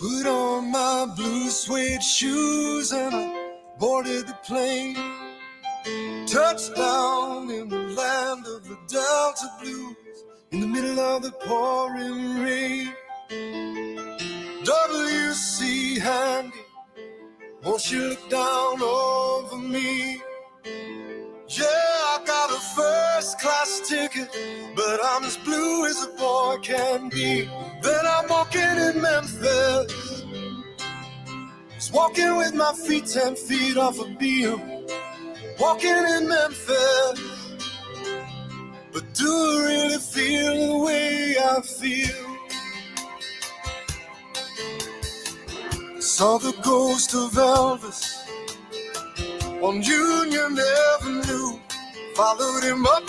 Put on my blue suede shoes and I boarded the plane. Touchdown in the land of the Delta Blues in the middle of the pouring rain. W.C. Handy, won't you look down over me? Class ticket, but I'm as blue as a boy can be. Then I'm walking in Memphis, just walking with my feet ten feet off a beam. Walking in Memphis, but do I really feel the way I feel? Saw the ghost of Elvis on Union Avenue. Followed him up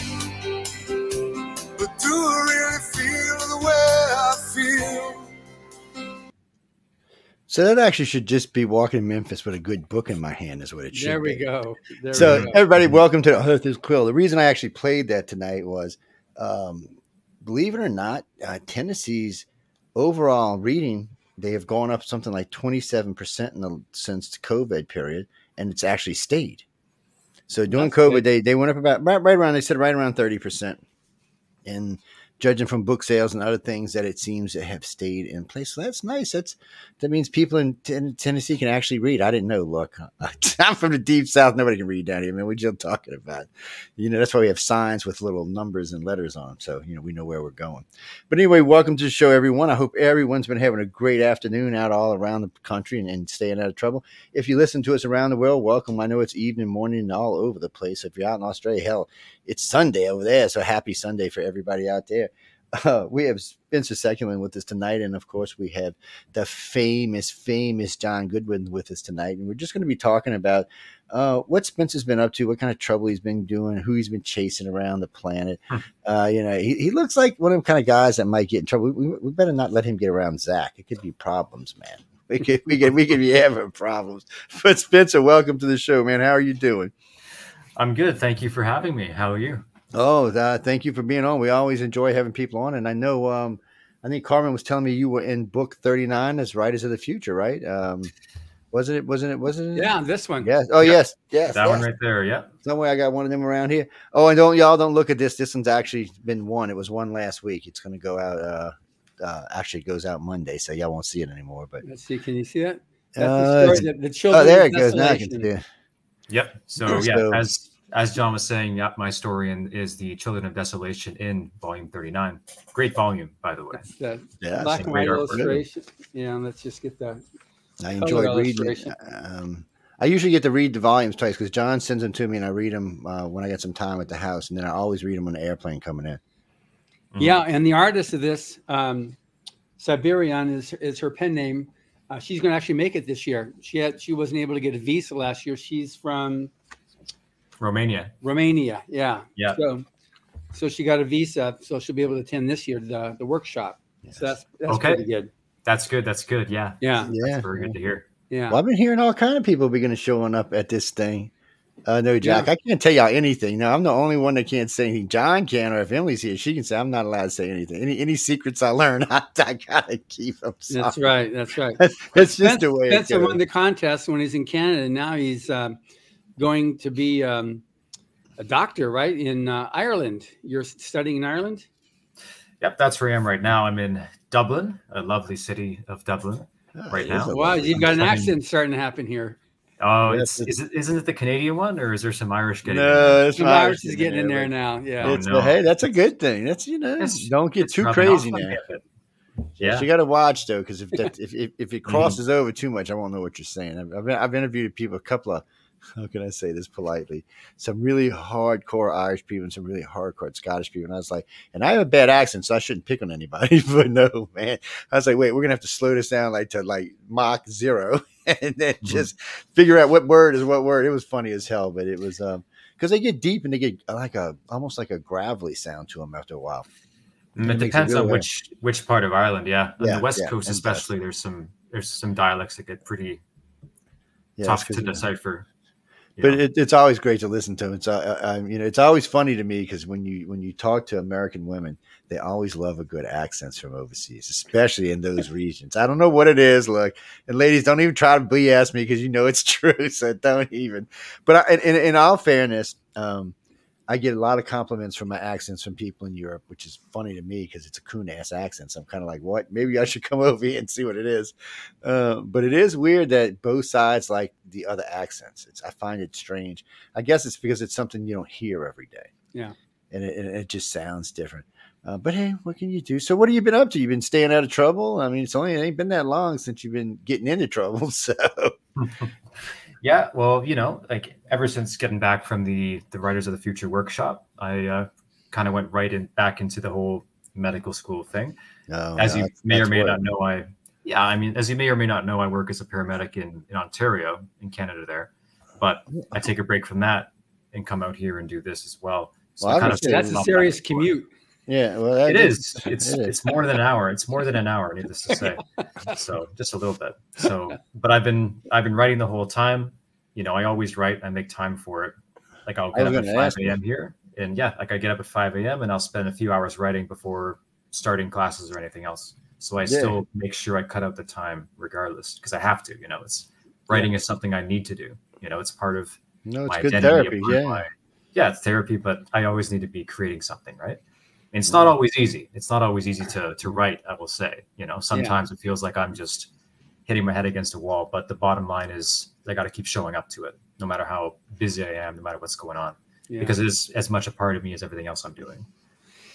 but do I really feel the way I feel? So that actually should just be walking Memphis with a good book in my hand, is what it should. There we be. go. There So we go. everybody, welcome to the Authors Quill. The reason I actually played that tonight was, um, believe it or not, uh, Tennessee's overall reading they have gone up something like twenty seven percent in the since the COVID period, and it's actually stayed. So during That's COVID, good. they they went up about right, right around. They said right around thirty percent, and judging from book sales and other things, that it seems to have stayed in place. So that's nice. That's that means people in Ten- Tennessee can actually read. I didn't know. Look, I'm from the deep south. Nobody can read down here, man. We're just talking about, you know, that's why we have signs with little numbers and letters on them, so you know we know where we're going. But anyway, welcome to the show, everyone. I hope everyone's been having a great afternoon out all around the country and, and staying out of trouble. If you listen to us around the world, welcome. I know it's evening, morning, all over the place. If you're out in Australia, hell, it's Sunday over there. So happy Sunday for everybody out there. Uh, we have Spencer Sekulin with us tonight, and of course, we have the famous, famous John Goodwin with us tonight. And we're just going to be talking about uh, what Spencer's been up to, what kind of trouble he's been doing, who he's been chasing around the planet. Hmm. Uh, you know, he, he looks like one of the kind of guys that might get in trouble. We, we better not let him get around Zach. It could be problems, man. We could, we could, we could be having problems. But Spencer, welcome to the show, man. How are you doing? I'm good. Thank you for having me. How are you? Oh, uh, thank you for being on. We always enjoy having people on, and I know. Um, I think Carmen was telling me you were in book thirty nine as Writers of the Future, right? Um, wasn't it? Wasn't it? Wasn't it? Yeah, this one. Yes. Oh, Yeah. yes. Yes. That yes. one right there. Yeah. Somewhere I got one of them around here. Oh, and don't y'all don't look at this. This one's actually been one. It was one last week. It's going to go out. Uh, uh, actually, it goes out Monday, so y'all won't see it anymore. But Let's see. Can you see that? That's uh, the story. The, the children oh, there it goes. Now I can see it. Yep. So yeah, So- as as John was saying, yeah, my story in, is the Children of Desolation in volume 39. Great volume, by the way. It's the Yeah, black and white artwork. illustration. Yeah, let's just get that. I enjoyed reading. it. Um, I usually get to read the volumes twice because John sends them to me, and I read them uh, when I get some time at the house, and then I always read them on the airplane coming in. Mhm. Yeah, and the artist of this, um, Siberian, is is her pen name. Uh, she's going to actually make it this year. She had she wasn't able to get a visa last year. She's from Romania. Romania. Yeah. Yeah. So, so she got a visa, so she'll be able to attend this year the the workshop. So that's that's Okay. pretty good. That's good. That's good. Yeah. Yeah. Yeah. That's very good to hear. Yeah. Well, I've been hearing all kind of people beginning showing up at this thing. Uh, no, Jack, I can't tell y'all anything. No, I'm the only one that can't say anything. John can, or if Emily's here, she can say. I'm not allowed to say anything. Any any secrets I learn, I, I gotta keep them. That's right. That's right. That's just the way it Spencer goes. won the contest when he's in Canada. and Now he's um, going to be um, a doctor, right, in uh, Ireland. You're studying in Ireland? Yep. That's where I am right now. I'm in Dublin, a lovely city of Dublin. Oh, right now. a Wow, you've got an accent starting to happen here. Oh, Yes, it's, is it, isn't it the Canadian one or is there some Irish getting in there? No, it's The not virus is getting in there but now. Yeah. Oh, It's no. hey, that's a good thing. That's you know, It's- don't get too crazy now. me a bit. Yeah. You got to watch though, because if, that- if if if Mm-hmm. it crosses over too much, I won't know what you're saying. I've, I've, I've interviewed people, a couple of how can I say this politely? Some really hardcore Irish people and some really hardcore Scottish people. And I was like, and I have a bad accent, so I shouldn't pick on anybody. but no, man. I was like, wait, we're gonna have to slow this down like to like Mach zero and then Mhm. just figure out what word is what word. It was funny as hell, but it was um because they get deep and they get like a almost like a gravelly sound to them after a while. Mm, It It makes it depends really on hard. which which part of Ireland. Yeah, on Yeah, the west yeah, coast and especially, there's some there's some dialects that get pretty Yeah, tough to to 'cause- decipher. But it, it's always great to listen to. It's uh, uh, you know it's always funny to me because when you when you talk to American women, they always love a good accents from overseas, especially in those regions. I don't know what it is. Look, and ladies, don't even try to BS me because you know it's true. So don't even. But I, in, in all fairness, um, I get a lot of compliments from my accents from people in Europe, which is funny to me because it's a coon ass accent. So I'm kind of like, what? Maybe I should come over here and see what it is. Uh, but it is weird that both sides like the other accents. It's I find it strange. I guess it's because it's something you don't hear every day. Yeah. and it, and it just sounds different. Uh, but hey, what can you do? So, what have you been up to? You've been staying out of trouble. I mean, it's only it ain't been that long since you've been getting into trouble. So, Yeah, well, you know, like ever since getting back from the the Writers of the Future workshop, I uh, kind of went right in back into the whole medical school thing. no, as no, you may or may what- not know, I yeah, I mean, as you may or may not know, I work as a paramedic in in Ontario, in Canada, there. But I take a break from that and come out here and do this as well. So Well, I I kind of That's a serious that. commute. Yeah, well, It is. It's It is. it's more than an hour. It's more than an hour, needless to say. so just a little bit. So, but I've been I've been writing the whole time. You know, I always write. I make time for it. Like I'll get up at five a.m. here, and yeah, like I get up at five a.m. and I'll spend a few hours writing before starting classes or anything else. So I Yeah. still make sure I cut out the time regardless because I have to. You know, it's writing is something I need to do. You know, it's part of no, it's good identity, therapy. Yeah, my- yeah, it's therapy, but I always need to be creating something, right? And it's not always easy. It's not always easy to to write. I will say, you know, sometimes it feels like I'm just hitting my head against a wall. But the bottom line is, I got to keep showing up to it, no matter how busy I am, no matter what's going on, Yeah. because it is as much a part of me as everything else I'm doing.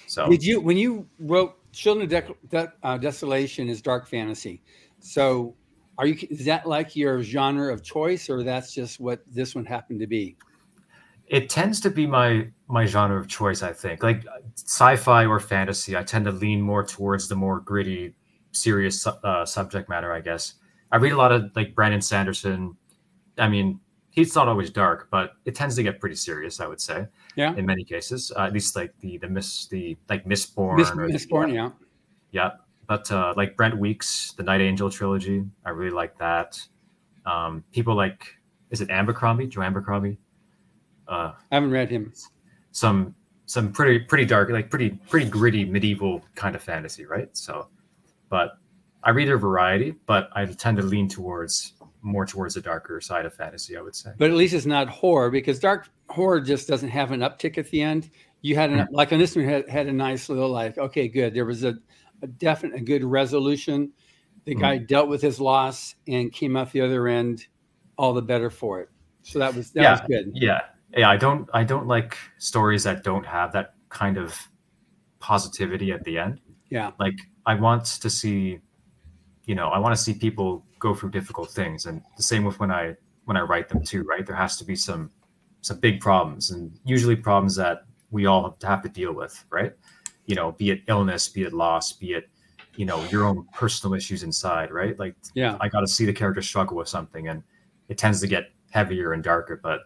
So Did you when you wrote Children of De- uh, Desolation is dark fantasy? So, are you is that like your genre of choice, or that's just what this one happened to be? it tends to be my my genre of choice i think. Like sci-fi or fantasy i tend to lean more towards the more gritty serious uh, subject matter i guess. I read a lot of like brandon sanderson. I mean he's not always dark but it tends to get pretty serious i would say Yeah. in many cases uh, at least like the the miss the like mistborn Miss, or Mistborn, yeah. yeah. But uh, like brent weeks the night angel trilogy i really like that. Um, people like is it abercrombie? Joe abercrombie? Uh, I haven't read him. Some some pretty pretty dark like pretty pretty gritty medieval kind of fantasy right so but i read a variety but i tend to lean towards more towards the darker side of fantasy i would say But at least it's not horror because dark horror just doesn't have an uptick at the end. You had Hmm. like on this one had, had a nice little like okay good there was a, a definite a good resolution. The Hmm. guy dealt with his loss and came out the other end all the better for it. So that was that Yeah. was good. yeah yeah i don't i don't like stories that don't have that kind of positivity at the end Yeah. like i want to see you know i want to see people go through difficult things and the same with when i when i write them too right there has to be some some big problems and usually problems that we all have to, have to deal with right you know be it illness be it loss be it you know your own personal issues inside right like Yeah. i got to see the character struggle with something and it tends to get heavier and darker but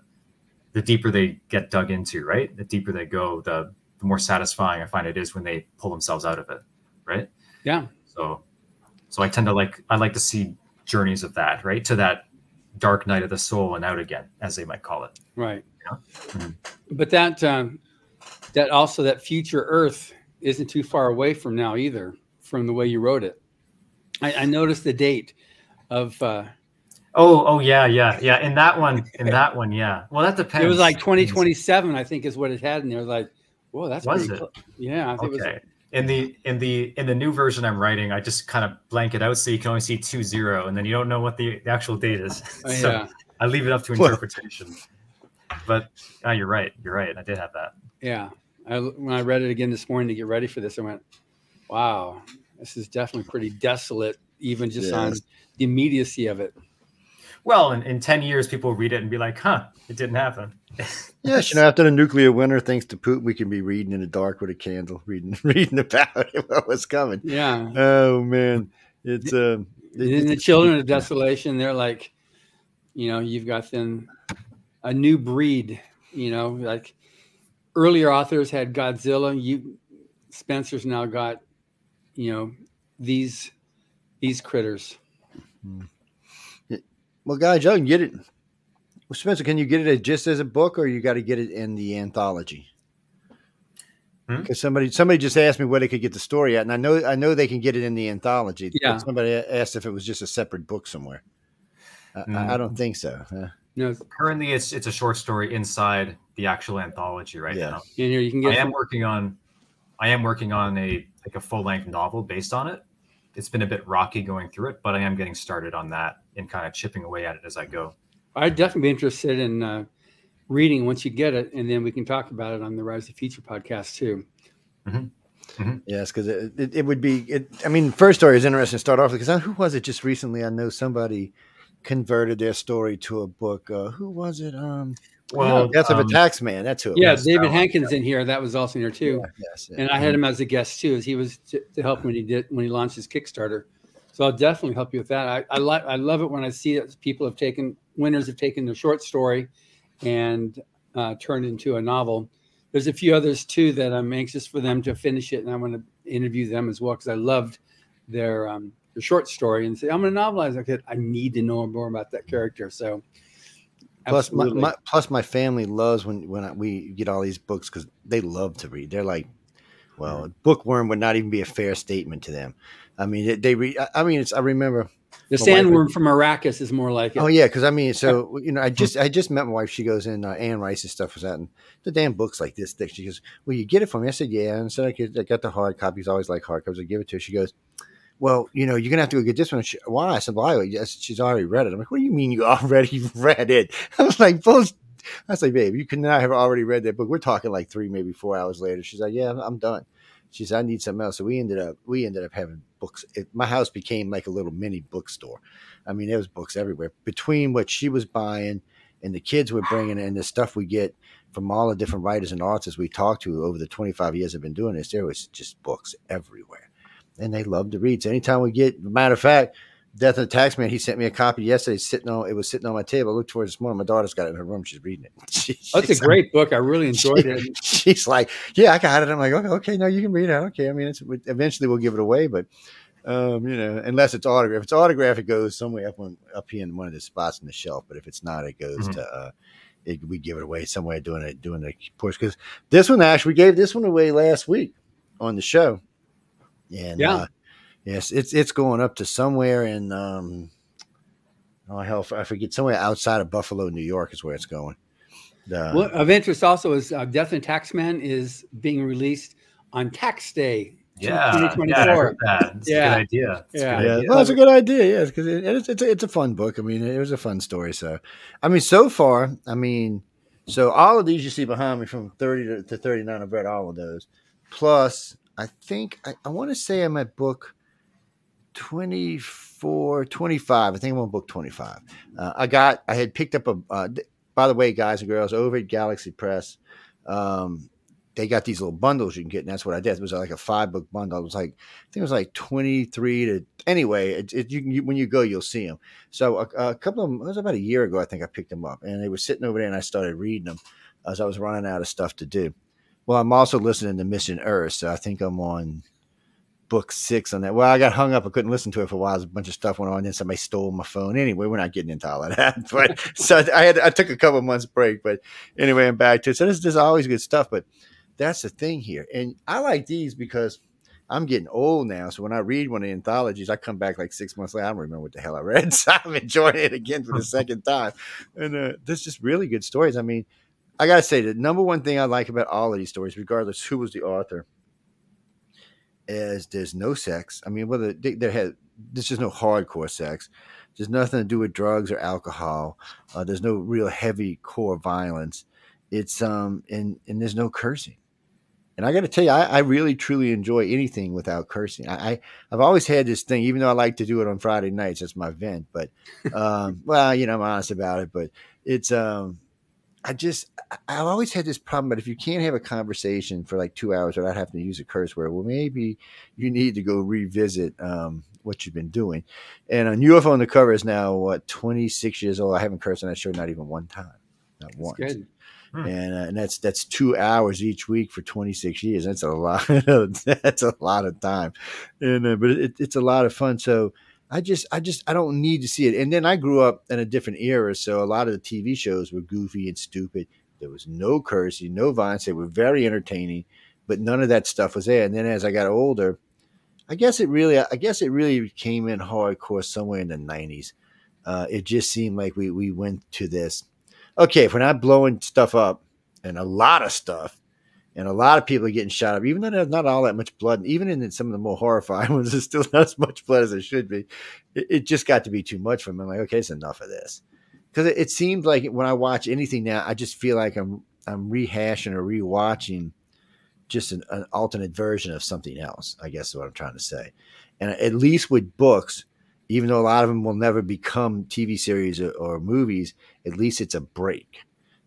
the deeper they get dug into right the deeper they go the the more satisfying i find it is when they pull themselves out of it right Yeah. so so i tend to like i like to see journeys of that right to that dark night of the soul and out again as they might call it Right. Yeah. Mhm. But that um, that also that future Earth isn't too far away from now either, from the way you wrote it. I, I noticed the date of uh, oh oh yeah yeah yeah in that one in that one yeah well that depends it was like 2027, I think is what it had, and it was like, whoa, that's Was it? clo- Yeah, I think it okay was. in the in the in the new version i'm writing i just kind of blank it out so you can only see two zero and then you don't know what the, the actual date is Oh, so yeah, i leave it up to interpretation but ah, you're right you're right i did have that yeah. I, when I read it again this morning to get ready for this, I went, wow, this is definitely pretty desolate, even just on the immediacy of it. Well, in, in 10 years, people read it and be like, huh, it didn't happen. Yes, you know, after the nuclear winter, thanks to Putin, we can be reading in the dark with a candle, reading reading about what was coming. Yeah. Oh man, it's um. And then the children of desolation, they're like, you know, you've got them a new breed. You know, like earlier authors had Godzilla. You Spencer's now got, you know, these these critters. Well, guys, you can get it. Well, Spencer, can you get it just as a book, or you got to get it in the anthology? Hmm? Because somebody somebody just asked me where they could get the story at, and I know I know they can get it in the anthology. but Yeah. Somebody asked if it was just a separate book somewhere. I, I- I don't think so. huh? You Currently, it's it's a short story inside the actual anthology right Yeah. now. and here you can I get. am working on I am working on a like a full length novel based on it. It's been a bit rocky going through it, but I am getting started on that and kind of chipping away at it as I go. I'd definitely be interested in uh, reading once you get it, and then we can talk about it on the Writers of the Future podcast too. Yes, because it, it, it would be. It, I mean, first story is interesting to start off with because who was it just recently? I know somebody converted their story to a book. Uh, who was it? Um, Well, Death of a um, Tax Man. That's who. It Yeah, was. David Hankins in here. That was also in here too. Yes. yeah. and I had him as a guest too, as he was to, to help when he did when he launched his Kickstarter. So I'll definitely help you with that. I, I like I love it when I see that people have taken winners have taken their short story and uh, turned into a novel. There's a few others too that I'm anxious for them to finish it, and I want to interview them as well because I loved their um, their short story and say I'm going to novelize. I could I need to know more about that character. So Plus, my, my, plus my family loves when when I, we get all these books because they love to read. They're like, well, bookworm would not even be a fair statement to them. I mean, they, they read. I- mean, it's. I remember. the my wife- sandworm from Arrakis is more like it. Oh yeah, because I mean, so you know, I just I just met my wife. She goes in. Uh, Anne Rice's stuff was out, and the damn books like this thick. She goes, "Well, you get it from me?" I said, "Yeah." And so I, could, I got the hard copies. I always like hard copies. I give it to her. She goes, "Well, you know, you're gonna have to go get this one." She, Why? I said, "Why?" Yes, she's already read it. I'm like, "What do you mean you already read it?" I was like, "Both." I was like, "Babe, you could not have already read that book." We're talking like three, maybe four hours later. She's like, "Yeah, I'm, I'm done." She said, "I need something else." So we ended up we ended up having books. It, my house became like a little mini bookstore. I mean, there was books everywhere. Between what she was buying and the kids were bringing and the stuff we get from all the different writers and artists we talked to over the 25 years I've been doing this, there was just books everywhere. And they love to read. So anytime we get, matter of fact, Death of the Taxman, he sent me a copy yesterday sitting on, it was sitting on my table. I looked towards this morning. My daughter's got it in her room. She's reading it. She- That's a great book. I really enjoyed it. She's like, yeah, I got it. I'm like, okay, okay, no, you can read it. Okay. I mean, it's eventually we'll give it away, but um, you know, unless it's autograph. If it's autograph, it goes somewhere up on, up here in one of the spots in the shelf. But if it's not, it goes Mhm. to uh, it, we give it away somewhere doing it doing the push because this one actually we gave this one away last week on the show, and Yeah. uh, yes, it's it's going up to somewhere in um, oh hell, I forget somewhere outside of Buffalo, New York is where it's going. The- Well, of interest also is uh, Death and Taxman is being released on Tax Day, Yeah, yeah, I 2024. heard that. It's Yeah. a good idea. It's a Yeah. good Yeah, idea. well, it's a good idea. Yes, because it, it's it's a, it's a fun book. I mean, it was a fun story. So, I mean, so far, I mean, so all of these you see behind me from thirty to, to thirty nine. I've read all of those. Plus, I think I, I want to say I'm at book 24, 25. I think I'm on book twenty five. Uh, I got I had picked up a. Uh, by the way, guys and girls, over at Galaxy Press. Um, they got these little bundles you can get, and that's what I did. It was like a five book bundle. It was like I think it was like twenty three to anyway. It, it you you, when you go, you'll see them. So a, a couple of them, it was about a year ago, I think I picked them up, and they were sitting over there, and I started reading them as I was running out of stuff to do. Well, I'm also listening to Mission Earth, so I think I'm on book six on that. Well, I got hung up. I couldn't listen to it for a while. There's a bunch of stuff went on. Then somebody stole my phone. Anyway, we're not getting into all of that. But so I had I took a couple months break. But anyway, I'm back to it. So this, this is always good stuff. But that's the thing here, and I like these because I'm getting old now. So when I read one of the anthologies, I come back like six months later. I don't remember what the hell I read. So I'm enjoying it again for the second time. And uh, there's just really good stories. I mean, I gotta say the number one thing I like about all of these stories, regardless who was the author, is there's no sex. I mean, whether they, there had there's just no hardcore sex. There's nothing to do with drugs or alcohol. Uh, there's no real heavy core violence. It's um and and there's no cursing. And I got to tell you, I, I, really truly enjoy anything without cursing. I, I have always had this thing, even though I like to do it on Friday nights. That's my vent. But um, well, you know, I'm honest about it. But it's um, I just I've always had this problem. But if you can't have a conversation for like two hours without having to use a curse word, well, maybe you need to go revisit um, what you've been doing. And on UFO Undercover is now what 26 years old. I haven't cursed on that show not even one time, not That's once. good. Hmm. And, uh, and that's that's two hours each week for 26 years. That's a lot. that's a lot of time, and uh, but it, it's a lot of fun. So I just I just I don't need to see it. And then I grew up in a different era, so a lot of the TV shows were goofy and stupid. There was no cursing, no violence. They were very entertaining, but none of that stuff was there. And then as I got older, I guess it really I guess it really came in hardcore somewhere in the 90s. Uh, it just seemed like we we went to this okay, if we're not blowing stuff up and a lot of stuff, and a lot of people are getting shot up, even though there's not all that much blood, even in some of the more horrifying ones, there's still not as much blood as there should be. It, it just got to be too much for me. I'm like, okay, it's enough of this. Because it, it seems like when I watch anything now, I just feel like I'm I'm rehashing or rewatching just an, an alternate version of something else. I guess is what I'm trying to say. And at least with books, even though a lot of them will never become TV series or, or, movies, at least it's a break.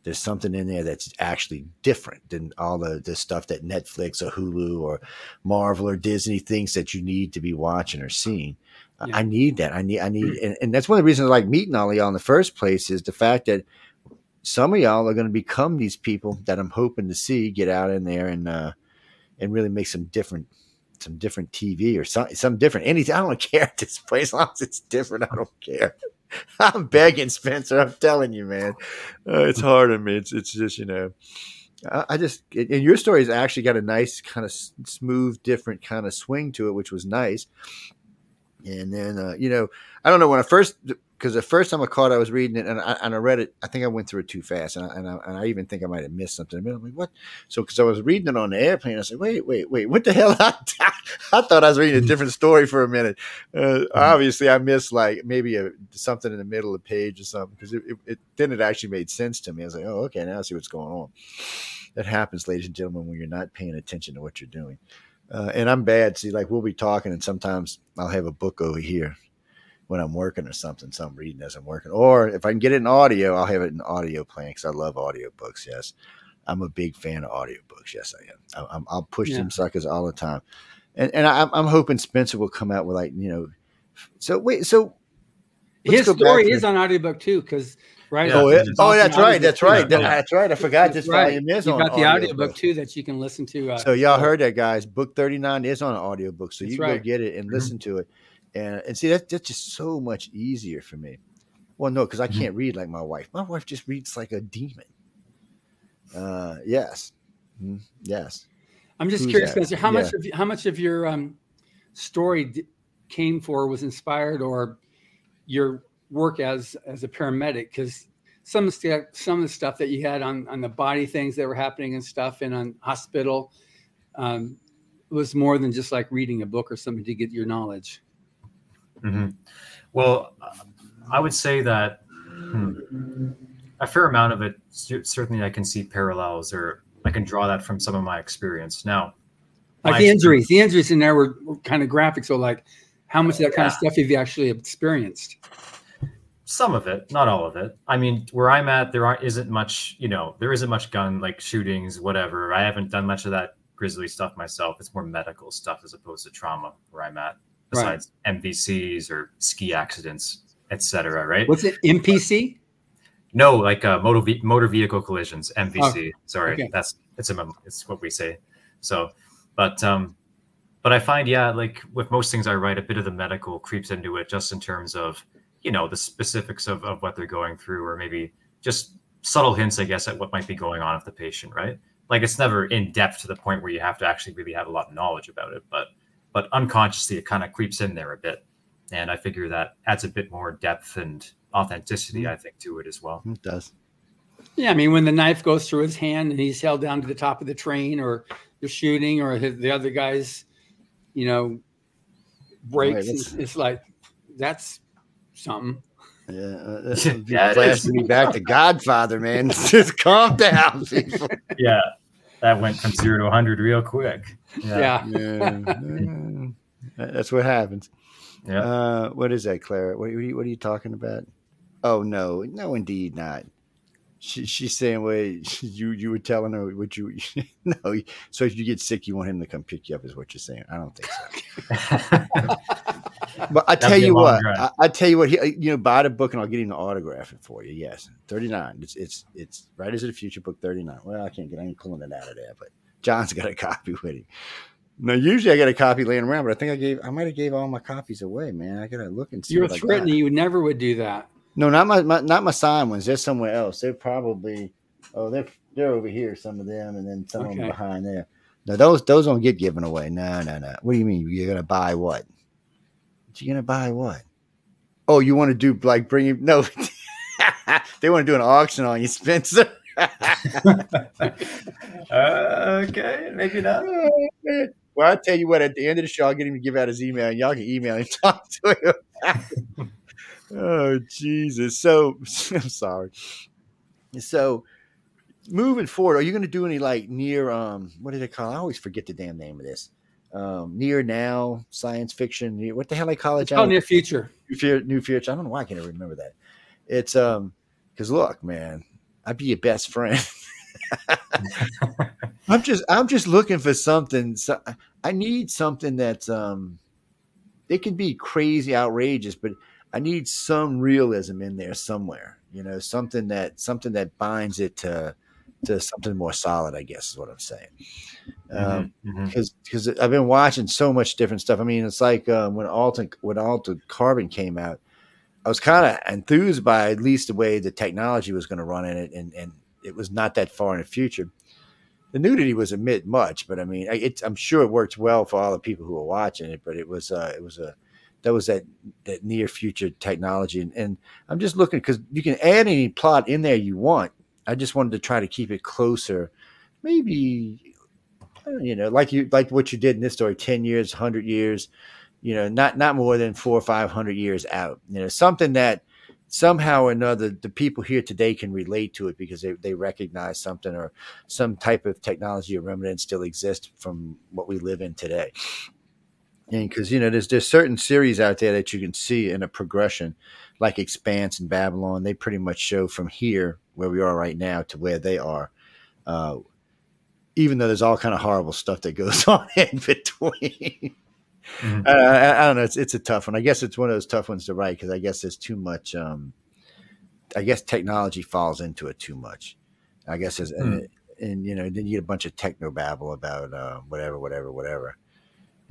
There's something in there that's actually different than all the, the stuff that Netflix or Hulu or Marvel or Disney thinks that you need to be watching or seeing. Yeah. I need that. I need, I need, and, and that's one of the reasons I like meeting all of y'all in the first place is the fact that some of y'all are going to become these people that I'm hoping to see get out in there and, uh, and really make some different some different TV or some some different anything. I don't care at this place as long as it's different. I don't care. I'm begging Spencer. I'm telling you, man. Uh, it's hard on me. It's it's just you know. I, I just and your story has actually got a nice kind of smooth, different kind of swing to it, which was nice. And then uh, you know, I don't know when I first because the first time I caught it, I was reading it and I, and I read it. I think I went through it too fast, and I, and I, and I even think I might have missed something. I'm like, what? So because I was reading it on the airplane, I said, wait, wait, wait, what the hell? I, I thought I was reading a different story for a minute. Uh, mm-hmm. obviously, I missed like maybe a, something in the middle of the page or something because it, it, it, then it actually made sense to me. I was like, oh, okay, now I see what's going on. That happens, ladies and gentlemen, when you're not paying attention to what you're doing. Uh, and I'm bad. See, like we'll be talking, and sometimes I'll have a book over here when I'm working or something. So I'm reading as I'm working. Or if I can get it in audio, I'll have it in audio playing because I love audio books. Yes. I'm a big fan of audio books. Yes, I am. I, will push yeah. them suckers all the time. And, and I, I'm hoping Spencer will come out with like, you know, so wait, so his story is on audiobook too, because right. Yeah. Oh, it, oh, that's right. That's right. Yeah. That's right. I forgot this right. volume is you on. You got the audiobook too that you can listen to. Uh, so y'all heard that, guys. Book 39 is on audiobook, so you right. go get it and mm-hmm. listen to it and and see that that's just so much easier for me. Well, no, because I mm-hmm. can't read like my wife. My wife just reads like a demon. Uh, yes, mm, yes. I'm just Who's curious, Spencer. How yeah. much of how much of your um, story d- came for was inspired, or your work as as a paramedic? Because some of the, some of the stuff that you had on on the body things that were happening and stuff, and on hospital, um, was more than just like reading a book or something to get your knowledge. Mm-hmm. Well, I would say that hmm, a fair amount of it, certainly I can see parallels or I can draw that from some of my experience. Now, like the injuries, the injuries in there were, were kind of graphic. So, like, how much of that kind of stuff have you actually experienced? Some of it, not all of it. I mean, where I'm at, there aren't isn't much, you know, there isn't much gun like shootings, whatever. I haven't done much of that grisly stuff myself. It's more medical stuff as opposed to trauma where I'm at besides right. MVCs or ski accidents, etc. Right? What's it? MPC? No, like uh, motor motor vehicle collisions. MVC. Oh, Sorry, okay. that's it's a it's what we say. So, but um, but I find yeah, like with most things I write, a bit of the medical creeps into it, just in terms of you know the specifics of of what they're going through, or maybe just subtle hints, I guess, at what might be going on with the patient. Right? Like it's never in depth to the point where you have to actually really have a lot of knowledge about it, but but unconsciously it kind of creeps in there a bit. And I figure that adds a bit more depth and authenticity, mm-hmm. I think, to it as well. It does. Yeah, I mean, when the knife goes through his hand and he's held down to the top of the train, or the shooting, or the other guy's, you know, breaks, right, it's, it's like that's something. Yeah, uh, yeah, flashing me back to Godfather, man. Just calm down, people. Yeah, that went from zero to 100 real quick. Yeah. Yeah, yeah. that's what happens. Yeah. Uh, what is that, Clara? What, what, are you, what are you talking about? Oh no, no, indeed not. She, she's saying, "Wait, you you were telling her what you no." So if you get sick, you want him to come pick you up, is what you're saying. I don't think so. But I tell you what. I, I tell you what, he, uh, you know, buy the book and I'll get him to autograph it for you. Yes, thirty nine. It's it's it's Writers of the Future book thirty nine. Well, I can't get, I ain't pulling it out of there, but John's got a copy with him. Now, usually I got a copy laying around, but I think I gave, I might have gave all my copies away, man. I gotta look and see. You were what I got. threatening you never would do that. No, not my, my not my signed ones. They're somewhere else. They're probably oh they're they're over here. Some of them, and then some of them Okay. behind there. No, those those don't get given away. No, no, no. What do you mean? You're gonna buy what? You're gonna buy what? Oh, you want to do like bring you? No, they want to do an auction on you, Spencer. Uh, okay, maybe not. well, I tell you what. At the end of the show, I'll get him to give out his email, and y'all can email him, talk to him. Oh Jesus! So I'm sorry. So moving forward, are you going to do any like near um what do they call? I always forget the damn name of this. Um, near now science fiction. near- What the hell they call it? Oh, near future. New future, new future. I don't know why I can't remember that. It's um because look, man, I'd be your best friend. I'm just I'm just looking for something. So I need something that's um it can be crazy, outrageous, but I need some realism in there somewhere. You know, something that something that binds it to to something more solid. I guess is what I'm saying. Um, Mhm, mhm. because because I've been watching so much different stuff. I mean, it's like um, when Altered when Altered Carbon came out, I was kind of enthused by at least the way the technology was going to run in it, and and it was not that far in the future. The nudity was a bit much, but I mean, I'm sure it worked well for all the people who were watching it. But it was uh, it was a that was that that near future technology, and, and I'm just looking because you can add any plot in there you want. I just wanted to try to keep it closer, maybe you know, like you like what you did in this story, ten years, hundred years, you know, not not more than four or five hundred years out. You know, something that somehow or another the people here today can relate to it because they, they recognize something or some type of technology or remnant still exists from what we live in today. And because you know, there's there's certain series out there that you can see in a progression, like Expanse and Babylon. They pretty much show from here where we are right now to where they are. Uh, even though there's all kind of horrible stuff that goes on in between. Mhm. Uh, I, I don't know. It's it's a tough one. I guess it's one of those tough ones to write because I guess there's too much. Um, I guess technology falls into it too much. I guess there's, Hmm. and, and you know then you get a bunch of techno babble about uh, whatever, whatever, whatever.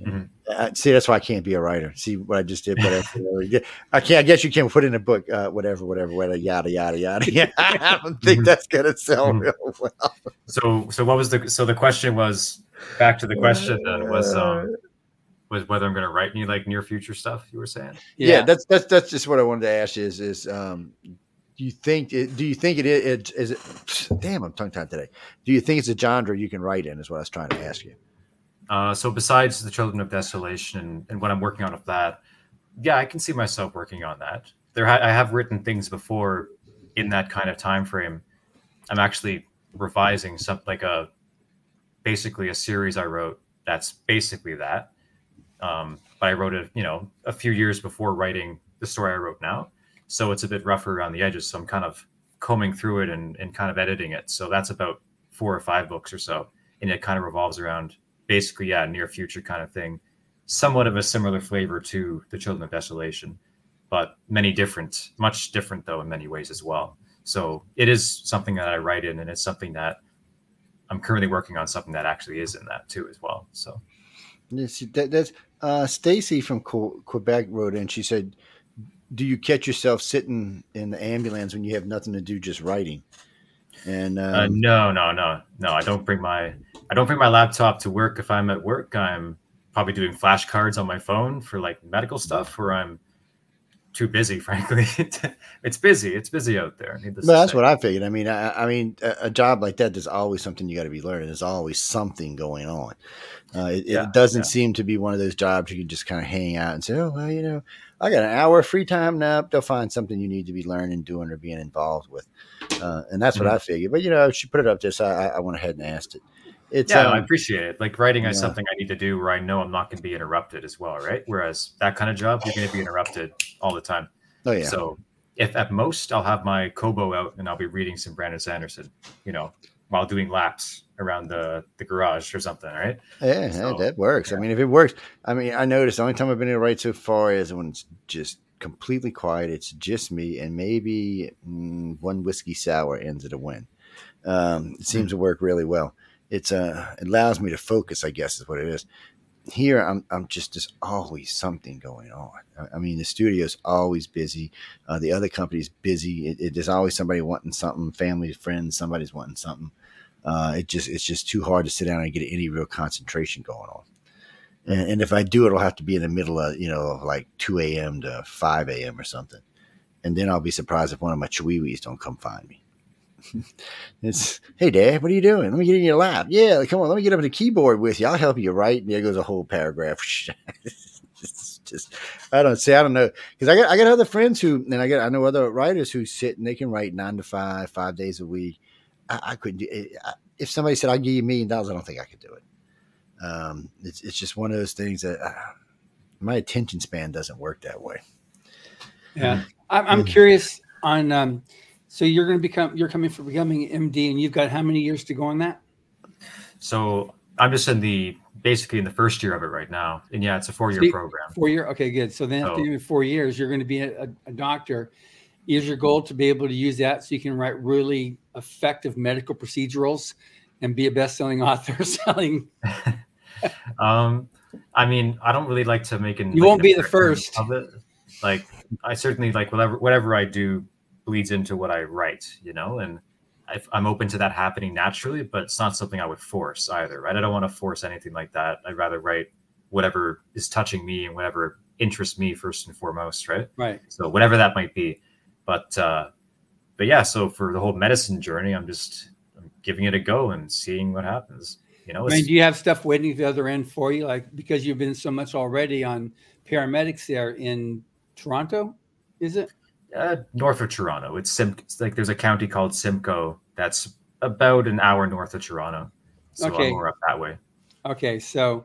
Mhm. Uh, see, that's why I can't be a writer. See what I just did. Whatever, whatever. I can't. I guess you can put in a book. Uh, whatever, whatever, whatever. Yada yada yada. Yeah, I don't think that's gonna sell Mhm. real well. So, so what was the so the question was back to the question then was um was whether I'm going to write any like near future stuff you were saying. yeah. that's that's that's just what I wanted to ask is is um do you think it, do you think it is it, is it damn I'm tongue tied today do you think it's a genre you can write in is what I was trying to ask you Uh, so besides the Children of Desolation and, and what I'm working on with that, yeah, I can see myself working on that. There, ha- I have written things before in that kind of time frame. I'm actually revising some like a basically a series I wrote that's basically that. Um, but I wrote it, you know, a few years before writing the story I wrote now, so it's a bit rougher around the edges. So I'm kind of combing through it and, and kind of editing it. So that's about four or five books or so, and it kind of revolves around basically yeah near future kind of thing somewhat of a similar flavor to the children of desolation but many different much different though in many ways as well so it is something that i write in and it's something that i'm currently working on something that actually is in that too as well so see, that, that's uh, Stacy from Quebec wrote in. She said, "Do you catch yourself sitting in the ambulance when you have nothing to do, just writing?" And um, uh, no no no no i don't bring my i don't bring my laptop to work if i'm at work i'm probably doing flashcards on my phone for like medical stuff or i'm too busy frankly it's busy it's busy out there Well, that's say. what I figured. I mean, I, I mean, a, a job like that, there's always something you got to be learning. There's always something going on. Uh, it, Yeah, it doesn't yeah. seem to be one of those jobs you can just kind of hang out and say, "Oh, well, you know, I got an hour of free time now." They'll find something you need to be learning, doing, or being involved with, uh, and that's what Mhm. I figured. But you know, she put it up there, so I, I went ahead and asked it. It's yeah, um, I appreciate it. Like writing is something I need to do where I know I'm not going to be interrupted as well, right? Whereas that kind of job, you're going to be interrupted all the time. oh yeah So if at most I'll have my Kobo out and I'll be reading some Brandon Sanderson, you know, while doing laps around the, the garage or something, right? Yeah, So, yeah, that works. I mean, if it works, I mean, I noticed the only time I've been able to write so far is when it's just completely quiet. It's just me and maybe mm, one whiskey sour ends at a win. Um, it seems to work really well. It's uh, it allows me to focus. I guess is what it is. Here, I'm I'm just there's always something going on. I, I mean, the studio's always busy. Uh, the other company's busy. It, it, there's always somebody wanting something. Family, friends, somebody's wanting something uh, it just it's just too hard to sit down and get any real concentration going on. And, and if I do, it'll have to be in the middle of you know like two a.m. to five a.m. or something, and then I'll be surprised if one of my chihuahuas don't come find me. it's hey dad, what are you doing? Let me get in your lap. Yeah, come on, let me get up the keyboard with you. I'll help you write. And there goes a whole paragraph. it's just I don't say I don't know because I got I got other friends who and I got I know other writers who sit and they can write nine to five, five days a week. I, I couldn't do it. I, if somebody said I'll give you a million dollars, I don't think I could do it. Um, it's it's just one of those things that uh, my attention span doesn't work that way. Yeah, I'm, I'm curious on. Um, so you're going to become you're coming for becoming MD, and you've got how many years to go on that? So I'm just in the basically in the first year of it right now. And yeah, it's a four year See- program. Four year. Okay, good. So then after Oh. you four years, you're going to be a, a, doctor. Is your goal to be able to use that so you can write really effective medical procedurals and be a best-selling author selling? Um, I mean, I don't really like to make an. You like, won't be the first. Of it. Like, I certainly like whatever whatever I do bleeds into what I write, you know, and I, I'm open to that happening naturally, but it's not something I would force either, right? I don't want to force anything like that. I'd rather write whatever is touching me and whatever interests me first and foremost, right? Right. So whatever that might be, but uh, but yeah. So for the whole medicine journey, I'm just I'm giving it a go and seeing what happens. You know, I mean, do you have stuff waiting at the other end for you? Like because you've been so much already on paramedics there in Toronto, is it? Uh, north of Toronto. It's, Sim- it's like there's a county called Simcoe that's about an hour north of Toronto. So Okay. I'm more up that way. Okay, so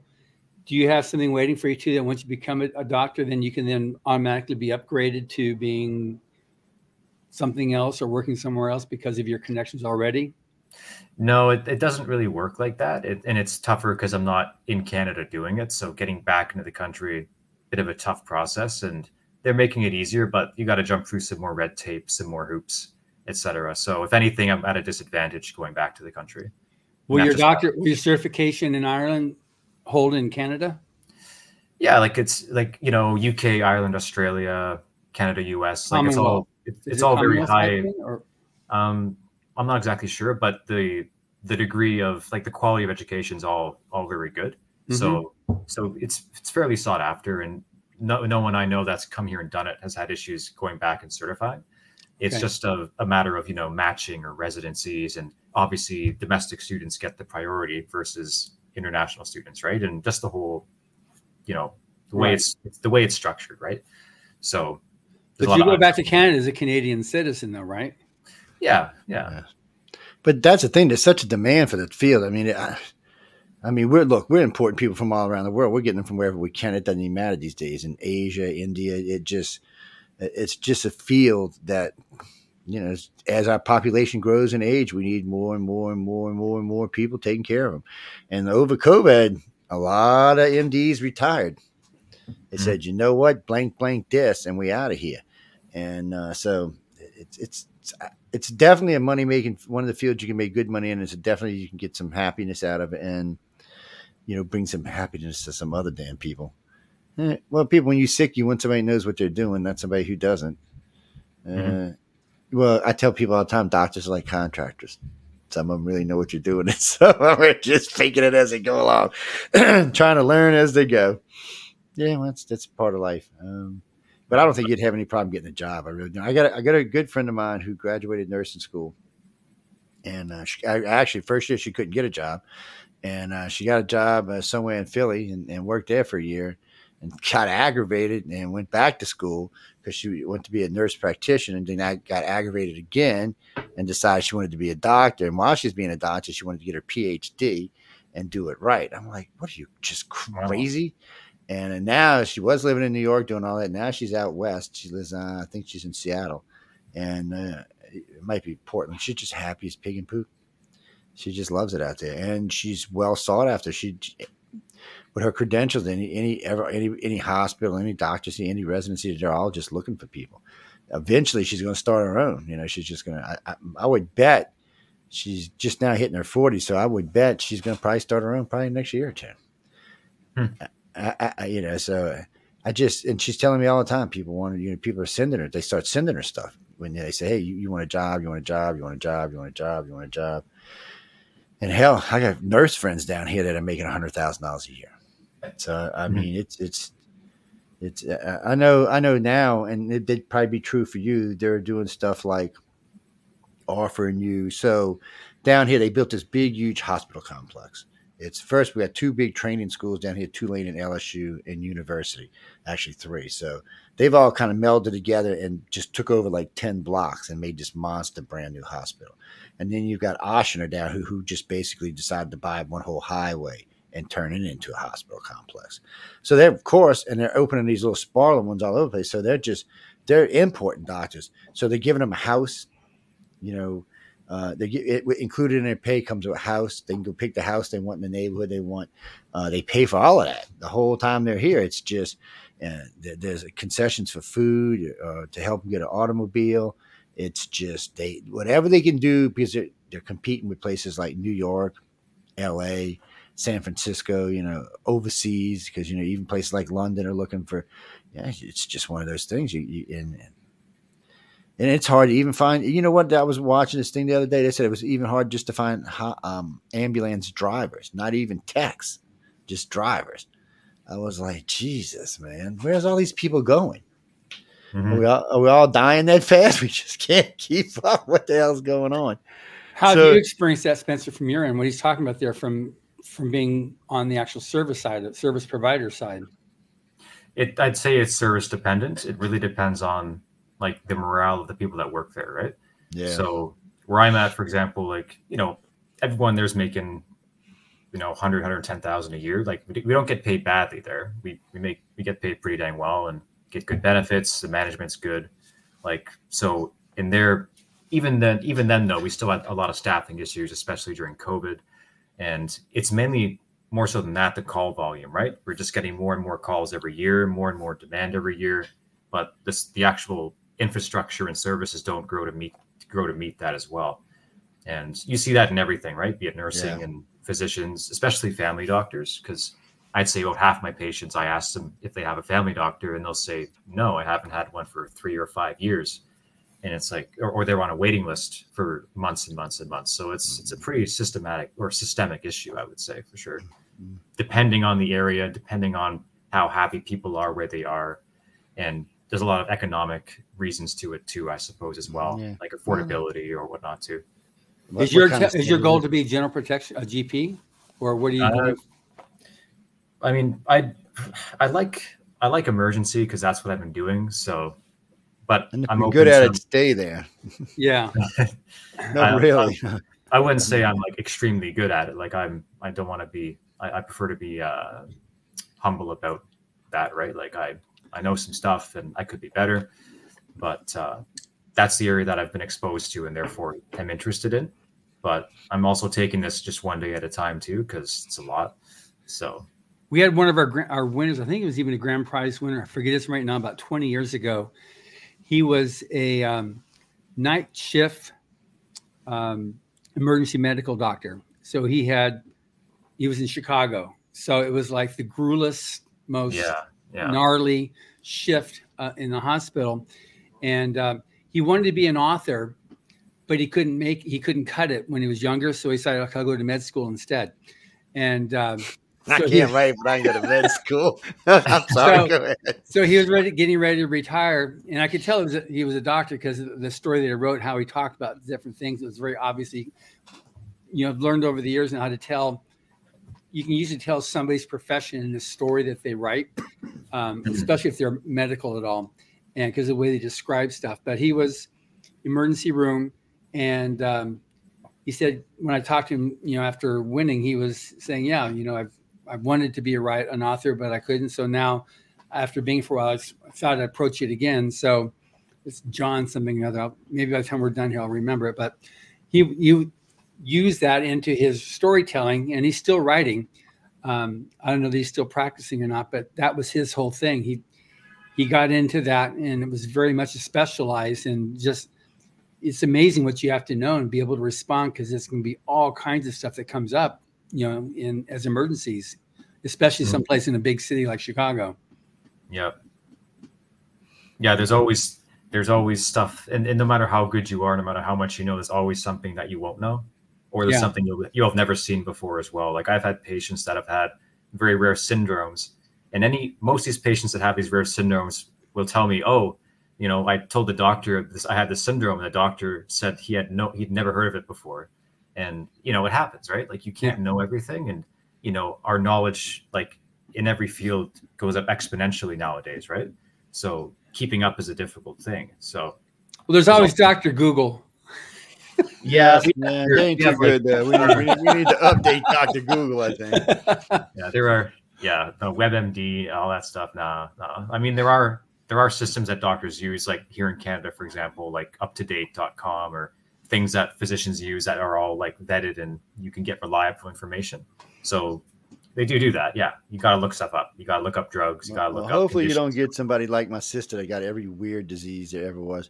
do you have something waiting for you too that once you become a, a doctor, then you can then automatically be upgraded to being something else or working somewhere else because of your connections already? No, it, it doesn't really work like that. It, and it's tougher because I'm not in Canada doing it. So getting back into the country, a bit of a tough process. And they're making it easier, but you got to jump through some more red tape, some more hoops, etc. So if anything, I'm at a disadvantage going back to the country. Will your doctor, will your certification in Ireland hold in Canada? Yeah, like it's like you know UK, Ireland, Australia, Canada, US. Like it's all it, it's it all very high. Or Um, I'm not exactly sure, but the the degree of like the quality of education is all all very good. So so it's it's fairly sought after, and no no one I know that's come here and done it has had issues going back and certifying. It's Okay. just a, a matter of you know matching or residencies, and obviously domestic students get the priority versus international students, right? And just the whole, you know, the way Right. it's, it's the way it's structured, right? So, but you go back to Canada as a Canadian citizen, though, right? yeah, yeah. But that's the thing. There's such a demand for that field. I mean, I, I mean, we're look, we're importing people from all around the world. We're getting them from wherever we can. It doesn't even matter these days. In Asia, India, it just, it's just a field that, you know, as, as our population grows in age, we need more and more and more and more and more people taking care of them. And over COVID, a lot of MDs retired. They said, you know what, blank, blank this, and we out of here. And uh, so it's it's it's it's definitely a money making one of the fields you can make good money in. It's definitely you can get some happiness out of it, and you know bring some happiness to some other damn people. Eh, well, people, when you're sick, you want somebody who knows what they're doing, not somebody who doesn't. Uh, Mhm. Well, I tell people all the time, doctors are like contractors. Some of them really know what you're doing, and some of them are just faking it as they go along, trying to learn as they go. Yeah, well, that's that's part of life. Um, but I don't think you'd have any problem getting a job. I really don't. I got a, I got a good friend of mine who graduated nursing school, and uh, she, I, actually first year she couldn't get a job, and uh, she got a job uh, somewhere in Philly and, and worked there for a year, and got aggravated and went back to school because she went to be a nurse practitioner, and then I got aggravated again and decided she wanted to be a doctor. And while she's being a doctor, she wanted to get her PhD. and do it right. I'm like, what are you just crazy? Wow. And now she was living in New York doing all that. Now she's out west. She lives, uh, I think she's in Seattle, and uh, it might be Portland. She's just happy as pig and poop. She just loves it out there, and she's well sought after. She, with her credentials, any any ever any any hospital, any doctor, see any residency, they're all just looking for people. Eventually, she's going to start her own. You know, she's just going to. I, I would bet she's just now hitting her 40, so I would bet she's going to probably start her own probably next year or two. Hmm. I, I, you know, so I just and she's telling me all the time. People want you know, people are sending her. They start sending her stuff when they say, "Hey, you, you want a job? You want a job? You want a job? You want a job? You want a job?" And hell, I got nurse friends down here that are making a hundred thousand dollars a year. So I mm-hmm. mean, it's it's it's. Uh, I know I know now, and it did probably be true for you. They're doing stuff like offering you. So down here, they built this big, huge hospital complex. It's first we got two big training schools down here, Tulane and LSU and University, actually three. So they've all kind of melded together and just took over like 10 blocks and made this monster brand new hospital. And then you've got Ochsner down who, who just basically decided to buy one whole highway and turn it into a hospital complex. So they're, of course, and they're opening these little sparlin ones all over the place. So they're just, they're importing doctors. So they're giving them a house, you know, uh, they get it included in their pay comes with a house. They can go pick the house they want in the neighborhood they want. Uh, they pay for all of that the whole time they're here. It's just uh, there's concessions for food uh, to help them get an automobile. It's just they whatever they can do because they're, they're competing with places like New York, L.A., San Francisco. You know, overseas because you know even places like London are looking for. Yeah, it's just one of those things. You, you and, and and it's hard to even find. You know what? I was watching this thing the other day. They said it was even hard just to find um, ambulance drivers, not even techs, just drivers. I was like, Jesus, man, where's all these people going? Mm-hmm. Are, we all, are we all dying that fast? We just can't keep up. What the hell's going on? How so, have you experienced that, Spencer, from your end? What he's talking about there, from from being on the actual service side, the service provider side. It, I'd say it's service dependent. It really depends on like the morale of the people that work there, right? Yeah. So where I'm at, for example, like you know, everyone there's making you know 100 110000 a year like we don't get paid badly there we we make we get paid pretty dang well and get good benefits the management's good like so in there even then even then though we still had a lot of staffing issues especially during covid and it's mainly more so than that the call volume right we're just getting more and more calls every year more and more demand every year but this the actual infrastructure and services don't grow to meet grow to meet that as well. And you see that in everything, right? Be it nursing yeah. and physicians, especially family doctors, because I'd say about half my patients, I ask them if they have a family doctor, and they'll say, "No, I haven't had one for three or five years." And it's like, or, or they're on a waiting list for months and months and months. So it's it's a pretty systematic or systemic issue, I would say for sure. Mm-hmm. Depending on the area, depending on how happy people are where they are, and there's a lot of economic reasons to it too, I suppose, as well, yeah. like affordability or whatnot too. What, is your is your goal to be general protection a GP, or what do you? Uh, I mean, I I like I like emergency because that's what I've been doing. So, but and I'm good at to, it. Stay there. Yeah. Not really. I, I, wouldn't say I'm like extremely good at it. Like I'm. I don't want to be. I, I prefer to be uh, humble about that. Right. Like I I know some stuff and I could be better, but uh, that's the area that I've been exposed to and therefore I'm interested in. But I'm also taking this just one day at a time too because it's a lot. So we had one of our our winners. I think it was even a grand prize winner. I forget his right now. About 20 years ago, he was a um, night shift um, emergency medical doctor. So he had he was in Chicago. So it was like the gruelest, most yeah yeah. gnarly shift uh, in the hospital, and uh, he wanted to be an author, but he couldn't make he couldn't cut it when he was younger, so he decided I'll go to med school instead. And um, so I can't he, wait, but I can go to med school. I'm sorry. So, so, he was ready, getting ready to retire, and I could tell was a, he was a doctor because the story that he wrote, how he talked about different things, it was very obviously, you know, learned over the years and how to tell you can usually tell somebody's profession in the story that they write, um, mm-hmm. especially if they're medical at all, and because the way they describe stuff. But he was emergency room, and um, he said when I talked to him, you know, after winning, he was saying, "Yeah, you know, I've I've wanted to be a write an author, but I couldn't. So now, after being for a while, I thought I'd approach it again. So it's John something or other. Maybe by the time we're done here, I'll remember it. But he you use that into his storytelling, and he's still writing. Um, I don't know if he's still practicing or not, but that was his whole thing. He he got into that, and it was very much specialized and just it's amazing what you have to know and be able to respond because there's going to be all kinds of stuff that comes up, you know, in as emergencies, especially mm-hmm. someplace in a big city like Chicago. Yep. Yeah, there's always there's always stuff, and, and no matter how good you are, no matter how much you know, there's always something that you won't know, or there's yeah. something you'll, you'll have never seen before as well. Like I've had patients that have had very rare syndromes, and any most of these patients that have these rare syndromes will tell me, "Oh, you know, I told the doctor this, I had this syndrome, and the doctor said he had no, he'd never heard of it before. And, you know, it happens, right? Like you can't know everything. And, you know, our knowledge, like in every field, goes up exponentially nowadays, right? So keeping up is a difficult thing. So, well, there's always Dr. Google. Yeah, man, they ain't too good there. We need, we, need, we need to update Dr. Google, I think. Yeah, there are, yeah, the WebMD, all that stuff. Nah, nah. I mean, there are there are systems that doctors use, like here in Canada, for example, like uptodate.com or things that physicians use that are all like vetted and you can get reliable information. So they do do that. Yeah. You got to look stuff up. You got to look up drugs. You got to look well, up. Hopefully, you don't get somebody like my sister that got every weird disease there ever was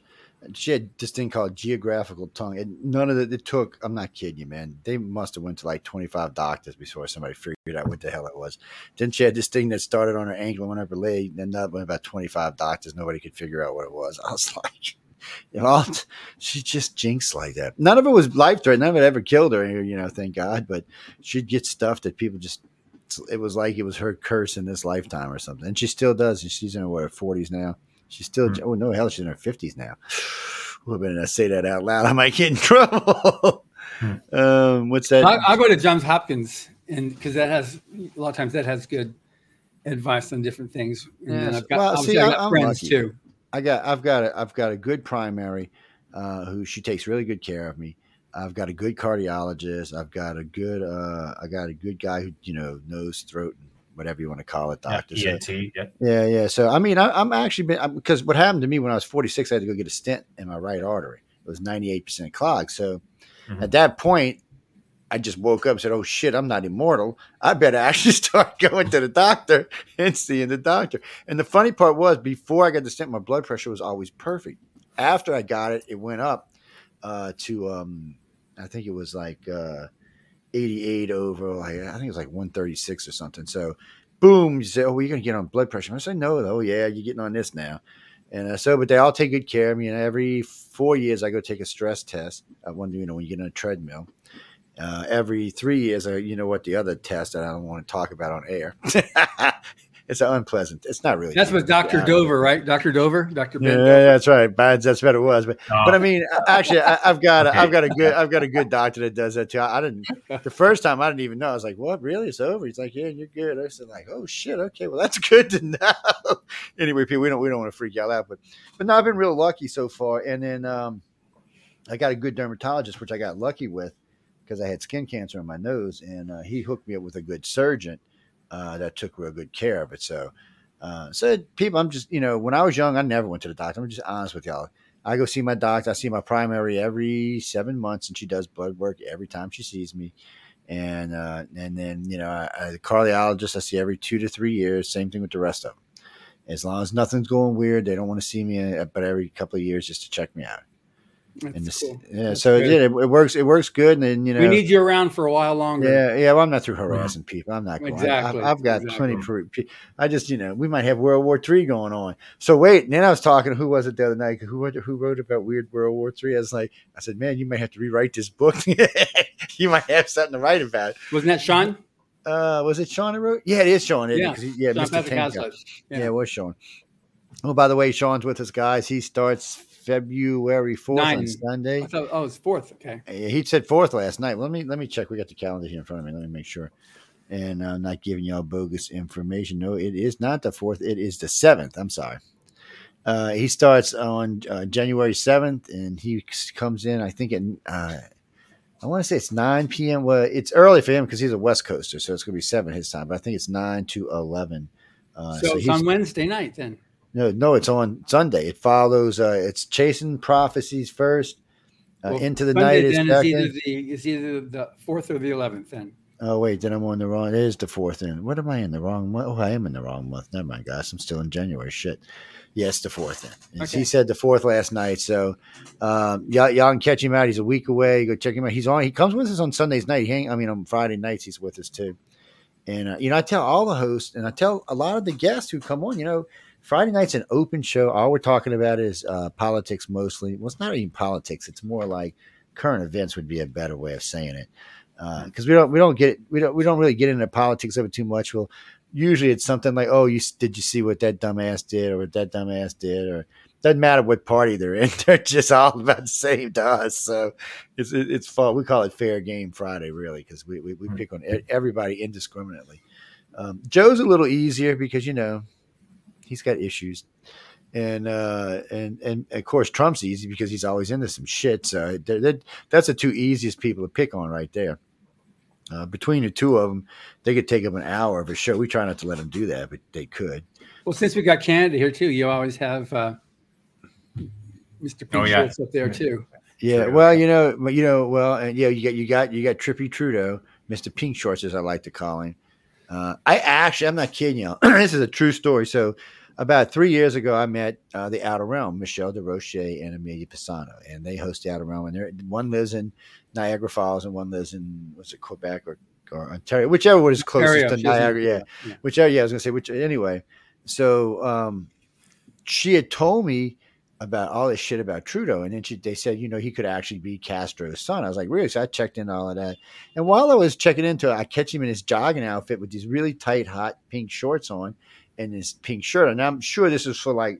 she had this thing called geographical tongue and none of it, it took i'm not kidding you man they must have went to like 25 doctors before somebody figured out what the hell it was then she had this thing that started on her ankle and went up her leg and then that went about 25 doctors nobody could figure out what it was i was like you know she just jinxed like that none of it was life threatening none of it ever killed her you know thank god but she'd get stuff that people just it was like it was her curse in this lifetime or something and she still does and she's in her what, 40s now She's still, mm. oh no, hell, she's in her 50s now. Well, better not say that out loud. I might get in trouble. mm. um, what's that? I, will go to Johns Hopkins, and because that has a lot of times that has good advice on different things. And I've got, well, see, I, am friends lucky. too. I got, I've got, a, I've got a good primary uh, who she takes really good care of me. I've got a good cardiologist. I've got a good, uh, I got a good guy who you know knows throat and whatever you want to call it, doctor. Yeah, ENT, yeah. yeah, yeah. So I mean, I, am actually been because what happened to me when I was 46, I had to go get a stent in my right artery. It was 98 percent clogged. So mm-hmm. at that point, I just woke up and said, "Oh shit, I'm not immortal. I better actually start going to the doctor and seeing the doctor." And the funny part was, before I got the stent, my blood pressure was always perfect. After I got it, it went up uh, to um, I think it was like. Uh, 88 over, like, I think it was like 136 or something. So, boom, you say, Oh, you're going to get on blood pressure. I say, No, oh, yeah, you're getting on this now. And uh, so, but they all take good care of me. And every four years, I go take a stress test. I wonder, you know, when you get on a treadmill. Uh, every three years, I, you know what, the other test that I don't want to talk about on air it's unpleasant. It's not really. That's what Doctor Dover, right? Doctor Dover, Doctor. Yeah, that's right. Bad. That's what it was. But oh. but I mean, actually, I, have got okay. I've got a good I've got a good doctor that does that too. I, I, didn't the first time I didn't even know. I was like, "What? Really? It's over?" He's like, "Yeah, you're good." I said, "Like, oh shit, okay, well that's good to know." anyway, people, we don't we don't want to freak y'all out, but but no, I've been real lucky so far. And then um, I got a good dermatologist, which I got lucky with because I had skin cancer on my nose, and uh, he hooked me up with a good surgeon uh, that took real good care of it. So, uh, so people, I'm just, you know, when I was young, I never went to the doctor. I'm just honest with y'all. I go see my doctor. I see my primary every seven months, and she does blood work every time she sees me. And uh, and then you know, the cardiologist I see every two to three years. Same thing with the rest of them. As long as nothing's going weird, they don't want to see me, uh, but every couple of years just to check me out. That's cool. Yeah, That's so it, it, works. It works good, and then you know we need you around for a while longer. Yeah, yeah. Well, I'm not through harassing people. I'm not going. Exactly. I, have got exactly. plenty. I just you know we might have World War Three going on. So wait, and then I was talking. Who was it the other night? Who who wrote about weird World War Three? I was like, I said, man, you might have to rewrite this book. you might have something to write about. Wasn't that Sean? Uh, was it Sean who wrote? Yeah, it is Sean. Yeah, he, yeah, Sean Mr. Yeah. yeah, it was Sean. Oh, by the way, Sean's with us, guys. He starts February fourth on Sunday. Thought, oh, it's fourth. Okay. He said fourth last night. Let me let me check. We got the calendar here in front of me. Let me make sure. And I'm not giving y'all bogus information. No, it is not the fourth. It is the seventh. I'm sorry. Uh, he starts on uh, January seventh, and he comes in. I think in uh, I want to say it's 9 p.m. Well, it's early for him because he's a West Coaster, so it's going to be 7 his time, but I think it's 9 to 11. Uh, so, so it's on Wednesday night then. No, no, it's on Sunday. It follows. Uh, it's chasing prophecies first. Uh, well, into the Sunday, night is, then is either the either the fourth or the eleventh. Then. Oh wait, then I'm on the wrong. It is the fourth. In what am I in the wrong month? Oh, I am in the wrong month. Never mind, guys. I'm still in January. Shit. Yes, the fourth. Then. Okay. He said the fourth last night. So, um, y'all, y'all can catch him out. He's a week away. Go check him out. He's on. He comes with us on Sundays night. He hang. I mean, on Friday nights he's with us too. And uh, you know, I tell all the hosts, and I tell a lot of the guests who come on. You know, Friday night's an open show. All we're talking about is uh, politics mostly. Well, it's not even politics. It's more like current events would be a better way of saying it. Because uh, we don't we don't get we don't we don't really get into politics of it too much. We'll usually it's something like, oh, you did you see what that dumbass did or what that dumbass did or doesn't matter what party they're in. They're just all about the same to us. So it's it's fun. We call it fair game Friday, really, because we, we, we hmm. pick on everybody indiscriminately. Um, Joe's a little easier because you know he's got issues. And uh, and and of course Trump's easy because he's always into some shit. So they're, they're, that's the two easiest people to pick on right there. Uh, between the two of them, they could take up an hour of a show. We try not to let them do that, but they could. Well, since we got Canada here too, you always have uh, Mr. Pete oh, yeah. Schultz up there too. Yeah, well, you know, you know, well, and yeah, you got you got you got Trippy Trudeau, Mr. Pink Shorts, as I like to call him. Uh, I actually, I'm not kidding you. this is a true story. So, about three years ago, I met uh, the Outer Realm, Michelle DeRoche and Amelia Pisano, and they host the Outer Realm. And one lives in Niagara Falls, and one lives in what's it, Quebec or, or Ontario, whichever one is closest Ontario, to Niagara. Yeah. yeah, whichever. Yeah, I was gonna say which. Anyway, so um, she had told me about all this shit about Trudeau, and then she, they said, you know, he could actually be Castro's son. I was like, really? So I checked in all of that, and while I was checking into it, I catch him in his jogging outfit with these really tight, hot pink shorts on, and his pink shirt. And I'm sure this is for like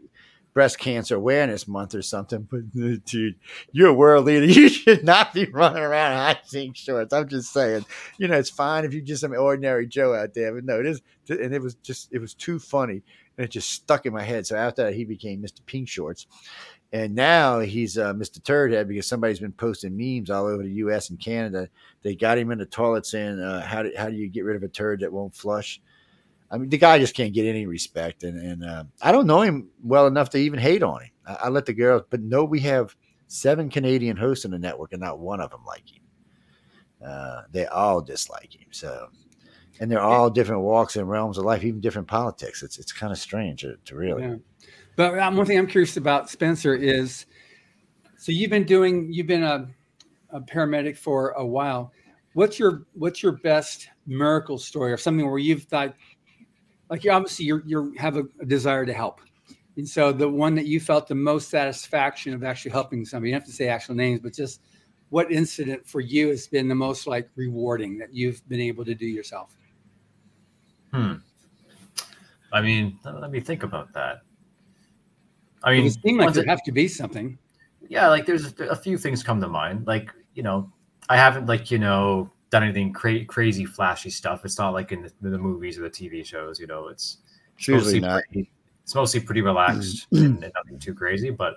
breast cancer awareness month or something. But dude, you're a world leader. You should not be running around in high pink shorts. I'm just saying, you know, it's fine if you're just some ordinary Joe out there, but no, it is. And it was just, it was too funny and it just stuck in my head. So after that, he became Mr. Pink Shorts. And now he's uh, Mr. Turdhead because somebody's been posting memes all over the U.S. and Canada. They got him in the toilet saying, uh, "How do how do you get rid of a turd that won't flush?" I mean, the guy just can't get any respect, and and uh, I don't know him well enough to even hate on him. I, I, let the girls, but no, we have seven Canadian hosts in the network, and not one of them like him. Uh, they all dislike him. So and they're all different walks and realms of life, even different politics. It's it's kind of strange to, to really. Yeah. But um, one thing I'm curious about, Spencer, is so you've been doing you've been a, a paramedic for a while. What's your what's your best miracle story or something where you've thought like you obviously you you have a, a, desire to help, and so the one that you felt the most satisfaction of actually helping somebody. You don't have to say actual names, but just what incident for you has been the most like rewarding that you've been able to do yourself? Hmm. I mean, let me think about that. I mean, it seems like there have to be something. Yeah, like there's a few things come to mind. Like you know, I haven't like you know done anything cra- crazy flashy stuff. It's not like in the, the, movies or the TV shows. You know, it's, it's mostly not. Pretty, it's mostly pretty relaxed and, and nothing too crazy. But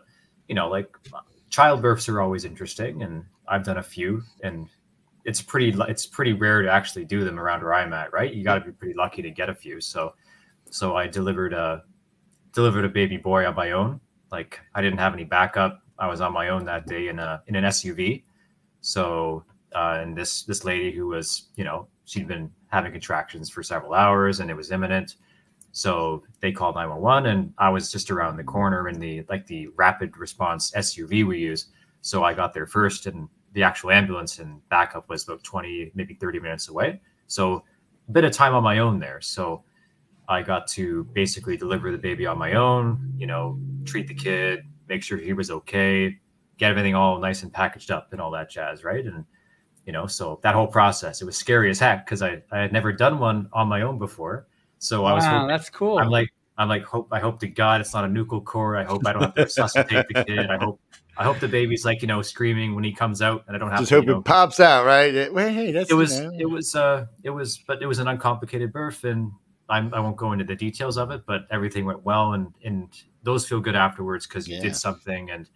you know, like childbirths are always interesting, and I've done a few, and it's pretty it's pretty rare to actually do them around where I'm at, right? You got to be pretty lucky to get a few. So, so I delivered a delivered a baby boy on my own. Like I didn't have any backup. I was on my own that day in a in an SUV. So, uh, and this this lady who was, you know, she'd been having contractions for several hours and it was imminent. So they called 911 and I was just around the corner in the like the rapid response SUV we use. So I got there first and the actual ambulance and backup was about 20, maybe 30 minutes away. So a bit of time on my own there. So I got to basically deliver the baby on my own, you know, treat the kid, make sure he was okay, get everything all nice and packaged up and all that jazz, right? And you know, so that whole process, it was scary as heck because I, I had never done one on my own before. So I was wow, that's cool. I'm like, I'm like, hope I hope to God it's not a nuchal cord. I hope I don't have to resuscitate the kid. I hope I hope the baby's like you know screaming when he comes out, and I don't have just to, hope you know, it pops out, right? It, well, hey, that's it was you know. it was uh it was but it was an uncomplicated birth, and I'm, I won't go into the details of it, but everything went well, and and those feel good afterwards because you yeah. did something, and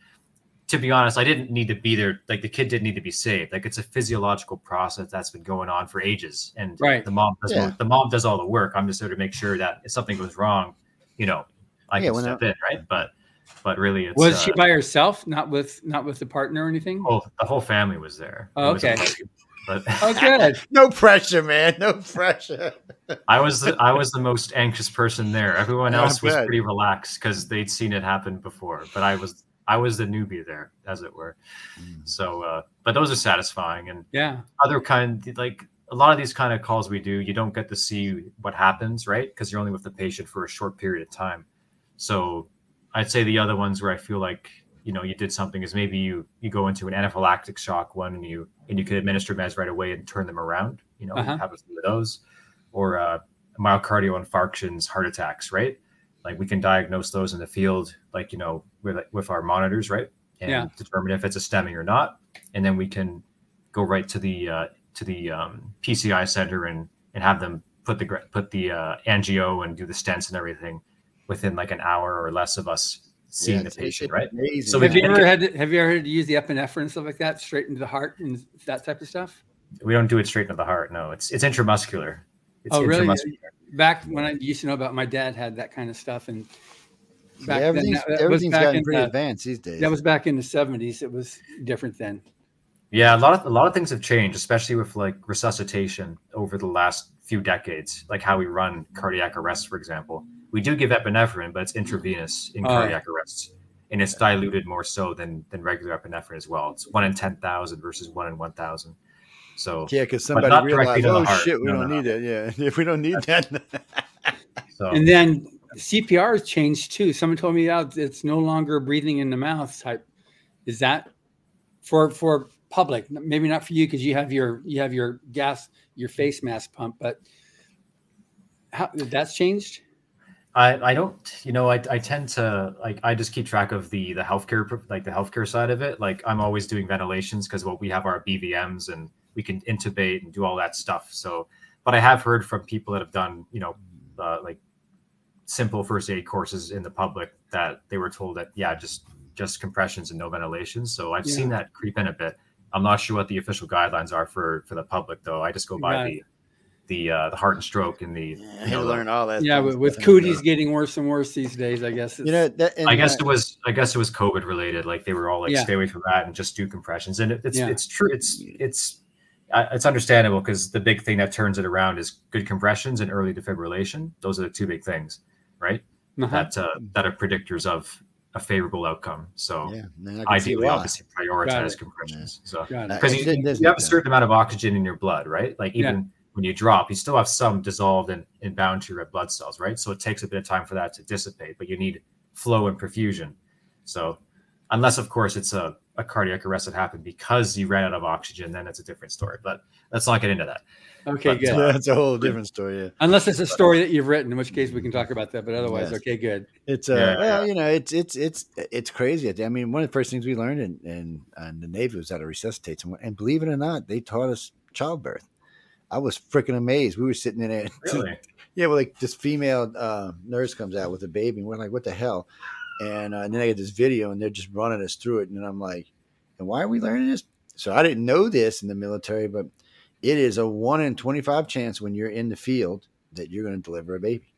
to be honest, I didn't need to be there. Like the kid didn't need to be saved. Like it's a physiological process that's been going on for ages, and Right. the mom does Yeah. the mom does all the work. I'm just there to make sure that if something goes wrong, you know, I Yeah, can when step in, right? But but really, it's Was she uh, by herself, not with not with the partner or anything? whole, the whole family was there. Oh, It was a okay. But Oh, good. No pressure, man. No pressure. I was the, I was the most anxious person there. Everyone else was pretty relaxed because they'd seen it happen before. But I was I was the newbie there, as it were. So, uh, but those are satisfying, and Yeah. other kind like a lot of these kind of calls we do, you don't get to see what happens, right? Because you're only with the patient for a short period of time. So, I'd say the other ones where I feel like you know you did something is maybe you you go into an anaphylactic shock one and you and you could administer meds right away and turn them around. You know, Uh-huh. have a few of those, or uh, myocardial infarctions, heart attacks, right? Like we can diagnose those in the field, like you know, with with our monitors, right? And Yeah. determine if it's a STEMI or not, and then we can go right to the uh, to the um, PCI center and and have them put the gra- put the uh, angio and do the stents and everything within like an hour or less of us seeing Yeah, the patient, right? Amazing. So have you can- ever had to, have you ever had to use the epinephrine and stuff like that straight into the heart and that type of stuff? We don't do it straight into the heart. No, it's it's intramuscular. It's Oh, really? intramuscular. Back when I used to know about my dad had that kind of stuff and Yeah, back then, everything's that- that was everything's back gotten in pretty the- advanced these days. that was back in the seventies. It was different then. Yeah, a lot of a lot of things have changed, especially with like resuscitation over the last few decades, like how we run cardiac arrests, for example. We do give epinephrine, but it's intravenous in Oh. cardiac arrests, and it's diluted more so than than regular epinephrine as well. It's one in ten thousand versus one in one thousand. So, yeah, because somebody not realized, oh heart. shit, we No, don't no, need it. Yeah, if we don't need that, so And then CPR has changed too. Someone told me out it's no longer breathing in the mouth type. Is that for for public? Maybe not for you because you have your you have your gas your face mask pump, but how that's changed? I, I don't you know I, I tend to like I just keep track of the the healthcare like the healthcare side of it like I'm always doing ventilations because well we have our BVMs and we can intubate and do all that stuff so but I have heard from people that have done you know uh, like simple first aid courses in the public that they were told that yeah just just compressions and no ventilation so I've seen that creep in a bit I'm not sure what the official guidelines are for for the public though I just go by Right. the the uh, the heart and stroke and the I you know, learn all that. Yeah, with, with stuff. cooties getting worse and worse these days, I guess. you know, that, and I guess that- it was. I guess it was COVID related. Like they were all like, Yeah. stay away from that and just do compressions. And it, it's Yeah. it's true. It's it's it's understandable because the big thing that turns it around is good compressions and early defibrillation. Those are the two big things, right? Uh-huh. That uh, that are predictors of a favorable outcome. So yeah, man, I ideally, obviously, prioritize it. compressions. So because you, you you have a certain amount of oxygen in your blood, right? Like Yeah. even when you drop, you still have some dissolved and, and bound to your red blood cells, right? So it takes a bit of time for that to dissipate, but you need flow and perfusion. So unless of course it's a, a cardiac arrest that happened because you ran out of oxygen, then it's a different story. But let's not get into that. Okay, but, good. uh, That's a whole different story. Yeah. Unless it's a story that you've written, in which case we can talk about that. But otherwise, Yes. okay, good. It's uh, Yeah, well, yeah. you know, it's it's it's it's crazy. I mean, one of the first things we learned in in, in the Navy was how to resuscitate someone, and believe it or not, they taught us childbirth. I was freaking amazed. We were sitting in there. Really? Yeah, well, like this female uh, nurse comes out with a baby, and we're like, "What the hell?" And, uh, and then I get this video, and they're just running us through it, and I'm like, "And why are we learning this?" So I didn't know this in the military, but it is a one in twenty five chance when you're in the field that you're going to deliver a baby.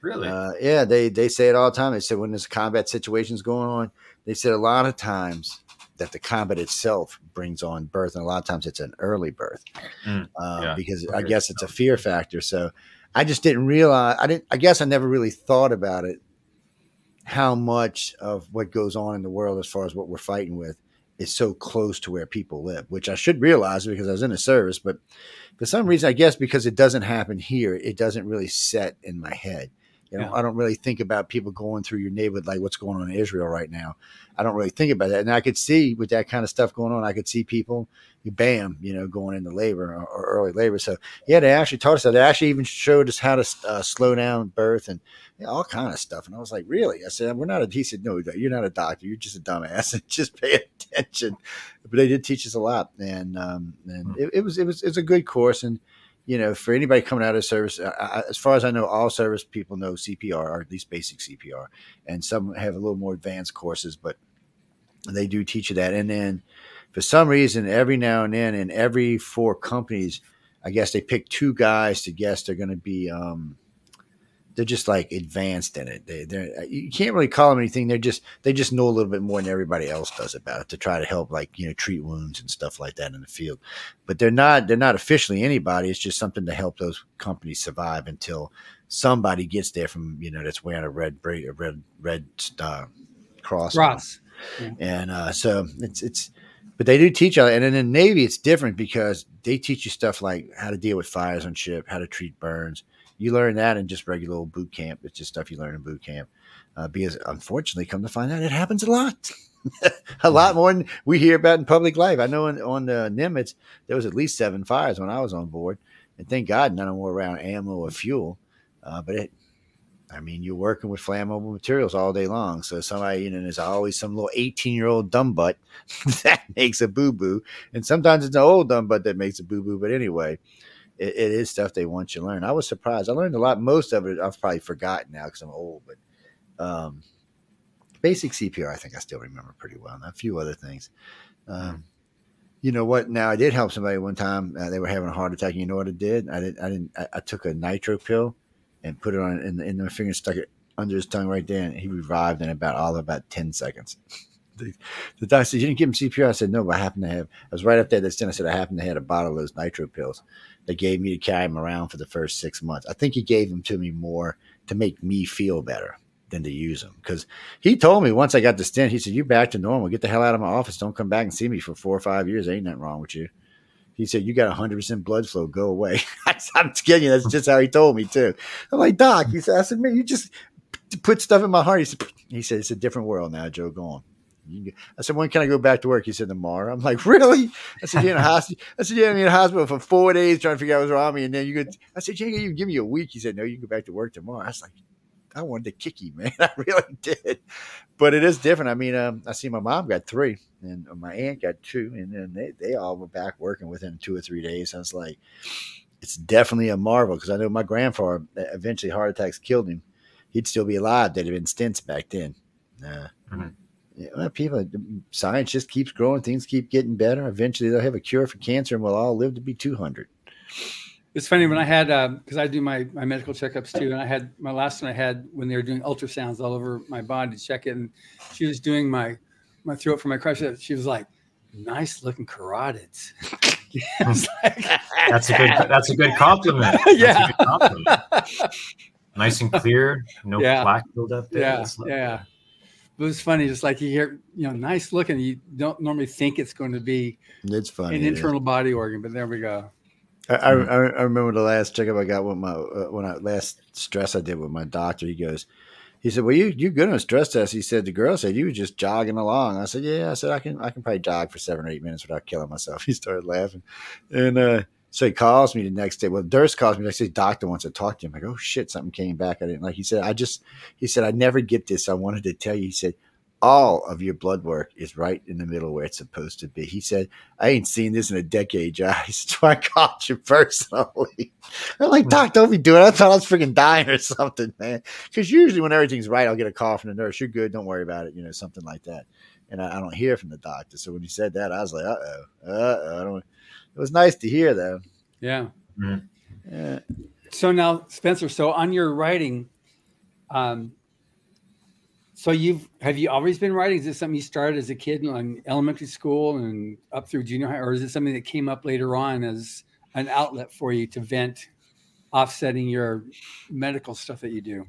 Really? Uh, yeah, they they say it all the time. They said when there's combat situations going on, they said a lot of times that the combat itself brings on birth, and a lot of times it's an early birth Mm, uh, yeah. because I guess it's a fear factor. So I just didn't realize. I didn't. I guess I never really thought about it. How much of what goes on in the world, as far as what we're fighting with, is so close to where people live, which I should realize because I was in the service. But for some reason, I guess because it doesn't happen here, it doesn't really set in my head. You know, Yeah. I don't really think about people going through your neighborhood like what's going on in Israel right now. I don't really think about that. And I could see with that kind of stuff going on, I could see people, you bam, you know, going into labor or, or early labor. So yeah, they actually taught us that. They actually even showed us how to uh, slow down birth and you know, all kind of stuff. And I was like, really? I said, we're not a. He said, no, you're not a doctor. You're just a dumbass. And just pay attention. But they did teach us a lot, and um, and Hmm. it, it was it was it's a good course. And you know, for anybody coming out of service, as far as I know, all service people know CPR or at least basic CPR, and some have a little more advanced courses. But they do teach you that. And then for some reason, every now and then, in every four companies, I guess they pick two guys to guess they're going to be. Um, they're just like advanced in it. They they you can't really call them anything. They're just they just know a little bit more than everybody else does about it to try to help like you know treat wounds and stuff like that in the field. But they're not they're not officially anybody. It's just something to help those companies survive until somebody gets there from you know that's wearing a red braid a red red uh, cross. Cross. Yeah. And uh, so it's it's but they do teach other and in the Navy it's different because they teach you stuff like how to deal with fires on ship, how to treat burns you learn that in just regular old boot camp. It's just stuff you learn in boot camp. Uh, because unfortunately, come to find out, it happens a lot, a lot more than we hear about in public life. I know in, on the Nimitz there was at least seven fires when I was on board, and thank God none of them were around ammo or fuel. Uh, but it, I mean, you're working with flammable materials all day long. So somebody, you know, there's always some little 18 year old dumb butt that makes a boo boo, and sometimes it's an old dumb butt that makes a boo boo. But anyway, it, it is stuff they want you to learn. I was surprised. I learned a lot. Most of it I've probably forgotten now because I'm old, but um, basic CPR I think I still remember pretty well. And a few other things. Um, you know what? Now I did help somebody one time. Uh, they were having a heart attack. You know what it did? I didn't. I didn't. I, I took a nitro pill and put it on in, in my finger, and stuck it under his tongue right there, and he revived in about all about ten seconds. The, the doctor said, "You didn't give him CPR." I said, "No, but I happened to have." I was right up there. This I said, "I happened to have a bottle of those nitro pills." They gave me to carry him around for the first six months. I think he gave them to me more to make me feel better than to use them. Because he told me once I got the stent, he said, you're back to normal. Get the hell out of my office. Don't come back and see me for four or five years. Ain't nothing wrong with you." He said, "You got 100 percent blood flow. Go away." I'm kidding you. That's just how he told me too. I'm like, "Doc," he said. I said, "Man, you just put stuff in my heart." He said, "He said it's a different world now, Joe. Go on." I said, when can I go back to work? He said, tomorrow. I'm like, really? I said, you're in a hospital. I said, yeah, I'm in a hospital for four days trying to figure out what's wrong with me. And then you could, I said, you give me a week. He said, no, you can go back to work tomorrow. I was like, I wanted to kick you, man. I really did. But it is different. I mean, um, I see my mom got three and my aunt got two. And then they, they all were back working within two or three days. I was like, it's definitely a marvel because I know my grandfather eventually heart attacks killed him. He'd still be alive. They'd have been stents back then. Uh, mm-hmm well, people, science just keeps growing. Things keep getting better. Eventually, they'll have a cure for cancer, and we'll all live to be 200. It's funny when I had uh, because um, I do my my medical checkups too, and I had my last one I had when they were doing ultrasounds all over my body to check it, and she was doing my my throat for my crush. She was like, "Nice looking carotids." like, that's a good that's a good compliment. yeah, good compliment. nice and clear, no yeah. plaque buildup. There. Yeah, yeah it was funny. Just like you hear, you know, nice looking. You don't normally think it's going to be it's funny, an internal body organ, but there we go. I, I, I remember the last checkup I got with my uh, when I last stress I did with my doctor. He goes, he said, "Well, you you good on a stress test?" He said, "The girl said you were just jogging along." I said, "Yeah." I said, "I can I can probably jog for seven or eight minutes without killing myself." He started laughing, and uh, so he calls me the next day. Well, Durst calls me the next day. Doctor wants to talk to him. I'm like, oh shit, something came back. I didn't like. He said, I just. He said, I never get this. I wanted to tell you. He said, all of your blood work is right in the middle where it's supposed to be. He said, I ain't seen this in a decade, Josh. So I called you personally. I'm like, Doc, don't be doing it. I thought I was freaking dying or something, man. Because usually when everything's right, I'll get a call from the nurse. You're good. Don't worry about it. You know, something like that. And I, I don't hear from the doctor. So when he said that, I was like, uh oh, uh oh. It was nice to hear, though. Yeah. Mm-hmm. yeah. So now, Spencer, so on your writing, um, so you've have you always been writing? Is this something you started as a kid in elementary school and up through junior high, or is it something that came up later on as an outlet for you to vent, offsetting your medical stuff that you do?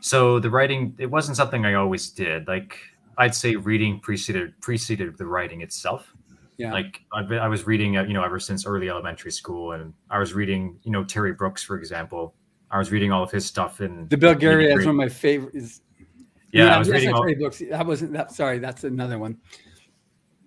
So the writing, it wasn't something I always did. Like I'd say, reading preceded preceded the writing itself. Yeah. Like I've been, I was reading, uh, you know, ever since early elementary school, and I was reading, you know, Terry Brooks, for example. I was reading all of his stuff in the Belgariad is one of my favorites yeah, yeah I was reading all... books. That wasn't that. Sorry, that's another one.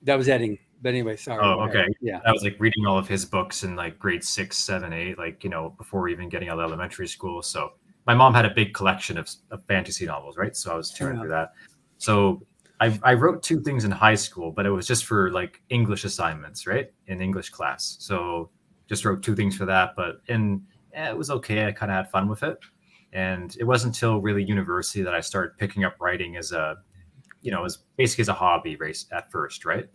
That was Edding. But anyway, sorry. Oh, okay. Yeah, I was like reading all of his books in like grade six, seven, eight, like you know, before even getting out of elementary school. So my mom had a big collection of, of fantasy novels, right? So I was tearing yeah. through that. So I, I wrote two things in high school, but it was just for like English assignments, right? In English class. So just wrote two things for that, but in eh, it was okay. I kind of had fun with it. And it wasn't until really university that I started picking up writing as a you know, was basically as a hobby race at first, right?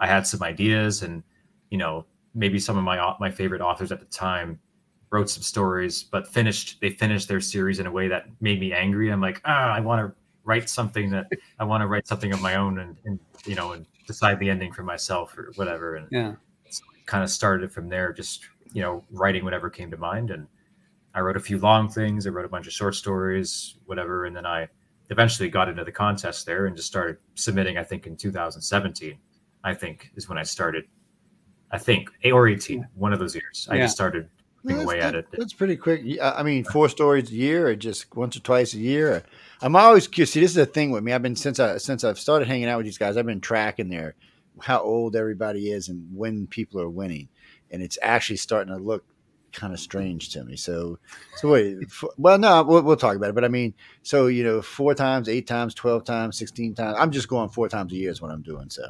I had some ideas and, you know, maybe some of my my favorite authors at the time wrote some stories, but finished they finished their series in a way that made me angry. I'm like, ah, I want to write something that I want to write something of my own and, and you know and decide the ending for myself or whatever. And yeah, so kind of started from there, just you know writing whatever came to mind. And I wrote a few long things. I wrote a bunch of short stories, whatever, and then I eventually got into the contest there and just started submitting. I think in 2017, I think is when I started. I think or 18, one of those years. I just started chipping Well, away that's, at it. that- that's pretty quick. I mean, four stories a year, or just once or twice a year. I'm always curious. See, this is a thing with me. I've been since I since I've started hanging out with these guys. I've been tracking their how old everybody is and when people are winning, and it's actually starting to look kind of strange to me. So, so wait. f- Well, no, we'll, we'll talk about it. But I mean, so you know, four times, eight times, twelve times, sixteen times. I'm just going four times a year is what I'm doing. So,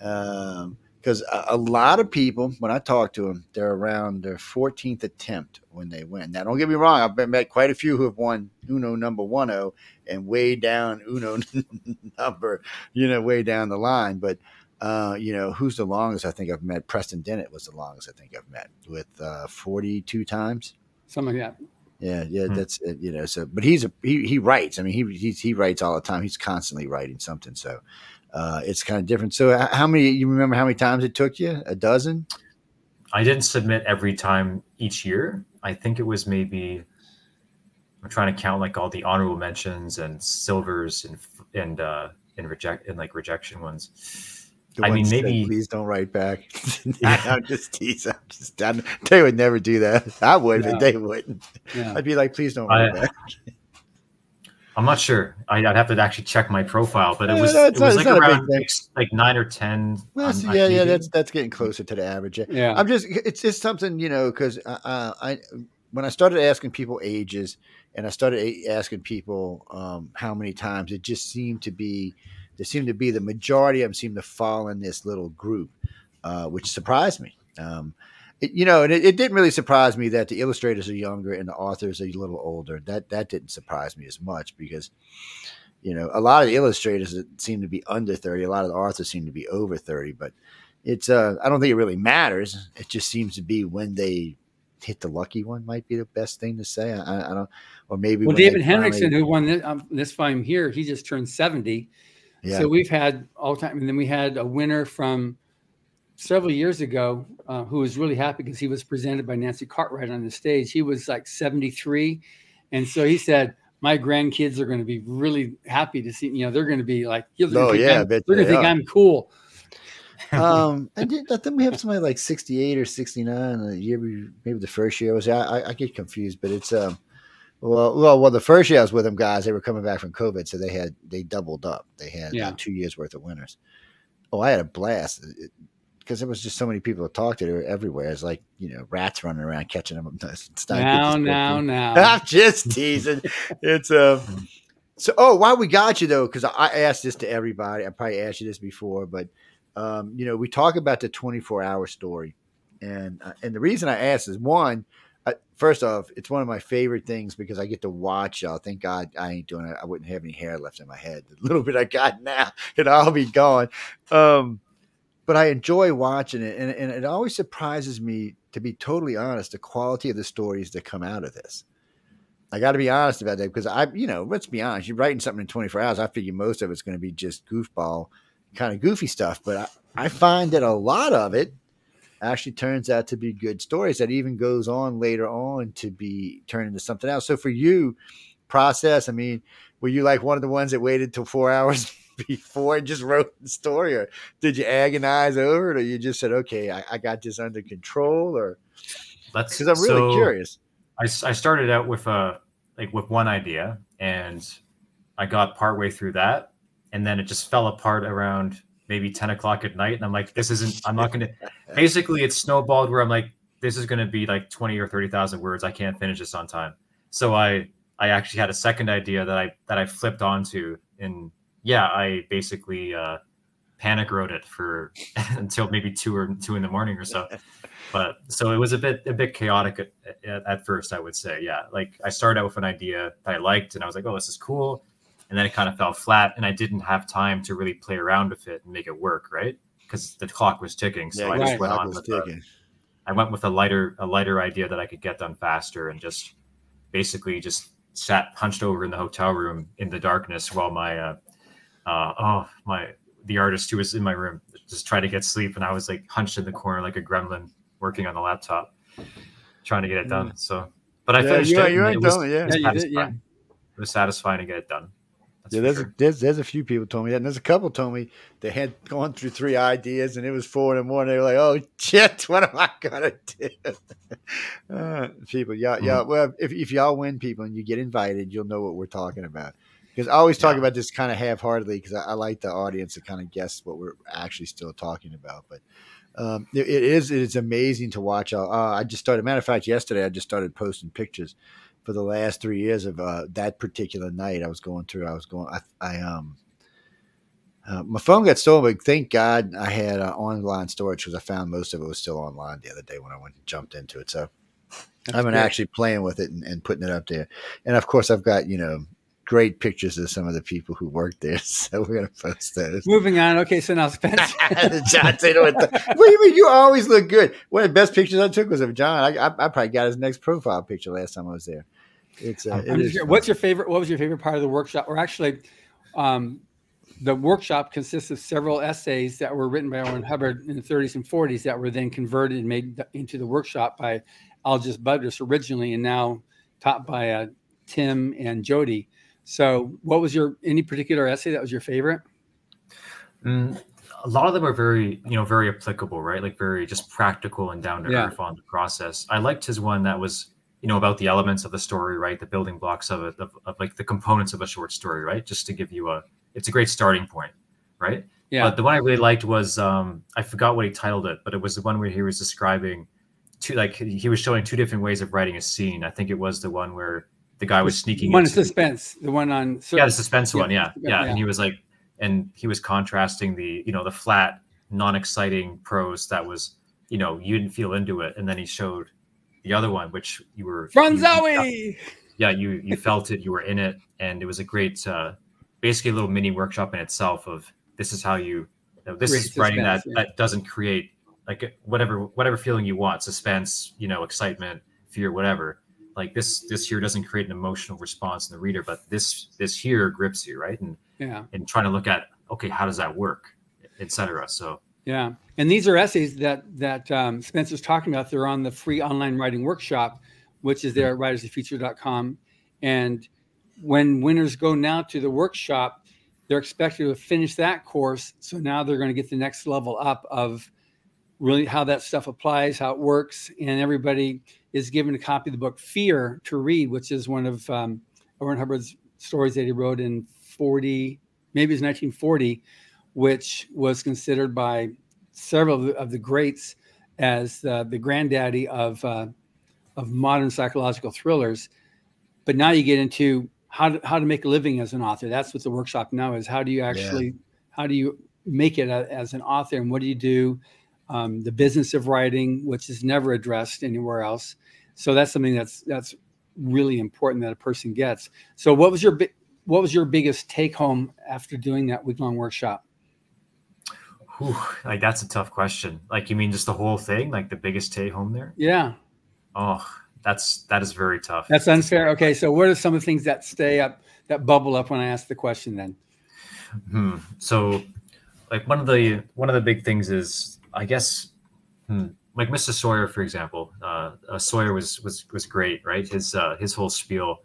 um, because a, a lot of people, when I talk to them, they're around their 14th attempt when they win. Now, don't get me wrong, I've met quite a few who have won Uno number one oh and way down Uno number, you know, way down the line. But uh, you know, who's the longest? I think I've met Preston Dennett was the longest I think I've met with uh, 42 times. something like that. Yeah, yeah, Hmm. that's it, you know. So, but he's a he, he writes. I mean, he he's, he writes all the time. He's constantly writing something. So, uh, it's kind of different. So, how many? You remember how many times it took you? A dozen? I didn't submit every time each year. I think it was maybe I'm trying to count like all the honorable mentions and silvers and and uh and reject and like rejection ones. The I mean, ones that said, maybe- please don't write back. Yeah. I'm just teasing. I'm just, I'm, they would never do that. I would, No. but they wouldn't. Yeah. I'd be like, please don't I- write back. I'm not sure. I, I'd have to actually check my profile, but it Yeah, was no, it was not- like it's not a big around thing. like, like nine or ten. Well, on- that's- on yeah, yeah, that's that's getting closer to the average. Yeah. Yeah. I'm just it's just something you know because uh, I when I started asking people ages and I started asking people um, how many times it just seemed to be there seemed to be the majority of them seemed to fall in this little group, uh, which surprised me. Um, it, you know, and it, it didn't really surprise me that the illustrators are younger and the authors are a little older. That that didn't surprise me as much because you know a lot of the illustrators seem to be under 30 a lot of the authors seem to be over 30 but it's uh i don't think it really matters it just seems to be when they hit the lucky one might be the best thing to say i, I don't or maybe Well, David Henriksen, finally- who won this, um, this here, he just turned 70. yeah So we've had all time, and then we had a winner from several years ago uh, who was really happy because he was presented by Nancy Cartwright on the stage. He was like 73. And so he said, My grandkids are going to be really happy to see, you know, they're going to be like, they're gonna Oh, yeah, I I'm- they're going they to think are. I'm cool. um and did, I think we have somebody like 68 or 69 a year we- maybe the first year was I, I i get confused but it's um well well well the first year i was with them guys they were coming back from covid so they had they doubled up they had uh, Yeah. two years worth of winners oh i had a blast because there was just so many people to talk to they were everywhere it's like you know rats running around catching them It's not Now, now, now. I'm just teasing. It's um. So, oh, why we got you though? Because I asked this to everybody. I probably asked you this before, but um, you know, we talk about the 24 hour story, and uh, and the reason I asked is one. I, first off, it's one of my favorite things because I get to watch y'all. Thank God I ain't doing it. I wouldn't have any hair left in my head. The little bit I got now, and I'll be gone. Um, but I enjoy watching it, and, and it always surprises me, to be totally honest, the quality of the stories that come out of this. I got to be honest about that because I, you know, let's be honest. You're writing something in 24 hours. I figure most of it's going to be just goofball, kind of goofy stuff. But I, I find that a lot of it actually turns out to be good stories that even goes on later on to be turned into something else. So for you, process. I mean, were you like one of the ones that waited till four hours before and just wrote the story, or did you agonize over it, or you just said, "Okay, I, I got this under control," or Let's because I'm really so- curious. I started out with a like with one idea and I got partway through that and then it just fell apart around maybe 10 o'clock at night and I'm like this isn't I'm not gonna basically it snowballed where I'm like this is gonna be like 20 or 30,000 words I can't finish this on time so I I actually had a second idea that I that I flipped onto and yeah I basically uh panic wrote it for until maybe two or two in the morning or so but so it was a bit a bit chaotic at, at, at first i would say yeah like i started out with an idea that i liked and i was like oh this is cool and then it kind of fell flat, and I didn't have time to really play around with it and make it work, right? Because the clock was ticking. So Yeah, I just went on with ticking. I went with a lighter a lighter idea that I could get done faster, and just basically just sat hunched over in the hotel room in the darkness while my uh, uh oh my the artist who was in my room just tried to get sleep, and I was like hunched in the corner like a gremlin working on the laptop, trying to get it done. So, but I Yeah, finished you, it. you ain't it was, done it, yeah. it Yeah, did, yeah. satisfying. It was satisfying to get it done. That's Yeah, there's, sure. a, there's there's a few people told me that, and there's a couple told me they had gone through three ideas, and it was four in the morning. They were like, "Oh shit, what am I gonna do?" uh, people, yeah, Mm-hmm. yeah. Well, if if y'all win, people, and you get invited, you'll know what we're talking about. Because I always talk Yeah. about this kind of half-heartedly, because I, I like the audience to kind of guess what we're actually still talking about. But um, it, it is it is amazing to watch. Uh, I just started. Matter of fact, yesterday I just started posting pictures for the last three years of uh, that particular night. I was going through. I was going. I, I um. Uh, my phone got stolen, but thank God I had uh, online storage because I found most of it was still online the other day when I went and jumped into it. So That's I've been good. actually playing with it and, and putting it up there. And of course, I've got you know great pictures of some of the people who worked there. So we're gonna post those. Moving on. Okay, so now Spence. John with the, what do you mean? You always look good. One of the best pictures I took was of John. I, I, I probably got his next profile picture last time I was there. It's uh, it I'm just is curious, fun. what's your favorite? What was your favorite part of the workshop? Or actually, um, the workshop consists of several essays that were written by L. Ron Hubbard in the 30s and 40s that were then converted and made into the workshop by Algis Budrys originally, and now taught by uh, Tim and Jody. So, what was your any particular essay that was your favorite? Mm, a lot of them are very, you know, very applicable, right? Like very just practical and down to Yeah. earth on the process. I liked his one that was, you know, about the elements of the story, right? The building blocks of it, of, of like the components of a short story, right? Just to give you a, it's a great starting point, right? Yeah, But the one I really liked was, um, I forgot what he titled it, but it was the one where he was describing two, like he was showing two different ways of writing a scene. I think it was the one where the guy was sneaking one in into- suspense, the one on yeah, the suspense Yeah, one. Yeah, yeah, yeah. And he was like, and he was contrasting the, you know, the flat, non-exciting prose that was, you know, you didn't feel into it, and then he showed the other one, which you were you- you felt- Franzowie. yeah, you you felt it, you were in it, and it was a great, uh, basically a little mini workshop in itself of this is how you, you know, this Create is writing that yeah. that doesn't create like whatever whatever feeling you want, suspense, you know, excitement, fear, whatever. Like this this here doesn't create an emotional response in the reader, but this this here grips you, right? And Yeah. and trying to look at okay, how does that work, etc. So Yeah, and these are essays that that um, Spencer's talking about. They're on the free online writing workshop, which is there at writersoffuture.com. And when winners go now to the workshop, they're expected to finish that course. So now they're going to get the next level up of really how that stuff applies, how it works, and everybody is given a copy of the book Fear to read, which is one of um, L. Ron Hubbard's stories that he wrote in 40, maybe it was 1940 which was considered by several of the, of the greats as uh, the granddaddy of uh, of modern psychological thrillers. But now you get into how to, how to make a living as an author. That's what the workshop now is. How do you actually how do you make it a, as an author, and what do you do? Um, the business of writing, which is never addressed anywhere else. So that's something that's that's really important that a person gets. So what was your what was your biggest take home after doing that week long workshop? whew, like that's a tough question. Like you mean just the whole thing, like the biggest take home there? Yeah, Oh, that's that is very tough. that's unfair. Okay, so what are some of the things that stay up, that bubble up when I ask the question? Then, Hmm. So, like one of the one of the big things is, I guess, hmm, like Mr. Sawyer, for example. Uh, uh, Sawyer was was was great, right? His uh, his whole spiel,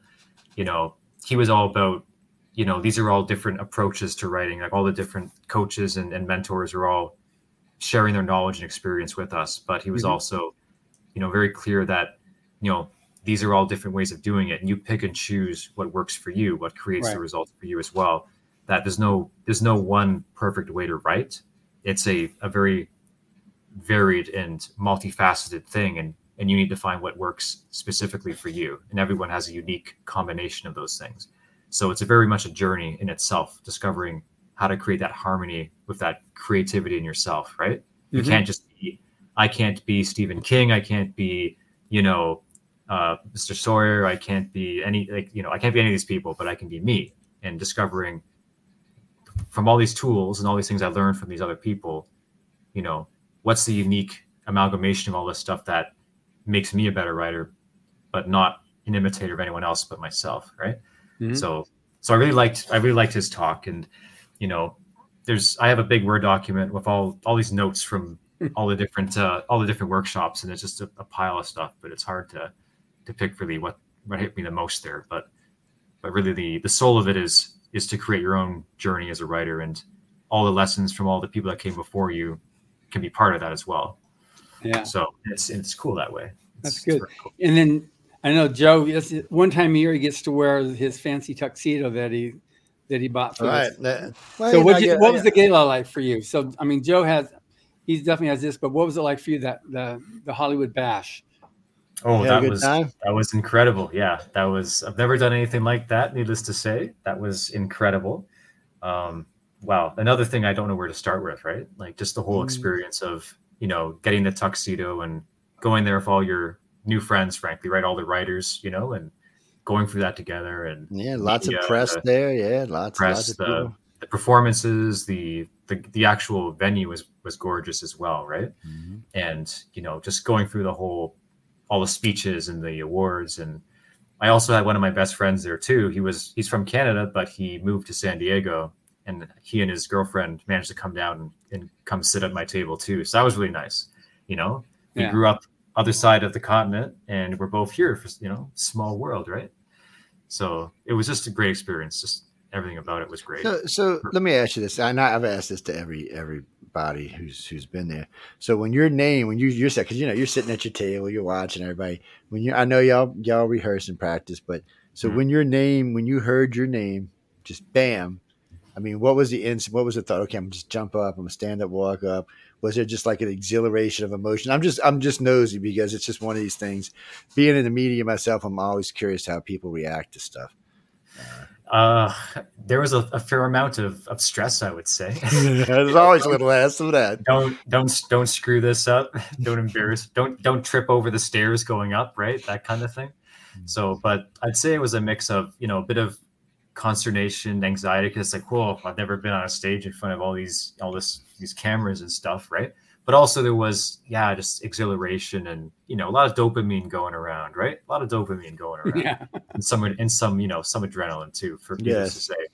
you know, he was all about, you know, these are all different approaches to writing. Like all the different coaches and, and mentors are all sharing their knowledge and experience with us. But he was Mhm. also, you know, very clear that, you know, these are all different ways of doing it, and you pick and choose what works for you, what creates the results for you as well that there's no there's no one perfect way to write it's a, a very varied and multifaceted thing and and you need to find what works specifically for you. And everyone has a unique combination of those things. So it's a very much a journey in itself discovering how to create that harmony with that creativity in yourself right? You Mhm. can't just be i can't be stephen king. I can't be you know uh, mr sawyer. I can't be any like you know i can't be any of these people but i can be me. And discovering from all these tools and all these things I learned from these other people, you know, what's the unique amalgamation of all this stuff that makes me a better writer, but not an imitator of anyone else but myself, right? Mm-hmm. So, so I really liked I really liked his talk, and you know, there's I have a big Word document with all all these notes from all the different uh, all the different workshops, and it's just a, a, pile of stuff. But it's hard to to pick really what what hit me the most there. But but really the the soul of it is is to create your own journey as a writer, and all the lessons from all the people that came before you can be part of that as well. Yeah. So it's it's cool that way. That's good. Cool. And then I know Joe. Yes, One time a year he gets to wear his fancy tuxedo that he that he bought for right. us. Well, so what, you, what was the gala like for you? So I mean, Joe has he definitely has this, but what was it like for you that the the Hollywood Bash? Oh, that was time? that was incredible. Yeah, that was. I've never done anything like that. Needless to say, that was incredible. Um, wow, another thing I don't know where to start with. Right, like just the whole mm. experience of you know getting the tuxedo and going there with all your new friends, frankly, right? All the writers, you know, and going through that together and yeah, lots of press the, there. Yeah, lots, press, lots of the, the performances, the, the the actual venue was was gorgeous as well, right? Mm-hmm. And you know, just going through the whole all the speeches and the awards and I also had one of my best friends there too. He was he's from Canada, but he moved to San Diego and he and his girlfriend managed to come down and, and come sit at my table too. So that was really nice. You know, we yeah. grew up other side of the continent and we're both here for you know small world right so it was just a great experience just everything about it was great so, so let me ask you this i i've asked this to every everybody who's who's been there so when your name when you you're set, because you know you're sitting at your table you're watching everybody when you i know y'all y'all rehearse and practice but so mm-hmm. when your name when you heard your name just bam i mean what was the instant what was the thought okay i'm just jump up i'm gonna stand up walk up was there just like an exhilaration of emotion i'm just i'm just nosy because it's just one of these things being in the media myself i'm always curious how people react to stuff uh, there was a, a, fair amount of, of stress, I would say. There's always a little less of that. Don't don't don't screw this up. Don't embarrass. Don't don't trip over the stairs going up. Right, that kind of thing. Mm. So, but I'd say it was a mix of you know a bit of consternation, anxiety, because it's like, whoa, I've never been on a stage in front of all these all this these cameras and stuff, right? But also there was, yeah, just exhilaration and you know a lot of dopamine going around, right? A lot of dopamine going around, yeah, and some and some you know some adrenaline too, for people yes. to say.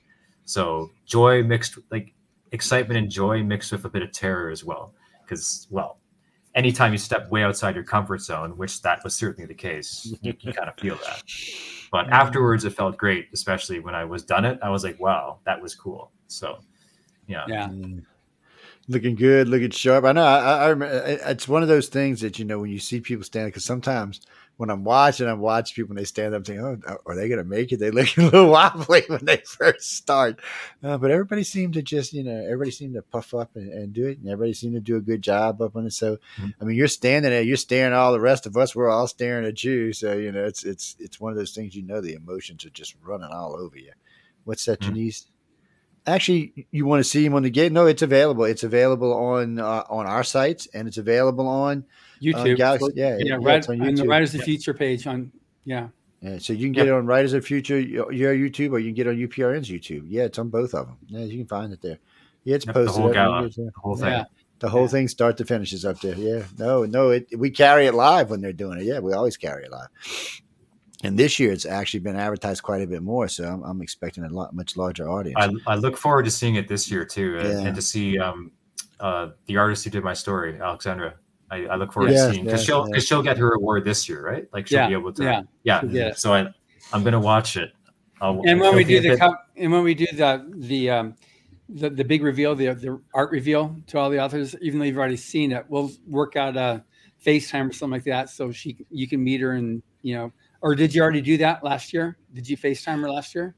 So joy mixed like excitement and joy mixed with a bit of terror as well, because well, anytime you step way outside your comfort zone, which that was certainly the case, you, you kind of feel that. But afterwards, it felt great, especially when I was done it. I was like, wow, that was cool. So, yeah. Yeah. Mm. Looking good, looking sharp. I know. I, I, it's one of those things that you know when you see people standing because sometimes when I'm watching, I'm watching people when they stand up, saying, "Oh, are they going to make it?" They look a little wobbly when they first start, uh, but everybody seemed to just, you know, everybody seemed to puff up and, and, do it, and everybody seemed to do a good job up on it. So, mm-hmm. I mean, you're standing there, you're staring at all the rest of us. We're all staring at you. So, you know, it's it's it's one of those things. You know, the emotions are just running all over you. What's that, mm-hmm. Janice? Actually, you want to see him on the gate? No, it's available. It's available on uh, on our sites, and it's available on YouTube. Uh, Galaxy, yeah, yeah, yeah right, on, on, the Writers of the Future page on yeah. Yeah, so you can get it on Writers of Future, your YouTube, or you can get it on UPRN's YouTube. Yeah, it's on both of them. Yeah, you can find it there. Yeah, it's yep, posted. The whole, gala, the whole thing. Yeah. The whole yeah. thing, start to finish, is up there. Yeah, no, no, it, we carry it live when they're doing it. Yeah, we always carry it live. And this year, it's actually been advertised quite a bit more, so I'm, I'm expecting a lot much larger audience. I, I, look forward to seeing it this year too, and, yeah. and to see um, uh, the artist who did my story, Alexandra. I, I look forward to seeing because she'll because she'll get her award this year, right? Like she'll yeah, be able to, yeah, yeah. yeah. So I I'm gonna watch it. I'll, and when we do the and when we do the the um, the, the big reveal, the the art reveal to all the authors, even though you've already seen it, we'll work out a FaceTime or something like that, so she you can meet her and you know. Or did you already do that last year? Did you FaceTime her last year?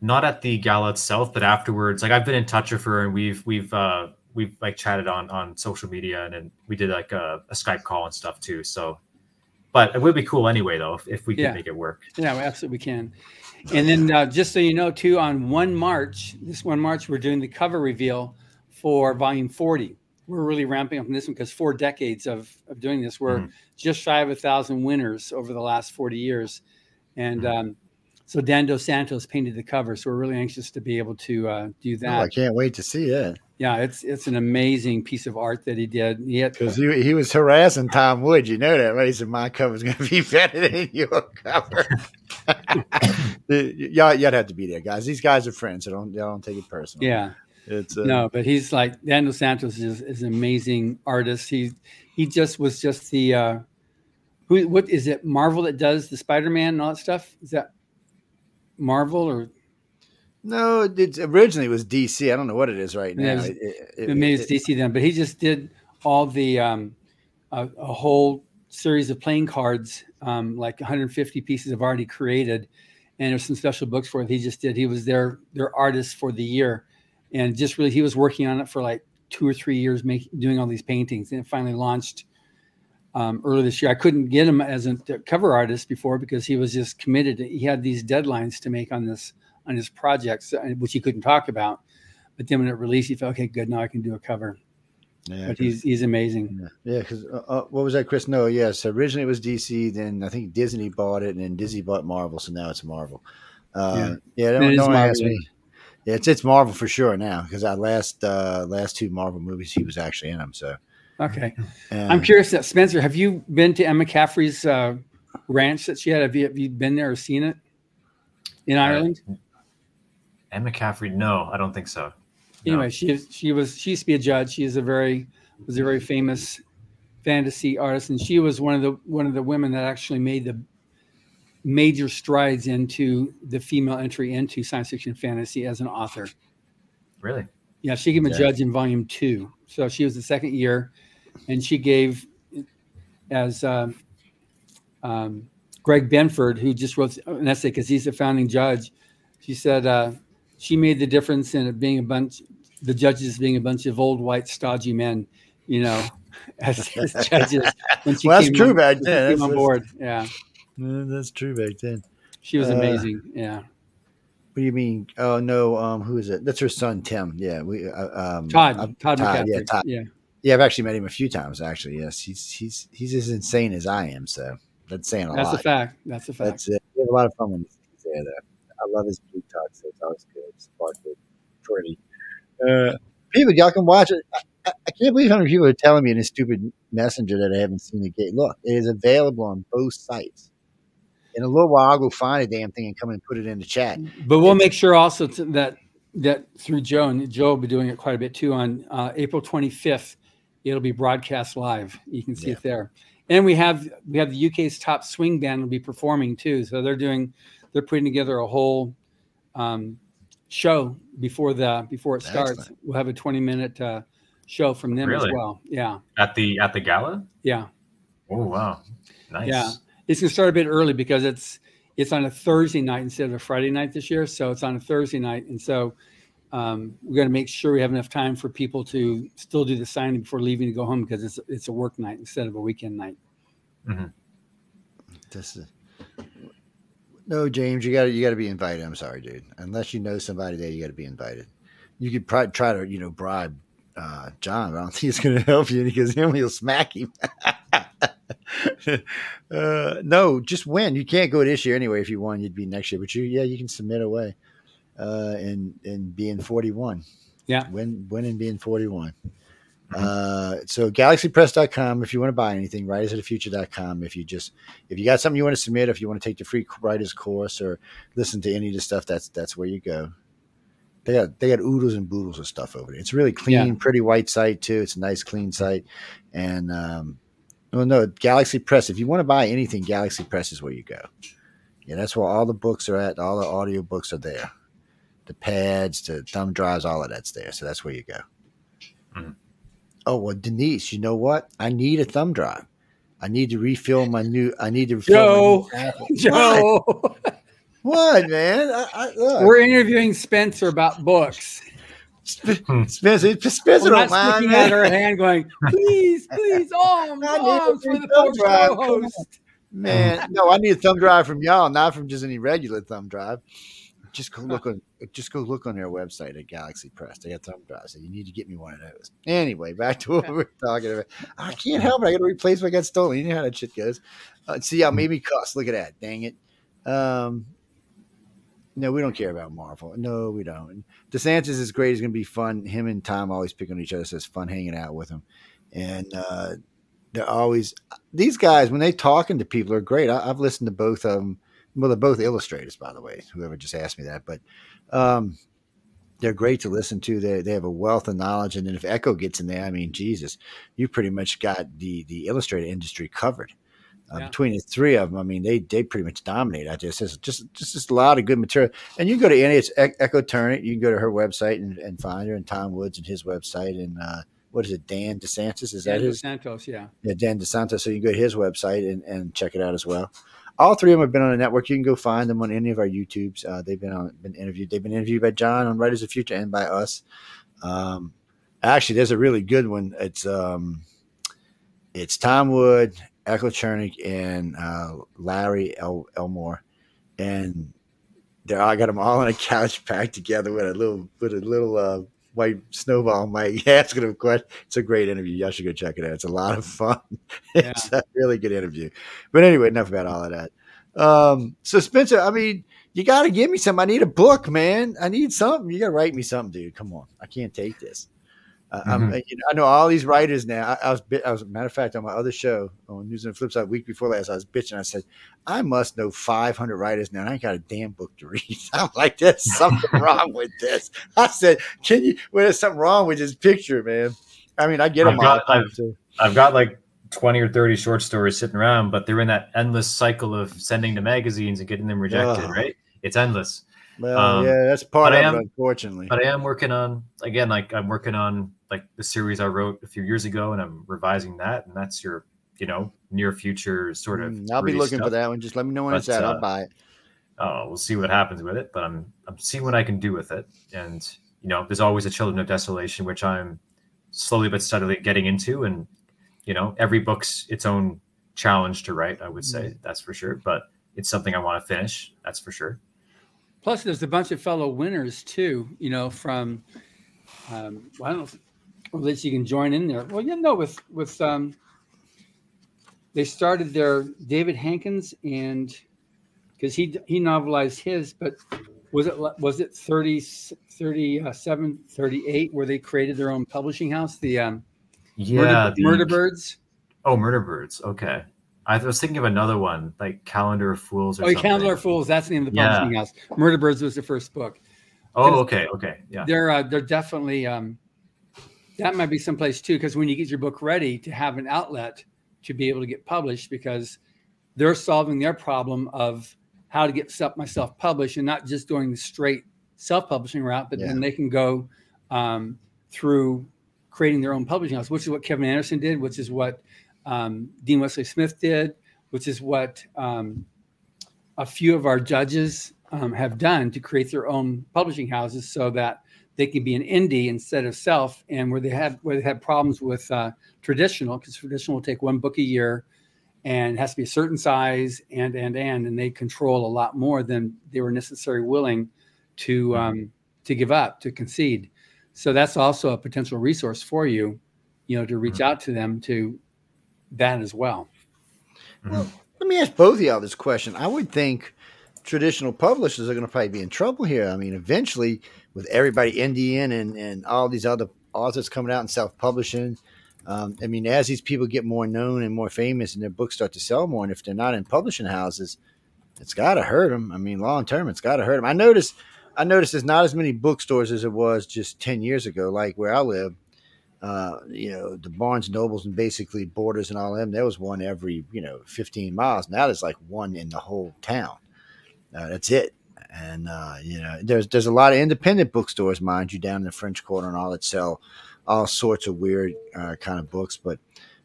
Not at the gala itself, but afterwards. Like I've been in touch with her, and we've we've uh, we've like chatted on on social media and then we did like a, a Skype call and stuff too. So, but it would be cool anyway though if, if we could yeah. make it work. Yeah, absolutely we absolutely can. And then uh, just so you know too, on one March, this one March, we're doing the cover reveal for Volume 40. We're really ramping up on this one because four decades of, of doing this, we're mm-hmm. just shy of a thousand winners over the last 40 years, and mm-hmm. um, So Dan Dos Santos painted the cover. So we're really anxious to be able to uh, do Oh, that. I can't wait to see that yeah, it's it's an amazing piece of art that he did. He because he, he was harassing Tom Wood. You know that, right? He said my cover's going to be better than your cover. Y'all, y'all have to be there, guys. These guys are friends, so don't y'all don't take it personal. yeah. it's uh, no, but he's like Dan Dos Santos is, is an amazing artist. He he just was just the uh, who what is it Marvel that does the Spider Man and all that stuff? Is that Marvel or no. It's originally it was DC. I don't know what it is right Yeah, now. it was- It- it- maybe it's it- DC then? But he just did all the um, a, a whole series of playing cards, um, like 150 pieces of art he created, and there's some special books for it. He just did. He was their their artist for the year, and just really he was working on it for like two or three years, making doing all these paintings, and it finally launched um, earlier this year. I couldn't get him as a cover artist before because he was just committed. He had these deadlines to make on this on his projects, uh, which he couldn't talk about. But then when it released, he felt okay, good. Now I can do a cover. yeah, but he's he's amazing. Yeah, because uh, uh, what was that, Chris? No, yes. Originally it was DC. Then I think Disney bought it, and then Disney bought Marvel. So now it's Marvel. Uh, yeah, It don't, don't ask Marvel. me. Yeah, it's it's Marvel for sure now because our last uh, last two Marvel movies he was actually in them. So Okay, uh, I'm curious. That Spencer, have you been to Anne McCaffrey's uh, ranch that she had? Have you have you been there or seen it in Ireland? Anne McCaffrey, no, I don't think so. No. Anyway, she is, she was she used to be a judge. She is a very was a very famous fantasy artist, and she was one of the one of the women that actually made the major strides into the female entry into science fiction fantasy as an author. really? Yeah, she became a Okay. judge in volume two. So she was the second year, and she gave as um, um, Greg Benford, who just wrote an essay because he's the founding judge. She said uh, she made the difference in it being a bunch, the judges being a bunch of old white stodgy men, you know, as, as judges. When she Well, that's true on, back then. came That's- on board. Yeah, Uh, that's true back then. she was Uh, amazing. Yeah, What do you mean? Oh no, um, who is it? That's her son Tim. Yeah, we uh, um, Todd, I've- Todd, Todd, yeah, Todd. yeah. Yeah, I've actually met him a few times. Actually, yes, he's he's he's as insane as I am. So that's saying a That's lot. That's a fact. That's a fact. That's it. We have a lot of fun when he's there. Though. I love his blue. So it's always good. It's sparkly, pretty. Uh, people, y'all can watch it. I, I- I can't believe how many people are telling me in this stupid messenger that I haven't seen the gate. Look, it is available on both sites. In a little while, I'll go find a damn thing and come and put it in the chat. But we'll make sure also to, that that through Joe and Joe will be doing it quite a bit too. On uh, April 25th, it'll be broadcast live. You can see Yeah. it there. And we have we have the UK's top swing band will be performing too. So they're doing they're putting together a whole um, show before the before it starts. Excellent. We'll have a 20 minute uh, show from them as Really? well. Yeah, At the at the gala? yeah. Oh wow. Nice. Yeah. It's gonna start a bit early because it's it's on a Thursday night instead of a Friday night this year. So it's on a Thursday night, and so um, we're gonna make sure we have enough time for people to still do the signing before leaving to go home because it's it's a work night instead of a weekend night. Mm-hmm. This is no, James. You got to you got to be invited. I'm sorry, dude. Unless you know somebody there, you got to be invited. You could probably try to you know bribe uh, John. But I don't think he's going to help you because him he'll smack him. uh, no, just win. You can't go this year anyway. If you won, you'd be next year. But you, yeah, you can submit away uh, and and be in 41. Yeah. win win and be in 41. Uh, so galaxypress.com if you want to buy anything, writersofthefuture.com if you just if you got something you want to submit, if you want to take the free writers course or listen to any of the stuff, that's that's where you go. They got they got oodles and boodles of stuff over there. It's really clean, Yeah. pretty white site too. It's a nice clean site. And um well no, Galaxy Press, if you want to buy anything, Galaxy Press is where you go. Yeah, that's where all the books are at, all the audio books are there. The pads, the thumb drives, all of that's there. So that's where you go. Mhm. Oh well, Denise, you know what? I need a thumb drive. I need to refill my new. I need to refill my new Apple. What? Joe, What, man? I, I, we're interviewing Spencer about books. Sp- Spencer, Spencer We're don't sticking out her hand, going, "Please, please, oh, I need a moms for the thumb drive. show Come on. host." Man, no, I need a thumb drive from y'all, not from just any regular thumb drive. Just go look on, just go look on their website at Galaxy Press. They got thumb drives. You need to get me one of those. Anyway, back to what we were talking about. I can't help it. I got to replace what got stolen. You know how that shit goes. Uh, see, made me cuss. Look at that. Dang it. Um, No, we don't care about Marvel. No, we don't. DeSantis is great. He's going to be fun. Him and Tom always pick on each other, so it's fun hanging out with him. And uh, they're always these guys when they talking to people are great. I, have listened to both of them. Well, they're both illustrators, by the way. Whoever just asked me that, but um, they're great to listen to. They they have a wealth of knowledge, and then if Echo gets in there, I mean, Jesus, you pretty much got the the illustrator industry covered. Uh, yeah. Between the three of them, I mean, they they pretty much dominate out there. It's just just just a lot of good material. And you can go to any it's Echo Chernik. You can go to her website and, and find her, and Tom Woods and his website, and uh, what is it, Dan DeSantis? Is Dan that his? Santos, yeah. Yeah, Dan DeSantis. So you can go to his website and, and check it out as well. All three of them have been on the network. You can go find them on any of our YouTubes. Uh, they've been on, been interviewed. They've been interviewed by John on Writers of Future and by us. Um, actually, there's a really good one. It's um, it's Tom Wood, Echo Chernick, and uh, Larry El- Elmore, and they're I got them all on a couch packed together with a little with a little uh, white snowball mic asking him questions. It's a great interview. Y'all should go check it out. It's a lot of fun. Yeah. it's a really good interview. But anyway, enough about all of that. Um, so Spencer, I mean, you got to give me some. I need a book, man. I need something. You got to write me something, dude. Come on, I can't take this. Uh, mm-hmm. you know, I know all these writers now. I, I was, I was, matter of fact, on my other show on News and Flip Side, week before last, I was bitching. I said, I must know 500 writers now, and I ain't got a damn book to read. I'm like, there's something wrong with this. I said, can you? Well, there's something wrong with this picture, man. I mean, I get I've them got, all. I've, I've got like 20 or 30 short stories sitting around, but they're in that endless cycle of sending to magazines and getting them rejected, right? It's endless. Well, um, yeah, that's part of am, it, unfortunately. But I am working on again, like I'm working on like the series I wrote a few years ago, and I'm revising that, and that's your you know near future sort of. Mm, I'll be looking stuff. for that one. Just let me know when but, it's out. I'll uh, buy it. Oh, we'll see what happens with it, but I'm I'm seeing what I can do with it, and you know, there's always a Children of Desolation, which I'm slowly but steadily getting into, and you know, every book's its own challenge to write. I would say mm. that's for sure, but it's something I want to finish. That's for sure. Plus, there's a bunch of fellow winners too. You know, from um, well, I don't know, or at least you can join in there. Well, you know, with with um, they started their David Hankins and because he he novelized his, but was it was it 30, 37, 38 where they created their own publishing house? The um, yeah, Murder, the, Murder Birds. Oh, Murder Birds. Okay. I was thinking of another one, like Calendar of Fools. Or oh, something. Calendar of Fools. That's the name of the publishing yeah. house. Murder Birds was the first book. Oh, okay, okay, yeah. They're uh, they're definitely um, that might be someplace too, because when you get your book ready to have an outlet to be able to get published, because they're solving their problem of how to get stuff myself published and not just doing the straight self-publishing route, but yeah. then they can go um, through creating their own publishing house, which is what Kevin Anderson did, which is what um, Dean Wesley Smith did, which is what um, a few of our judges um, have done to create their own publishing houses so that they can be an indie instead of self and where they have where they have problems with uh, traditional because traditional will take one book a year and has to be a certain size and and and and they control a lot more than they were necessarily willing to mm-hmm. um, to give up to concede so that's also a potential resource for you you know to reach mm-hmm. out to them to that as well well let me ask both of y'all this question i would think traditional publishers are going to probably be in trouble here i mean eventually with everybody Indian and, and all these other authors coming out and self publishing. Um, I mean, as these people get more known and more famous and their books start to sell more, and if they're not in publishing houses, it's got to hurt them. I mean, long term, it's got to hurt them. I noticed, I noticed there's not as many bookstores as it was just 10 years ago, like where I live. Uh, you know, the Barnes Nobles and basically Borders and all of them, there was one every, you know, 15 miles. Now there's like one in the whole town. Uh, that's it and uh, you know there's there's a lot of independent bookstores, mind you, down in the French Quarter and all that sell all sorts of weird uh, kind of books, but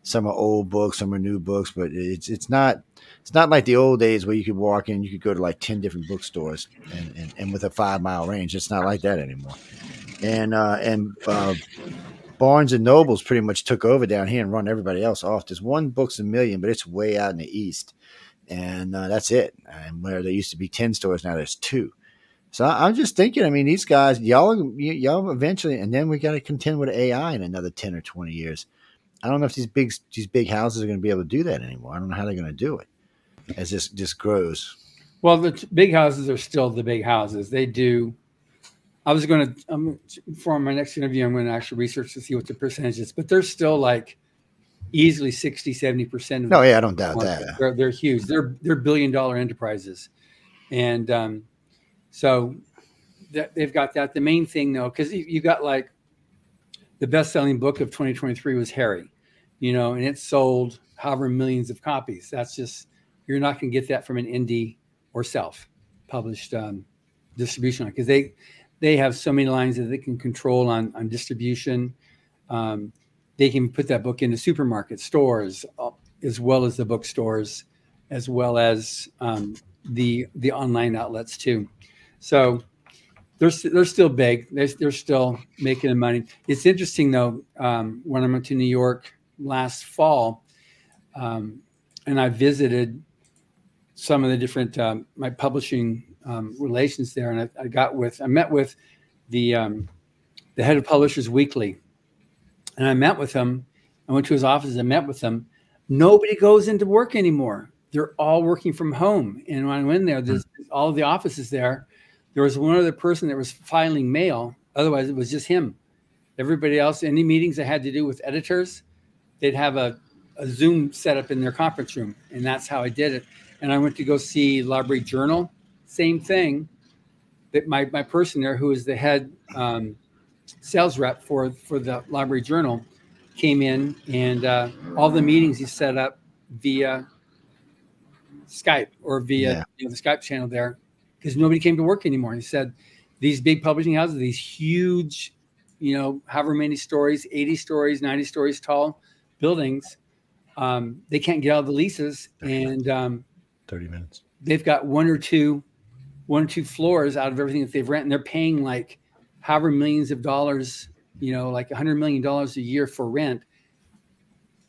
some are old books, some are new books, but it's it's not it's not like the old days where you could walk in, you could go to like ten different bookstores, and and, and with a five mile range, it's not like that anymore. And uh, and uh, Barnes and Nobles pretty much took over down here and run everybody else off. There's one Books a Million, but it's way out in the east and uh, that's it. And where there used to be ten stores, now there's two. So I'm just thinking. I mean, these guys, y'all, y'all eventually, and then we got to contend with AI in another ten or twenty years. I don't know if these big these big houses are going to be able to do that anymore. I don't know how they're going to do it as this just grows. Well, the t- big houses are still the big houses. They do. I was going to, um, for my next interview, I'm going to actually research to see what the percentage is, but they're still like easily 60, 70% of No, yeah, I don't doubt market. that. They're, they're huge. They're, they're billion dollar enterprises. And um, so that, they've got that. The main thing though, because you, you got like the best selling book of 2023 was Harry, you know, and it sold however millions of copies. That's just, you're not going to get that from an indie or self published um, distribution because they, they have so many lines that they can control on, on distribution. Um, they can put that book into supermarket stores uh, as well as the bookstores, as well as um, the the online outlets too. So they're they're still big. They're, they're still making money. It's interesting though. Um, when I went to New York last fall, um, and I visited some of the different um, my publishing um, relations there, and I, I, got with I met with the um, the head of Publishers Weekly, and I met with him. I went to his office and met with him. Nobody goes into work anymore. They're all working from home. And when I went there, there's all of the offices there. There was one other person that was filing mail. Otherwise, it was just him. Everybody else, any meetings that had to do with editors, they'd have a, a Zoom set up in their conference room. And that's how I did it. And I went to go see Library Journal. Same thing. That my, my person there, who is the head um, sales rep for for the Library Journal, came in and uh, all the meetings he set up via Skype or via Yeah. you know, the Skype channel there because nobody came to work anymore. He said these big publishing houses, these huge, you know, however many stories, 80 stories, 90 stories tall buildings, um, they can't get out of the leases and um, 30 minutes. they've got one or two one or two floors out of everything that they've rent and they're paying like however millions of dollars you know like hundred million dollars a year for rent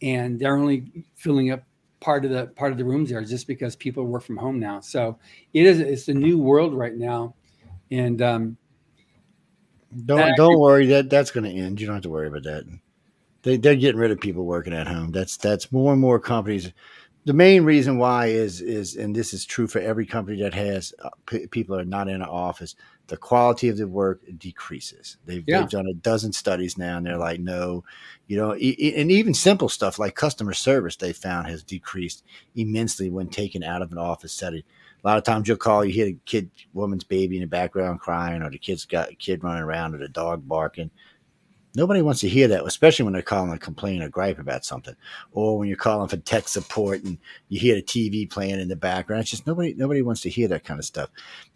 and they're only filling up part of the part of the rooms there just because people work from home now so it is it's a new world right now and um Don't don't worry that that's going to end. You don't have to worry about that. They they're getting rid of people working at home. That's that's more and more companies. The main reason why is is and this is true for every company that has uh, p- people are not in an office. The quality of the work decreases. They've, Yeah. they've done a dozen studies now, and they're like, no, you know, e- and even simple stuff like customer service they found has decreased immensely when taken out of an office setting. A lot of times you'll call, you hear a kid, woman's baby in the background crying, or the kid's got a kid running around, or the dog barking. Nobody wants to hear that, especially when they're calling to complain or gripe about something, or when you're calling for tech support and you hear the TV playing in the background. It's just nobody nobody wants to hear that kind of stuff.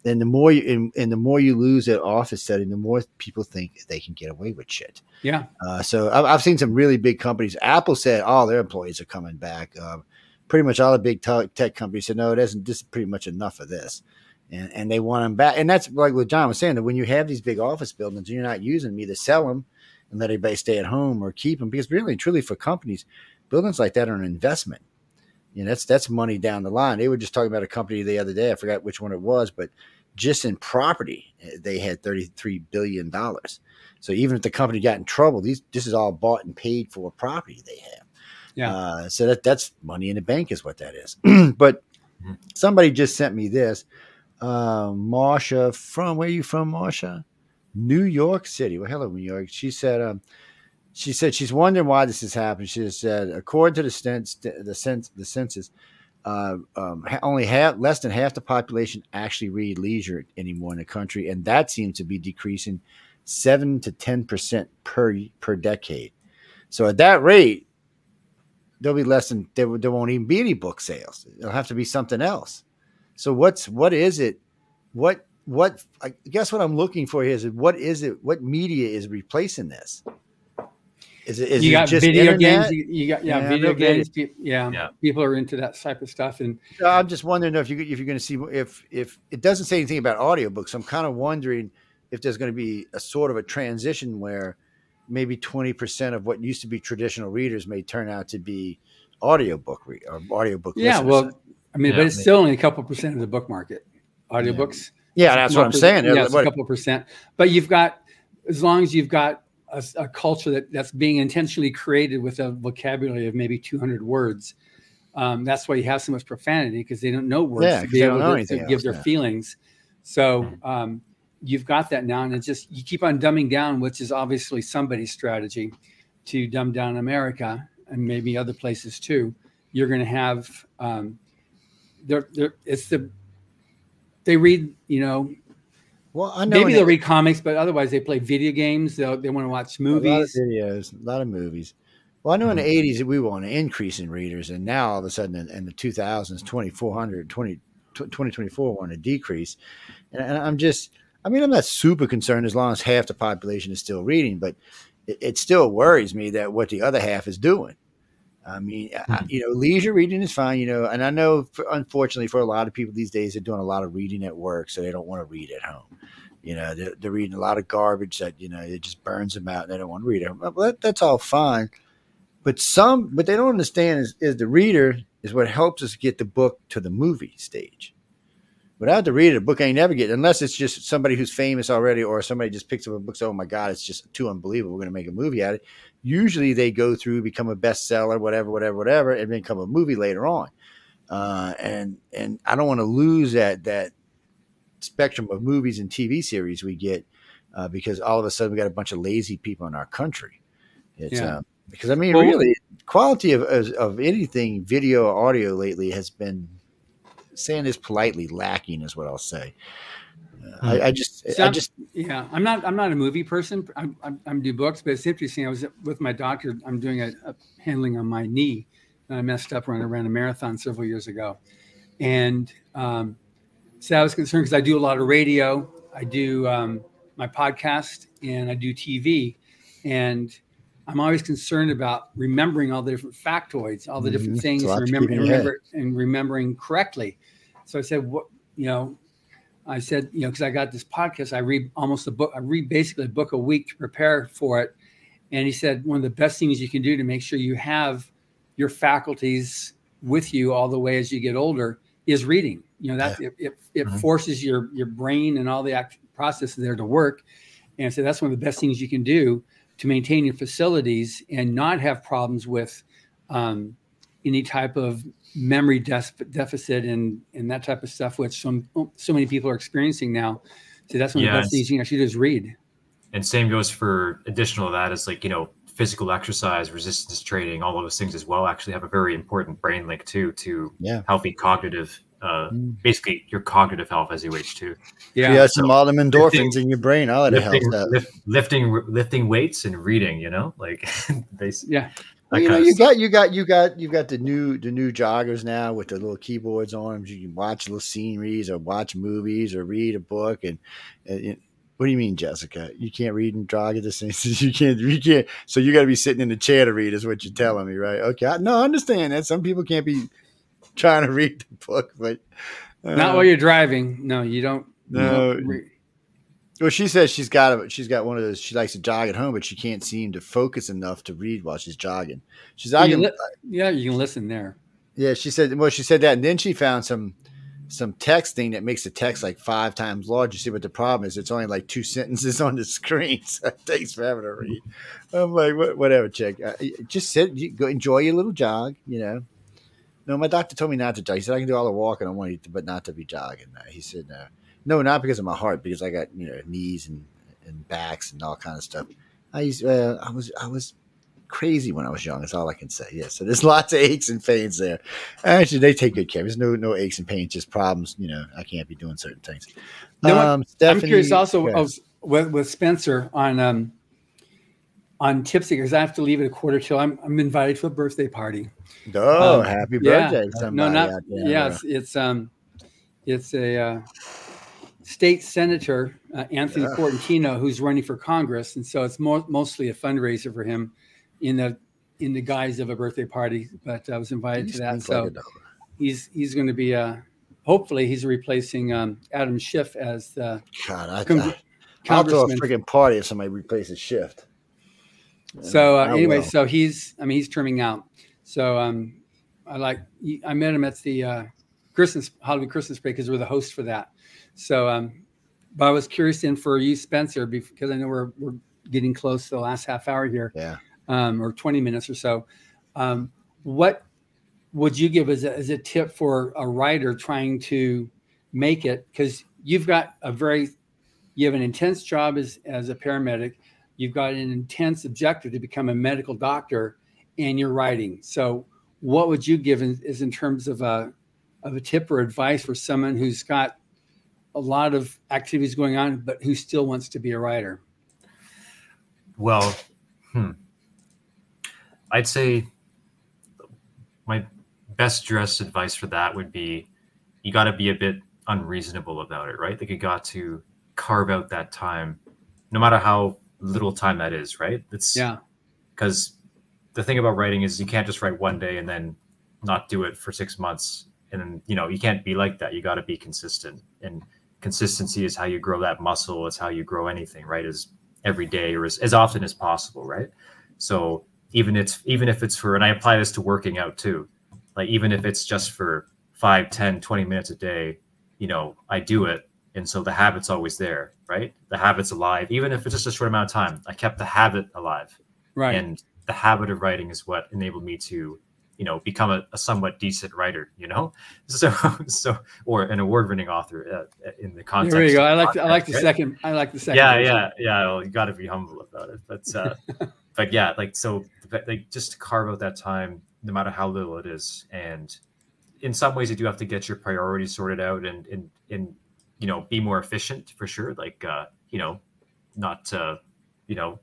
And the more you and, and the more you lose that office setting, the more people think they can get away with shit. yeah Uh, so I've, I've seen some really big companies. Apple said all their employees are coming back. Uh, pretty much all the big tech companies said no, it isn't. This is pretty much enough of this, and and they want them back. And that's like what John was saying that when you have these big office buildings, and you're not using them, either sell them and let everybody stay at home, or keep them because really, truly, for companies, buildings like that are an investment. You know, that's that's money down the line. They were just talking about a company the other day. I forgot which one it was, but just in property, eh, they had thirty three billion dollars. So even if the company got in trouble, these this is all bought and paid for property they have. Yeah. Uh, so that that's money in the bank is what that is. but Mhm. somebody just sent me this. Uh, Marsha from where are you from, Marsha? New York City. Well, hello, New York. She said. Um, she said she's wondering why this has happened. She said, according to the the the census, uh, um, only half, less than half the population actually read leisure anymore in the country, and that seems to be decreasing seven to ten percent per per decade. So at that rate, there'll be less than there, there won't even be any book sales. It'll have to be something else. So what's what is it? What what I guess what I'm looking for here is what is it? What media is replacing this? Is it is you it got just video internet? games you, you got yeah, Yeah, video no video. games pe- yeah, Yeah. people are into that type of stuff and Uh, I'm just wondering if you if you're going to see if if it doesn't say anything about audiobooks. I'm kind of wondering if there's going to be a sort of a transition where maybe 20% of what used to be traditional readers may turn out to be audiobook re- or audiobook yeah listeners. well i mean Yeah, but it's maybe. still only a couple percent of the book market audiobooks yeah, that's what I'm saying. Yeah, it's a couple percent. But you've got, as long as you've got a, a culture that, that's being intentionally created with a vocabulary of maybe 200 words, Um, that's why you have so much profanity because they don't know words Yeah, to be they able don't know to, anything to give their yeah. feelings. So um, you've got that now, and it's just you keep on dumbing down, which is obviously somebody's strategy to dumb down America and maybe other places too. You're going to have um, they're, they're, it's the they read you know Well, I know maybe they'll read comics, but otherwise they play video games. They'll, they want to watch A lot of movies. videos, a lot of movies. Well, I know in the Mm-hmm. 80s we were on an increase in readers, and now all of a sudden in, in the 2000s, 2400, 20, 2024 we're on a decrease. And, and I'm just, I mean, I'm not super concerned as long as half the population is still reading, but it, it still worries me that what the other half is doing. I mean, Hmm. I, you know, leisure reading is fine, you know, and I know, for, unfortunately, for a lot of people these days, they're doing a lot of reading at work, so they don't want to read at home. You know, they're, they're reading a lot of garbage that you know it just burns them out, and they don't want to read it. Well, that, that's all fine, but some, but they don't understand is, is the reader is what helps us get the book to the movie stage. Without the reader, the book ain't never get unless it's just somebody who's famous already, or somebody just picks up a book. So, oh my god, it's just too unbelievable. We're going to make a movie out of it. Usually, they go through, become a bestseller, whatever, whatever, whatever, and become a movie later on. Uh, and and I don't want to lose that that spectrum of movies and TV series we get uh, because all of a sudden we got a bunch of lazy people in our country. It's Yeah. um, because I mean, Well- really, quality of, of of anything, video or audio lately has been saying this politely lacking, is what I'll say. Uh, I, I just, I just, Yeah, I'm not. I'm not a movie person. I'm, I'm, I'm do books, but it's interesting. I was with my doctor. I'm doing a, a handling on my knee, and I messed up when I ran a marathon several years ago, and um, so I was concerned because I do a lot of radio. I do um, my podcast and I do TV, and I'm always concerned about remembering all the different factoids, all the different a things, and, to remember, keep in and, remember, and remembering correctly. So I said, what you know, I said, you know, because I got this podcast, I read almost a book, I read basically a book a week to prepare for it. And he said, one of the best things you can do to make sure you have your faculties with you all the way as you get older is reading. You know, that it, it, it Mhm. forces your your brain and all the act processes there to work. And so that's one of the best things you can do to maintain your facilities and not have problems with um, any type of memory def- deficit and and that type of stuff, which some so many people are experiencing now. So that's one of the best things you can actually do is read. and same goes for additional to that is like you know physical exercise resistance training all of those things as well actually have a very important brain link too to Yeah. healthy cognitive uh Mm. basically your cognitive health as you age too Yeah, you got some all them endorphins in your brain. All that lifting, helps out. lift, lifting lifting weights and reading you know like they yeah. Well, you know, you got you got you got you got the new the new joggers now with the little keyboards on them. You can watch little sceneries or watch movies or read a book. And, and what do you mean, Jessica? You can't read and jog at the same. time. You can't. You can't. So you got to be sitting in the chair to read. Is what you're telling me, right? Okay. I, no, I understand that. Some people can't be trying to read the book, but uh, Not while you're driving. No, you don't. you No. don't re- Well, she says she's got a, she's got one of those. She likes to jog at home, but she can't seem to focus enough to read while she's jogging. She's you jogging. li- yeah, you can listen there. Yeah, she said. Well, she said that, and then she found some some texting that makes the text like five times larger. See what the problem is? It's only like two sentences on the screen, so it takes forever to read. I'm like, what, whatever, chick. Uh, just sit, you go enjoy your little jog. You know. No, my doctor told me not to jog. He said I can do all the walking I want, but not to be jogging. Uh, he said, uh, no, not because of my heart, because I got you know knees and, and backs and all kind of stuff. I used, uh, I was, I was crazy when I was young. That's all I can say. Yeah. So there's lots of aches and pains there. Actually, they take good care. There's no no aches and pains, just problems. You know, I can't be doing certain things. No, um, I'm curious also yeah. With, with Spencer on um on tipsy because I have to leave at a quarter till I'm I'm invited to a birthday party. Oh, um, happy birthday! to no, not yeah. It's, it's um it's a uh, state senator uh, Anthony Yeah. Portantino who's running for Congress, and so it's more, mostly a fundraiser for him in the in the guise of a birthday party. But I was invited You to that, so like he's he's going to be uh hopefully he's replacing um, Adam Schiff as the God, I, con- I, I'll throw a freaking party if somebody replaces Schiff. So uh, anyway, will. so he's I mean he's trimming out. So um, I like I met him at the uh, Christmas Hollywood Christmas break because we're the host for that. So um, but I was curious in for you, Spencer, because I know we're we're getting close to the last half hour here, yeah. um, or twenty minutes or so. Um, what would you give as a, as a tip for a writer trying to make it? Because you've got a very, you have an intense job as, as a paramedic. You've got an intense objective to become a medical doctor and you're writing. So what would you give in, is in terms of a, of a tip or advice for someone who's got a lot of activities going on, but who still wants to be a writer? Well, hmm. I'd say my best dress advice for that would be you got to be a bit unreasonable about it, right? Like you got to carve out that time, no matter how little time that is, right? It's yeah. Because the thing about writing is you can't just write one day and then not do it for six months, and then you know you can't be like that. You got to be consistent, and consistency is how you grow that muscle. It's how you grow anything, right? Is every day or as, as often as possible, right? So even it's even if it's for and I apply this to working out too. Like even if it's just for 5, 10, 20 minutes a day, you know, I do it. And so the habit's always there, right? The habit's alive, even if it's just a short amount of time. I kept the habit alive. Right. And the habit of writing is what enabled me to you know become a, a, somewhat decent writer you know? So so or an award-winning author uh, in the context there you go. i like the, i like the right? second i like the second yeah version. yeah yeah. Well, you got to be humble about it. But uh but yeah like so like just to carve out that time no matter how little it is and in some ways you do have to get your priorities sorted out and and and you know be more efficient for sure. Like uh you know not uh you know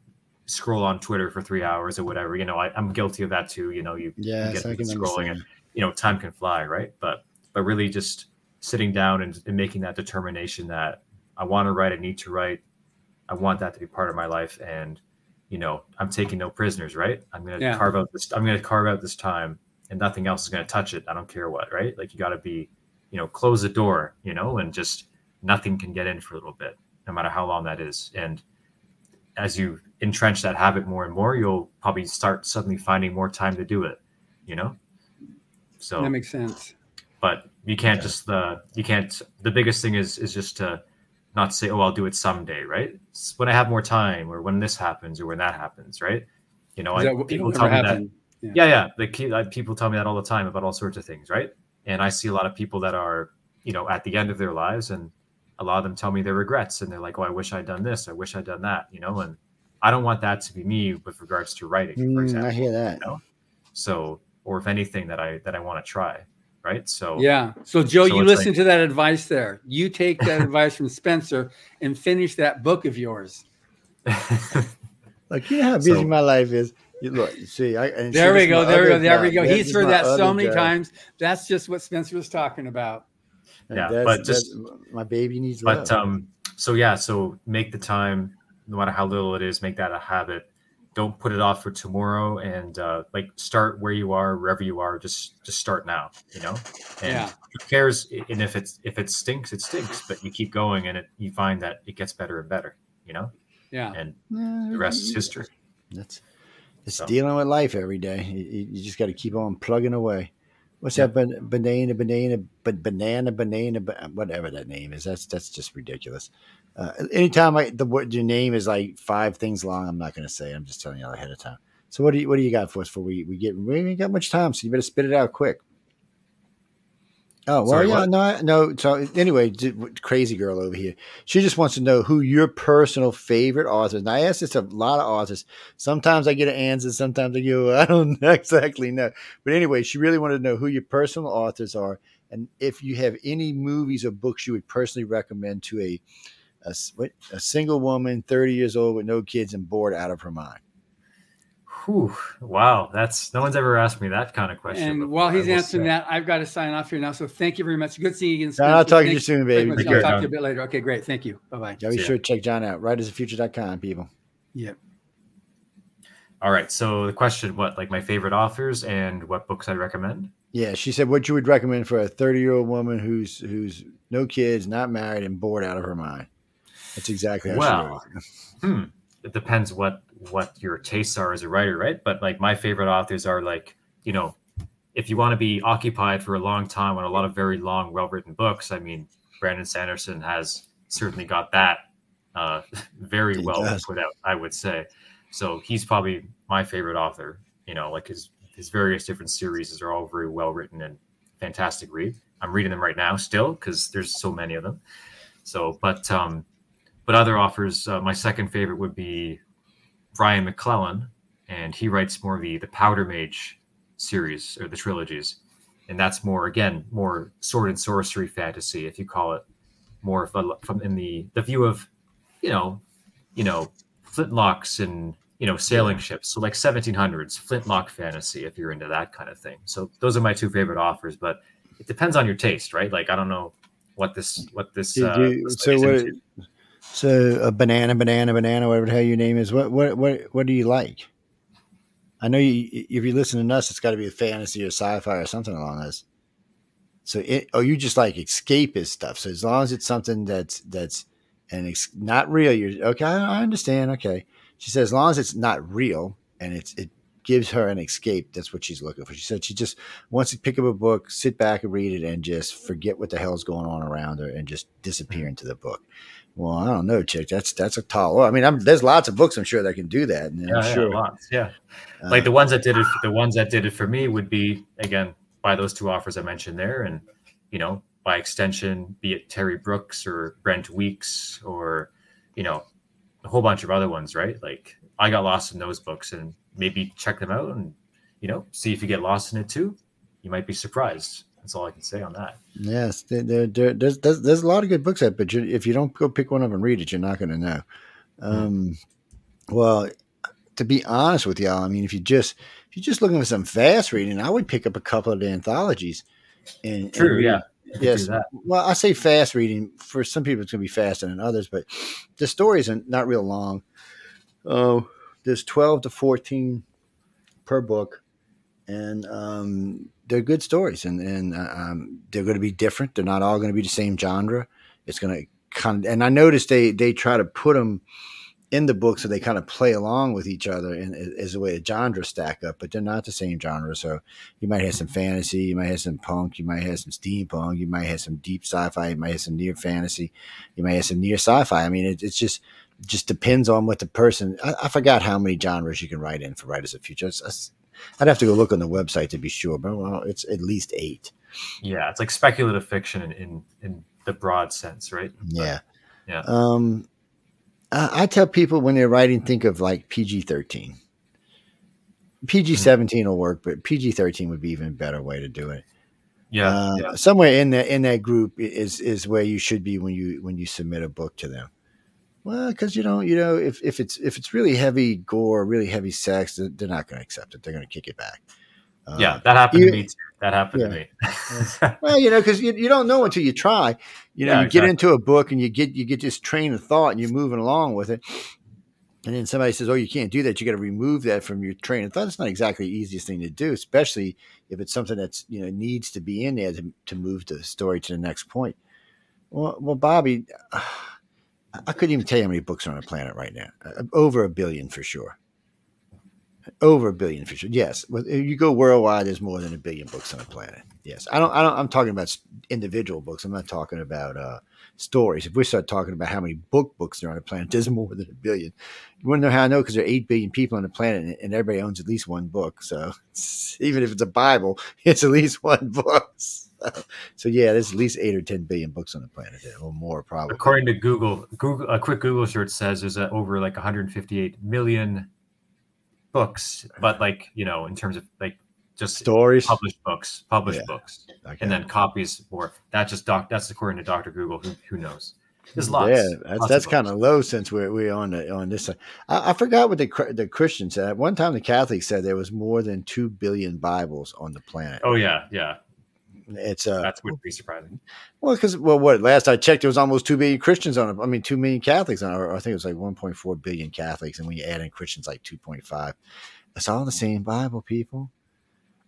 scroll on Twitter for three hours or whatever. You know, I, am guilty of that too. You know, you, yeah, you get so scrolling and you know, time can fly, right? But but really just sitting down and, and making that determination that I want to write, I need to write, I want that to be part of my life, and you know, I'm taking no prisoners, right? I'm gonna yeah. carve out this. I'm gonna carve out this time, and nothing else is gonna touch it. I don't care what, right? Like you got to be, you know, close the door, you know, and just nothing can get in for a little bit, no matter how long that is, and as you entrench that habit more and more, you'll probably start suddenly finding more time to do it. You know, so that makes sense. But you can't yeah. just the uh, you can't. The biggest thing is is just to not say, "Oh, I'll do it someday." Right? It's when I have more time, or when this happens, or when that happens. Right? You know, I, people tell me that. Yeah, yeah. yeah the, people tell me that all the time about all sorts of things. Right? And I see a lot of people that are, you know, at the end of their lives and a lot of them tell me their regrets and they're like, oh, I wish I'd done this. I wish I'd done that, you know, and I don't want that to be me with regards to writing, for mm, example. I hear that. You know? So, or if anything that I, that I want to try. Right. So, yeah. So Joe, so you listen like, to that advice there. You take that advice from Spencer and finish that book of yours. like, you know how busy so, my life is. You look, you see, I, there we go, there we go, there we go. He's heard that so many guy. times. That's just what Spencer was talking about yeah, but just my baby needs. But love. um, so yeah, so make the time, no matter how little it is, make that a habit. Don't put it off for tomorrow, and uh, like start where you are, wherever you are. Just just start now, you know. And yeah. who cares? And if it's if it stinks, it stinks. But you keep going, and it you find that it gets better and better, you know. Yeah. And the rest is history. That's it's so. dealing with life every day. You, you just got to keep on plugging away. What's that? banana, banana, but banana, banana, whatever that name is. That's that's just ridiculous. Uh, anytime I the your name is like five things long, I'm not going to say. I'm just telling you all ahead of time. So what do you what do you got for us? For we we get we ain't got much time, so you better spit it out quick. Oh well, Sorry, yeah, what? no, no. So anyway, crazy girl over here. She just wants to know who your personal favorite authors. And I ask this a lot of authors. Sometimes I get an answer. Sometimes I go, I don't exactly know. But anyway, she really wanted to know who your personal authors are, and if you have any movies or books you would personally recommend to a a, a single woman, thirty years old with no kids and bored out of her mind. Whew, wow, that's no one's ever asked me that kind of question. And before, while he's answering say. that, I've got to sign off here now. So thank you very much. Good seeing you again. John, I'll talk to you soon, baby. I'll talk to you a bit later. Okay, great. Thank you. Bye bye. Yeah, be sure to check John out. Writersoffuture.com, people. Yep. All right. So the question, what like my favorite authors and what books I recommend? Yeah, she said what you would recommend for a 30 year old woman who's who's no kids, not married, and bored out of her mind. That's exactly how well, hmm. It depends what what your tastes are as a writer, right? But like my favorite authors are like, you know, if you want to be occupied for a long time on a lot of very long, well written books, I mean, Brandon Sanderson has certainly got that uh, very he well does. put out, I would say. So he's probably my favorite author. You know, like his his various different series are all very well written and fantastic read. I'm reading them right now still because there's so many of them. So, but um, but other offers, uh, my second favorite would be Brian McClellan, and he writes more of the the Powder Mage series or the trilogies, and that's more again more sword and sorcery fantasy, if you call it, more from, from in the the view of, you know, you know, flintlocks and you know sailing ships, so like 1700s flintlock fantasy, if you're into that kind of thing. So those are my two favorite offers, but it depends on your taste, right? Like I don't know what this what this. Uh, you, so what? So a banana, banana, banana, whatever the hell your name is. What what what what do you like? I know you, if you listen to us, it's got to be a fantasy or sci-fi or something along those. So it, oh, you just like escapist stuff. So as long as it's something that's that's and it's not real, you're okay. I understand. Okay, she says as long as it's not real and it's it gives her an escape. That's what she's looking for. She said she just wants to pick up a book, sit back and read it, and just forget what the hell's going on around her and just disappear mm-hmm. into the book. Well, I don't know, chick. That's that's a tall. I mean, I'm, there's lots of books I'm sure that can do that. And yeah, I'm sure, yeah, lots. Yeah, uh, like the ones that did it. The ones that did it for me would be again by those two offers I mentioned there, and you know by extension, be it Terry Brooks or Brent Weeks or you know a whole bunch of other ones, right? Like I got lost in those books, and maybe check them out and you know see if you get lost in it too. You might be surprised. That's all I can say on that. Yes, there, there, there's, there's, there's a lot of good books out, but you, if you don't go pick one up and read it, you're not going to know. Hmm. Um, mm. Well, to be honest with y'all, I mean, if you just if you're just looking for some fast reading, I would pick up a couple of the anthologies. And, True, and yeah. Yes. Well, I say fast reading. For some people, it's going to be faster than others, but the stories are not real long. Oh, uh, there's 12 to 14 per book, and um, they're good stories, and and uh, um, they're going to be different. They're not all going to be the same genre. It's going to kind of, and I noticed they they try to put them in the book so they kind of play along with each other and as a way to genre stack up, but they're not the same genre. So you might have some fantasy, you might have some punk, you might have some steampunk, you might have some deep sci-fi, you might have some near fantasy, you might have some near sci-fi. I mean, it, it's just just depends on what the person. I, I, forgot how many genres you can write in for Writers of Future. It's, it's, I'd have to go look on the website to be sure, but well, it's at least eight. Yeah, it's like speculative fiction in in, in the broad sense, right? Yeah, but, yeah. Um, I, I, tell people when they're writing, think of like PG thirteen. PG 17 will work, but PG thirteen would be even better way to do it. Yeah, uh, yeah, somewhere in that in that group is is where you should be when you when you submit a book to them. Well, because you know, you know, if, if it's if it's really heavy gore, really heavy sex, they're not going to accept it. They're going to kick it back. Um, yeah, that happened to me too. That happened yeah. to me. well, you know, because you, you don't know until you try. You know, yeah, you exactly. get into a book and you get you get this train of thought and you're moving along with it, and then somebody says, "Oh, you can't do that. You got to remove that from your train of thought." It's not exactly the easiest thing to do, especially if it's something that's you know needs to be in there to to move the story to the next point. Well, well, Bobby. Uh, I couldn't even tell you how many books are on the planet right now. Uh, over a billion for sure. Over a billion for sure. Yes, you go worldwide, there's more than a billion books on the planet. Yes, I don't. I don't. I'm talking about individual books. I'm not talking about uh, stories. If we start talking about how many book books there are on the planet, there's more than a billion. You want to know how I know? Because there are eight billion people on the planet, and everybody owns at least one book. So even if it's a Bible, it's at least one book. So yeah, there's at least eight or ten billion books on the planet, or more probably. According to Google, Google a quick Google search says there's a, over like 158 million books, but like you know, in terms of like just stories, published books, published yeah. books, okay. and then copies for that. Just doc. That's according to Doctor Google. Who, who knows? There's lots. Yeah, that's, that's kind of low since we're we're on the on this side. I, I, forgot what the the Christians said. At One time the Catholics said there was more than two billion Bibles on the planet. Oh yeah, yeah. It's uh, that would be surprising. Well, because well, what last I checked, there was almost two billion Christians on it. I mean, two million Catholics on it. I think it was like one point four billion Catholics, and when you add in Christians, like two point five. It's all the same Bible, people.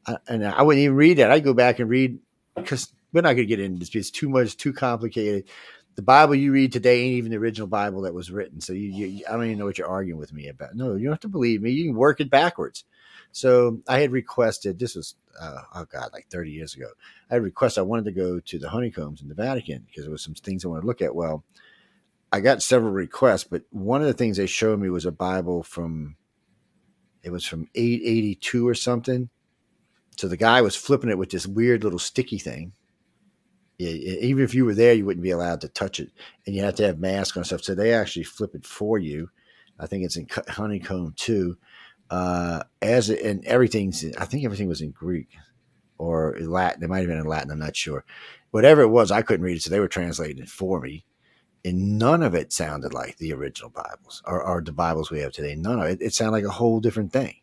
I, and I wouldn't even read that. I'd go back and read because we're not going to get into this. Because it's too much, too complicated. The Bible you read today ain't even the original Bible that was written. So you, you I don't even know what you're arguing with me about. No, you don't have to believe me. You can work it backwards. So I had requested, this was, uh, oh God, like 30 years ago. I had requested, I wanted to go to the honeycombs in the Vatican because there was some things I wanted to look at. Well, I got several requests, but one of the things they showed me was a Bible from, it was from 882 or something. So the guy was flipping it with this weird little sticky thing. Even if you were there, you wouldn't be allowed to touch it, and you have to have mask on stuff. So they actually flip it for you. I think it's in honeycomb too. Uh, as it, and everything's, I think everything was in Greek or Latin. It might have been in Latin. I'm not sure. Whatever it was, I couldn't read it, so they were translating it for me. And none of it sounded like the original Bibles or, or the Bibles we have today. None of it. It sounded like a whole different thing.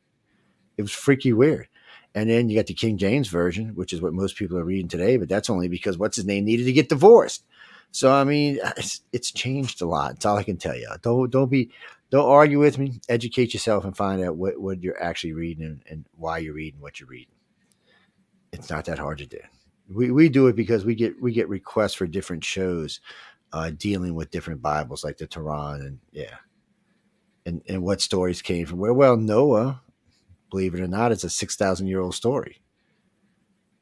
It was freaky weird. And then you got the King James version, which is what most people are reading today, but that's only because what's his name needed to get divorced. So I mean, it's, it's changed a lot. That's all I can tell you. Don't don't be don't argue with me. Educate yourself and find out what, what you're actually reading and, and why you're reading what you're reading. It's not that hard to do. We we do it because we get we get requests for different shows uh, dealing with different Bibles like the Quran and yeah. And and what stories came from where? Well, Noah believe it or not, it's a 6,000 year old story.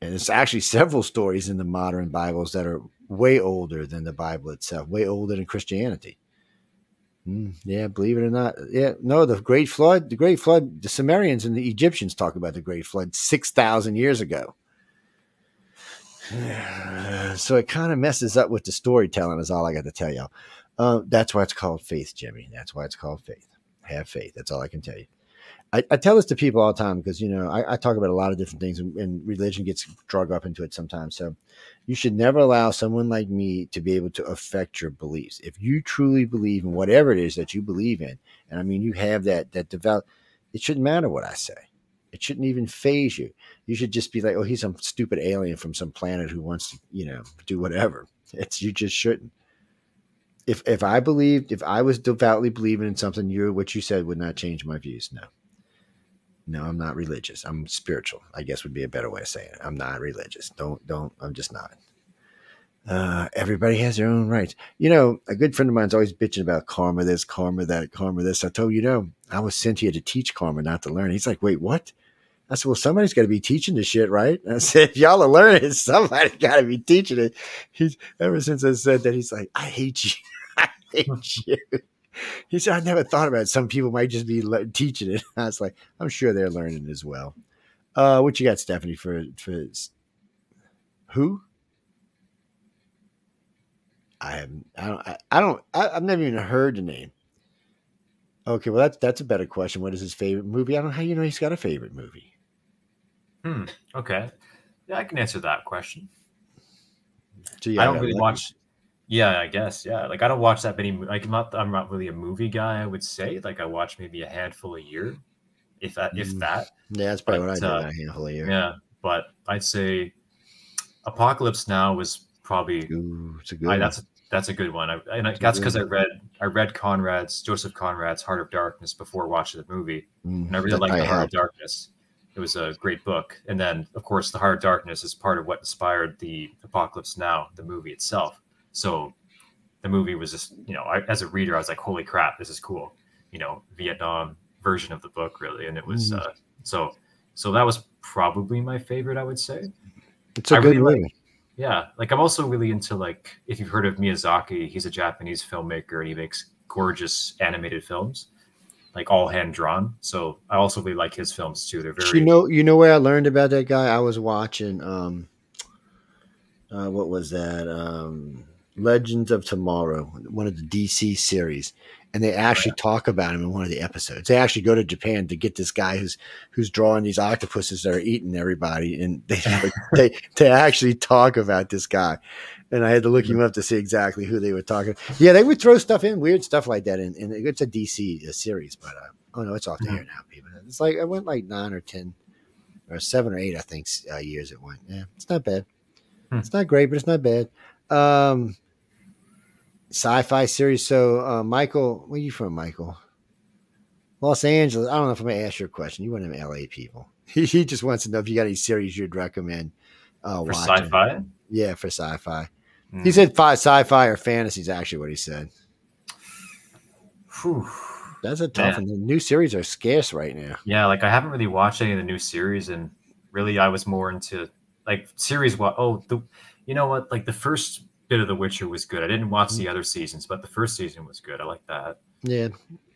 And it's actually several stories in the modern Bibles that are way older than the Bible itself, way older than Christianity. Mm, yeah, believe it or not. Yeah, no, the Great Flood, the Great Flood, the Sumerians and the Egyptians talk about the Great Flood 6,000 years ago. So it kind of messes up with the storytelling, is all I got to tell you. Uh, that's why it's called faith, Jimmy. That's why it's called faith. Have faith. That's all I can tell you. I, I, tell this to people all the time because you know I, I, talk about a lot of different things and, and, religion gets drug up into it sometimes. So you should never allow someone like me to be able to affect your beliefs. If you truly believe in whatever it is that you believe in, and I mean you have that that develop, it shouldn't matter what I say. It shouldn't even phase you. You should just be like, oh, he's some stupid alien from some planet who wants to, you know, do whatever. It's you just shouldn't. If if I believed, if I was devoutly believing in something, you what you said would not change my views. No. No, I'm not religious. I'm spiritual. I guess would be a better way of saying it. I'm not religious. Don't don't. I'm just not. Uh, everybody has their own rights. You know, a good friend of mine's always bitching about karma this, karma that, karma this. I told you, know, I was sent here to teach karma, not to learn. He's like, wait, what? I said, well, somebody's got to be teaching this shit, right? And I said, if y'all are learning, somebody got to be teaching it. He's ever since I said that, he's like, I hate you. I hate you he said, I never thought about it. Some people might just be le- teaching it. I was like, I'm sure they're learning as well. Uh, what you got, Stephanie, for, for who? I haven't, I don't, I, I don't, I, have never even heard the name. Okay, well, that's, that's a better question. What is his favorite movie? I don't know how you know he's got a favorite movie. Hmm. Okay. Yeah, I can answer that question. So, yeah, I don't really watch. Yeah, I guess. Yeah, like I don't watch that many. Like I'm not. I'm not really a movie guy. I would say. Like I watch maybe a handful a year, if that. If mm. that. Yeah, that's probably but, what I do. Uh, a handful a year. Yeah, but I'd say Apocalypse Now was probably. Ooh, it's a good. I, that's a, that's a good one. I, and I, that's because I read I read Conrad's Joseph Conrad's Heart of Darkness before watching the movie, mm, and I really liked the Heart of Darkness. It was a great book, and then of course the Heart of Darkness is part of what inspired the Apocalypse Now, the movie itself. So the movie was just, you know, I, as a reader, I was like, holy crap, this is cool. You know, Vietnam version of the book, really. And it was, mm. uh, so, so that was probably my favorite, I would say. It's a I good really movie. Like, yeah. Like I'm also really into like, if you've heard of Miyazaki, he's a Japanese filmmaker and he makes gorgeous animated films like all hand drawn. So I also really like his films too. They're very you know you know where I learned about that guy. I was watching um uh what was that um Legends of Tomorrow, one of the DC series, and they actually right. talk about him in one of the episodes. They actually go to Japan to get this guy who's who's drawing these octopuses that are eating everybody, and they they they actually talk about this guy. And I had to look him up to see exactly who they were talking. Yeah, they would throw stuff in, weird stuff like that, and, it's a DC series, but uh, oh no, it's off the air now, people. It's like I went like nine or ten or seven or eight, I think, uh, years it went. Yeah, it's not bad. Hmm. It's not great, but it's not bad. Um, sci-fi series. So, uh, Michael, where are you from, Michael? Los Angeles. I don't know if I'm gonna ask your question. You want them LA people. He, he just wants to know if you got any series you'd recommend. Uh, for watching. sci-fi. Yeah, for sci-fi. Mm. He said fi- sci-fi or fantasy is actually what he said. Whew. That's a tough one. The new series are scarce right now. Yeah, like I haven't really watched any of the new series, and really I was more into like series. What? Oh, the you know what? Like the first bit of The Witcher was good. I didn't watch the mm-hmm. other seasons, but the first season was good. I like that. Yeah.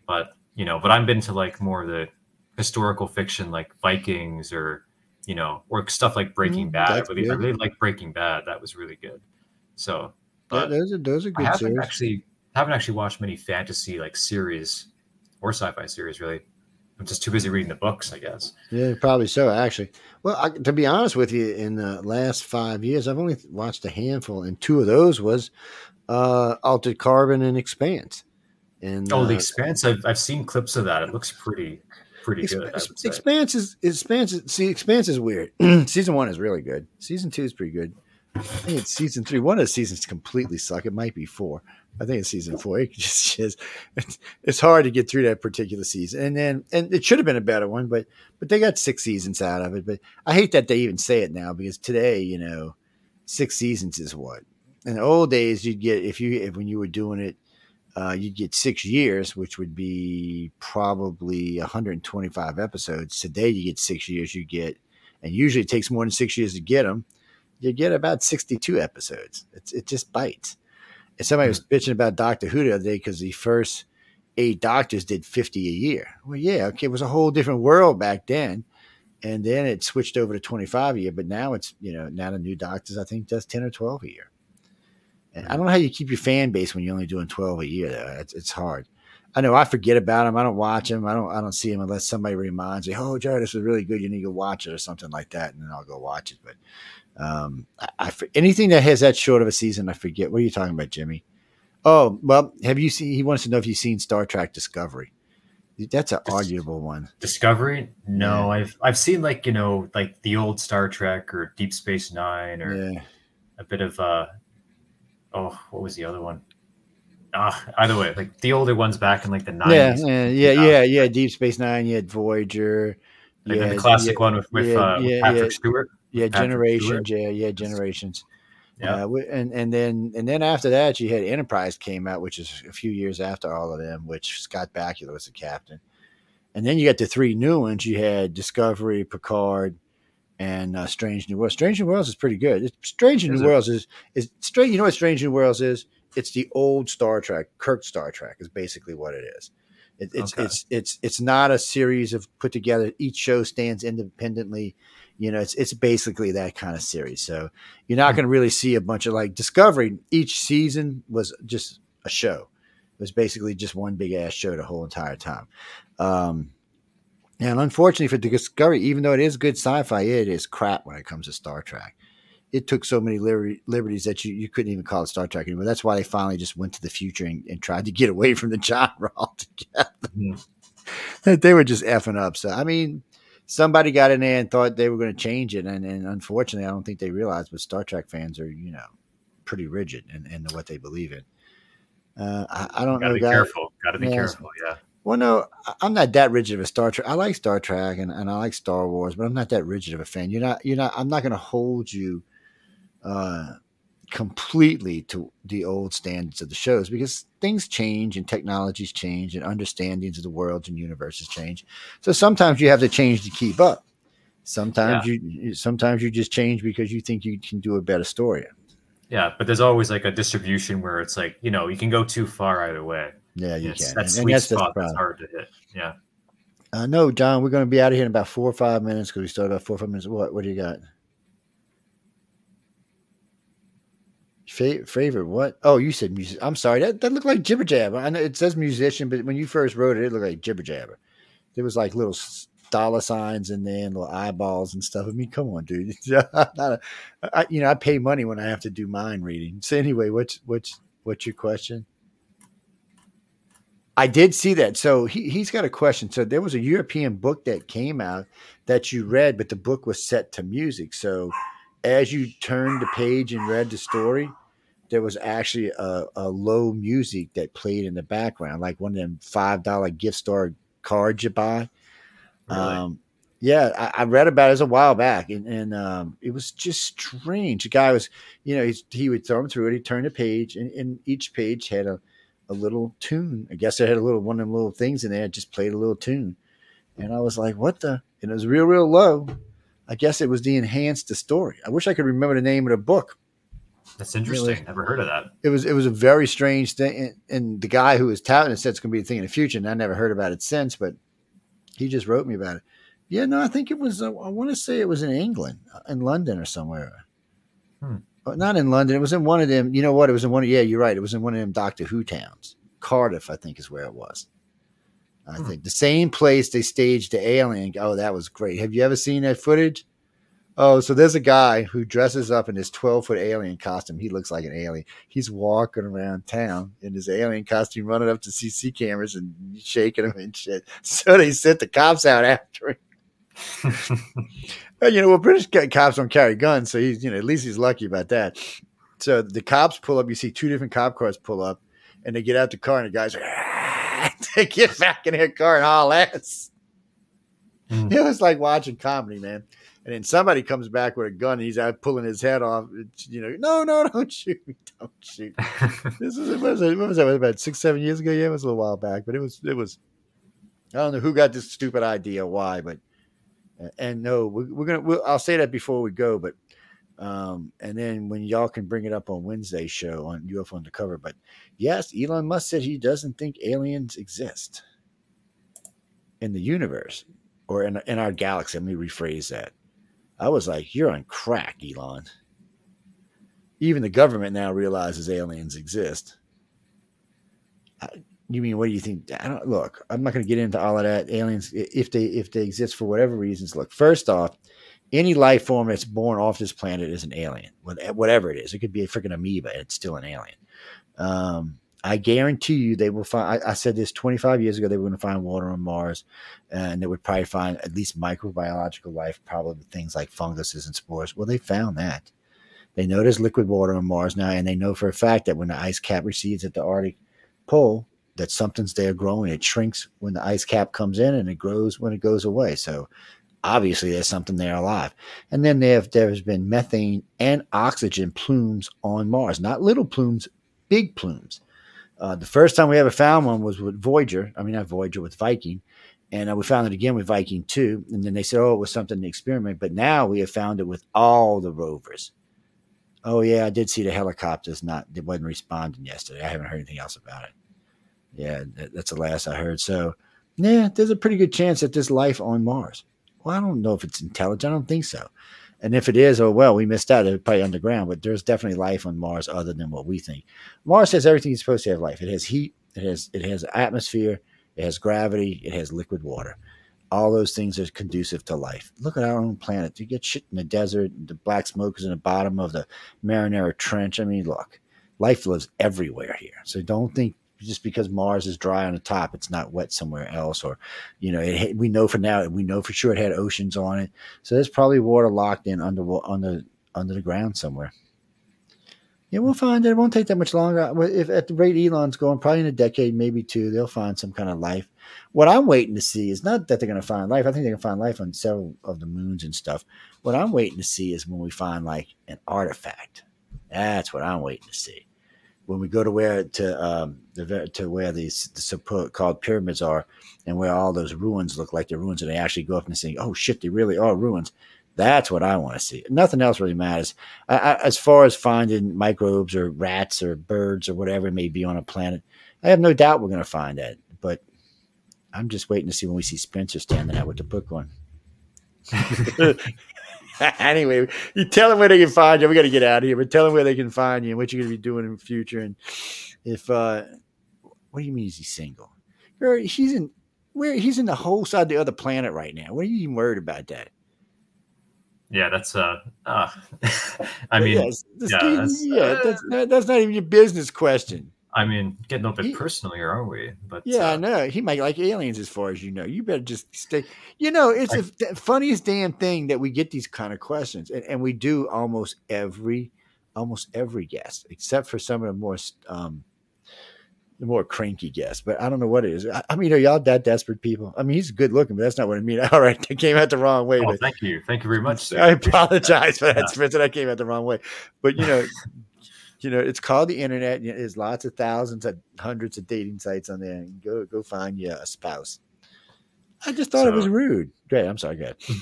But you know, but I'm been to like more of the historical fiction, like Vikings or you know, or stuff like Breaking Mm, Bad. I really, I really like Breaking Bad. That was really good. So, Yeah, but those are those are I good haven't series. actually haven't actually watched many fantasy like series or sci-fi series. Really, I'm just too busy reading the books. I guess. Yeah, probably so. Actually, well, I, to be honest with you, in the last five years, I've only watched a handful, and two of those was uh, Altered Carbon and Expanse. And Oh, uh, The Expanse. I've I've seen clips of that. It looks pretty pretty Exp- good. I would say. Expanse is Expanse. Is, see, Expanse is weird. season one is really good. Season two is pretty good. I think it's season three. One of the seasons completely suck. It might be four. I think it's season four. It just is. It's, hard to get through that particular season, and then and it should have been a better one, but but they got six seasons out of it. But I hate that they even say it now because today, you know, six seasons is what. In the old days, you'd get if you if when you were doing it uh, you'd get six years, which would be probably 125 episodes. Today, you get six years. You get, and usually it takes more than six years to get them. You get about 62 episodes. It's, it just bites. And somebody was bitching about Doctor Who the other day because the first eight doctors did 50 a year. Well, yeah, okay, it was a whole different world back then. And then it switched over to 25 a year, but now it's, you know, now the new doctors, I think, does 10 or 12 a year. And I don't know how you keep your fan base when you're only doing 12 a year. Though. It's, it's hard. I know I forget about them. I don't watch them. I don't. I don't see them unless somebody reminds me. Oh, Joe, this was really good. You need to watch it or something like that, and then I'll go watch it. But um, I, I anything that has that short of a season, I forget. What are you talking about, Jimmy? Oh, well, have you seen? He wants to know if you've seen Star Trek Discovery. That's an Dis- arguable one. Discovery? No, I've I've seen like you know like the old Star Trek or Deep Space Nine or Yeah, a bit of uh oh what was the other one? Ah, either way, like the older ones back in like the nineties. yeah, yeah, Yeah. yeah, yeah. Deep Space Nine. You had Voyager. Then had- the classic yeah, one with, with, yeah, uh, with yeah, Patrick yeah. Stewart. Yeah, Patrick generations. Yeah, yeah, generations. Yeah. Uh, and and then and then after that, you had Enterprise came out, which is a few years after all of them, which Scott Bakula was the captain. And then you got the three new ones. You had Discovery, Picard, and uh, Strange New Worlds. Strange New Worlds is pretty good. It's, Strange New it? Worlds is is strange. You know what Strange New Worlds is? It's the old Star Trek. Kirk Star Trek is basically what it is. It, it's Okay. it's it's it's not a series of put together. Each show stands independently. You know, it's it's basically that kind of series. So you're not going to really see a bunch of like Discovery. Each season was just a show. It was basically just one big ass show the whole entire time. Um, and unfortunately for Discovery, even though it is good sci-fi, it is crap when it comes to Star Trek. It took so many liber- liberties that you, you couldn't even call it Star Trek anymore. That's why they finally just went to the future and, and tried to get away from the genre altogether. They were just effing up. So I mean, somebody got in there and thought they were going to change it, and, and unfortunately, I don't think they realized. But Star Trek fans are, you know, pretty rigid in, in what they believe in. Uh, I, I don't Gotta know, be guys. careful. Gotta be Yeah. careful. Yeah. Well, no, I'm not that rigid of a Star Trek. I like Star Trek and, and I like Star Wars, but I'm not that rigid of a fan. You're not. You're not. I'm not going to hold you uh, completely to the old standards of the shows because things change and technologies change and understandings of the worlds and universes change. So sometimes you have to change to keep up. Sometimes you you sometimes you just change because you think you can do a better story. Yeah, but there's always like a distribution where it's like you know you can go too far either way. Yeah, you It's can. that And- and sweet that's spot that's hard to hit. Yeah. Uh, no, John, we're going to be out of here in about four or five minutes because we started about four or five minutes. What? What do you got? Fa- favorite what? Oh, you said music. I'm sorry. That that looked like jibber jabber. I know it says musician, but when you first wrote it, it looked like jibber jabber. There was like little dollar signs in there and little eyeballs and stuff. I mean, come on, dude. A, I, you know, I pay money when I have to do mind reading. So anyway, what's what's what's your question? I did see that. So he, he's got a question. So there was a European book that came out that you read, but the book was set to music. So as you turned the page and read the story, there was actually a, a low music that played in the background, like one of them five dollar gift store cards you buy. Really? Um, yeah, I, I read about it, it a while back, and, and um, it was just strange. The guy was, you know, he's, he would throw him through it. He'd turn the page, and, and each page had a, a little tune. I guess it had a little one of them little things in there. Just played a little tune, and I was like, "What the?" And it was real, real low. I guess it was the enhanced the story. I wish I could remember the name of the book. That's interesting. Never heard of that. It was it was a very strange thing, and, and the guy who was touting it said it's going to be a thing in the future, and I never heard about it since. But he just wrote me about it, Yeah, no, I think it was. Uh, I want to say it was in England, uh, in London or somewhere. Hmm. Uh, Not in London. It was in one of them. You know what? It was in one. Of, Yeah, you're right. It was in one of them Doctor Who towns. Cardiff, I think, is where it was. I Hmm. think the same place they staged the alien. Oh, that was great. Have you ever seen that footage? Oh, so there's a guy who dresses up in his 12 foot alien costume. He looks like an alien. He's walking around town in his alien costume, running up to CC cameras and shaking them and shit. So they sent the cops out after him. You know, well, British cops don't carry guns, so he's, you know, at least he's lucky about that. So the cops pull up. You see two different cop cars pull up, and they get out the car, and the guys are, they get back in their car and haul ass. Hmm. It was like watching comedy, man. And then somebody comes back with a gun, and he's out pulling his head off. It's, you know, no, no, don't shoot me, don't shoot. This was what was, it, what was that? About six, seven years ago. Yeah, it was a little while back, but it was, it was. I don't know who got this stupid idea, why, but and no, we're, we're gonna. We'll, I'll say that before we go, but um, and then when y'all can bring it up on Wednesday's show on UFO Undercover. But yes, Elon Musk said he doesn't think aliens exist in the universe or in in our galaxy. Let me rephrase that. I was like, you're on crack, Elon. Even the government now realizes aliens exist. I, you mean what do you think? I don't look. I'm not going to get into all of that. Aliens, if they if they exist for whatever reasons. Look, first off, any life form that's born off this planet is an alien. Whatever it is, it could be a freaking amoeba. and It's still an alien. Um, I guarantee you, they will find. I, I said this 25 years ago. They were going to find water on Mars, and they would probably find at least microbiological life, probably things like funguses and spores. Well, they found that. They know there's liquid water on Mars now, and they know for a fact that when the ice cap recedes at the Arctic pole, that something's there growing. It shrinks when the ice cap comes in, and it grows when it goes away. So obviously, there's something there alive. And then there have, there has been methane and oxygen plumes on Mars, not little plumes, big plumes. Uh, the first time we ever found one was with Voyager. I mean, not Voyager, with Viking. And uh, we found it again with Viking 2. And then they said, oh, it was something to experiment. But now we have found it with all the rovers. Oh, yeah, I did see the helicopters not, it wasn't responding yesterday. I haven't heard anything else about it. Yeah, that, that's the last I heard. So, yeah, there's a pretty good chance that there's life on Mars. Well, I don't know if it's intelligent. I don't think so. And if it is, oh well, we missed out. It's probably underground, but there's definitely life on Mars other than what we think. Mars has everything it's supposed to have life. It has heat. It has it has atmosphere. It has gravity. It has liquid water. All those things are conducive to life. Look at our own planet. You get shit in the desert. The black smoke is in the bottom of the Marinara Trench. I mean, look, life lives everywhere here. So don't think just because Mars is dry on the top, it's not wet somewhere else. Or, you know, it, we know for now, we know for sure it had oceans on it. So there's probably water locked in under under under the ground somewhere. Yeah, we'll find it. It won't take that much longer. If at the rate Elon's going, probably in a decade, maybe two, they'll find some kind of life. What I'm waiting to see is not that they're going to find life. I think going to find life on several of the moons and stuff. What I'm waiting to see is when we find like an artifact. That's what I'm waiting to see. When we go to where to um, the to where these the so-called pyramids are, and where all those ruins look like they're ruins, and they actually go up and say, "Oh shit, they really are ruins." That's what I want to see. Nothing else really matters. I, I, as far as finding microbes or rats or birds or whatever it may be on a planet, I have no doubt we're going to find that. But I'm just waiting to see when we see Spencer standing out with the book on. anyway, you tell them where they can find you. We got to get out of here, but tell them where they can find you and what you're going to be doing in the future. And if, uh, what do you mean is he single? Girl, he's in where he's in the whole side of the other planet right now. What are you even worried about that? yeah, that's uh, uh I mean, yes, yeah, that's- yeah, that's not, that's not even your business question. I mean, getting a bit He- personal here, aren't we? But Yeah, I uh, know. He might like aliens as far as you know. You better just stay. You know, it's I- the funniest damn thing that we get these kind of questions, and, and we do almost every, almost every guest, except for some of the more, um, the more cranky guests. But I don't know what it is. I, I mean, are y'all that desperate people? I mean, he's good looking, but that's not what I mean. All right, I came out the wrong way. Oh, but thank you, thank you very much. sir. I apologize for Yeah. that, Spencer. That came out the wrong way. But you know, you know, it's called the internet. There's lots of thousands of hundreds of dating sites on there. Go go find you a spouse. I just thought it was rude. Great. I'm sorry. Go ahead.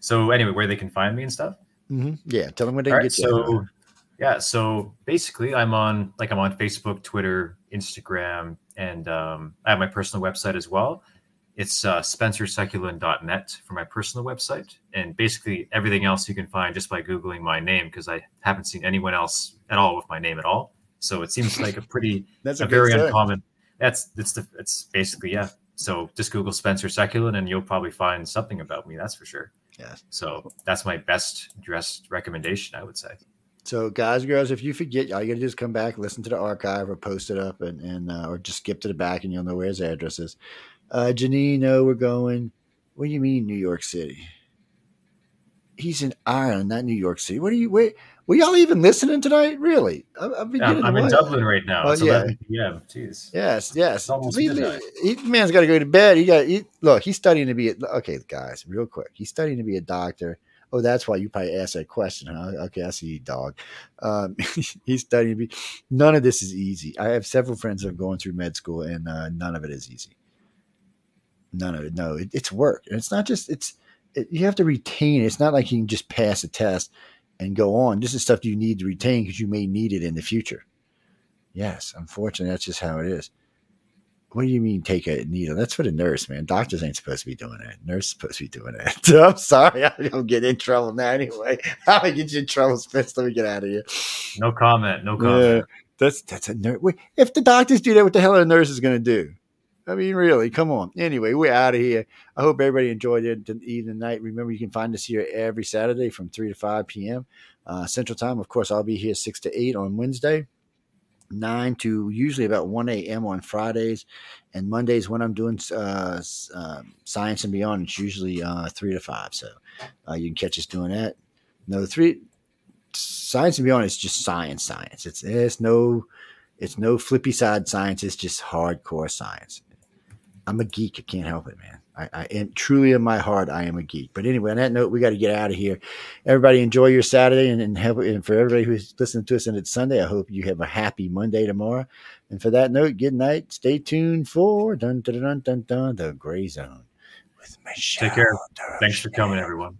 So anyway, where they can find me and stuff. hmm Yeah. Tell them where they All can right, get you. so yeah, so basically, I'm on like I'm on Facebook, Twitter, Instagram, and um, I have my personal website as well. it's uh, spencersekulin.net for my personal website. And basically everything else you can find just by Googling my name because I haven't seen anyone else at all with my name at all. So it seems like a pretty, That's a, a, very start. uncommon. That's, it's the, it's basically, yeah. So just Google Spencer Sekulin and you'll probably find something about me. That's for sure. Yes. So that's my best dressed recommendation, I would say. So, guys, girls, if you forget, all you got to do is come back, listen to the archive, or post it up, and, and uh, or just skip to the back, and you'll know where his address is. Uh, Janine, no, we're going. What do you mean, New York City? He's in Ireland, not New York City. What are you? Wait, were y'all even listening tonight? Really? I, I've been Yeah, I'm, getting I'm in. Dublin right now. Oh, It's yeah. 11 p.m. Jeez. Yes, yes. It's almost he, man's got to go to bed. He got he, look. He's studying to be a, okay, guys. Real quick, he's studying to be a doctor. Oh, that's why you probably asked that question, huh? Okay, I see you, dog. Um, he's studying to be. None of this is easy. I have several friends that are going through med school, and uh, none of it is easy. None of it. No, it, it's work, and it's not just. It's it, you have to retain. it. It's not like you can just pass a test and go on. This is stuff you need to retain because you may need it in the future. Yes, unfortunately, that's just how it is. What do you mean take a needle? That's for the nurse, man. Doctors ain't supposed to be doing that. Nurse supposed to be doing that. I'm sorry. I'm getting in trouble now anyway. I'm gonna get you in trouble, Spence. Let me get out of here. No comment. No Yeah, comment. that's that's a nurse. If the doctors do that, what the hell are the nurses gonna do? I mean, really, come on. Anyway, we're out of here. I hope everybody enjoyed it evening night. Remember, you can find us here every Saturday from 3 to 5 p.m. Uh, Central Time. Of course, I'll be here 6 to 8 on Wednesday, 9 to usually about 1 a.m. on Fridays. And Mondays, when I'm doing uh, um Science and Beyond, it's usually uh, 3 to 5. So uh, you can catch us doing that. No, 3 Science and Beyond is just science, science. It's, it's no. It's no flippy side science. It's just hardcore science. I'm a geek. I can't help it, man. I, I am truly in my heart. I am a geek. But anyway, on that note, we got to get out of here. Everybody enjoy your Saturday, and and, have, and for everybody who's listening to us and it's Sunday, I hope you have a happy Monday tomorrow. And for that note, good night. Stay tuned for dun dun dun dun dun the Gray Zone with Michelle. Take care. Thanks for coming, everyone.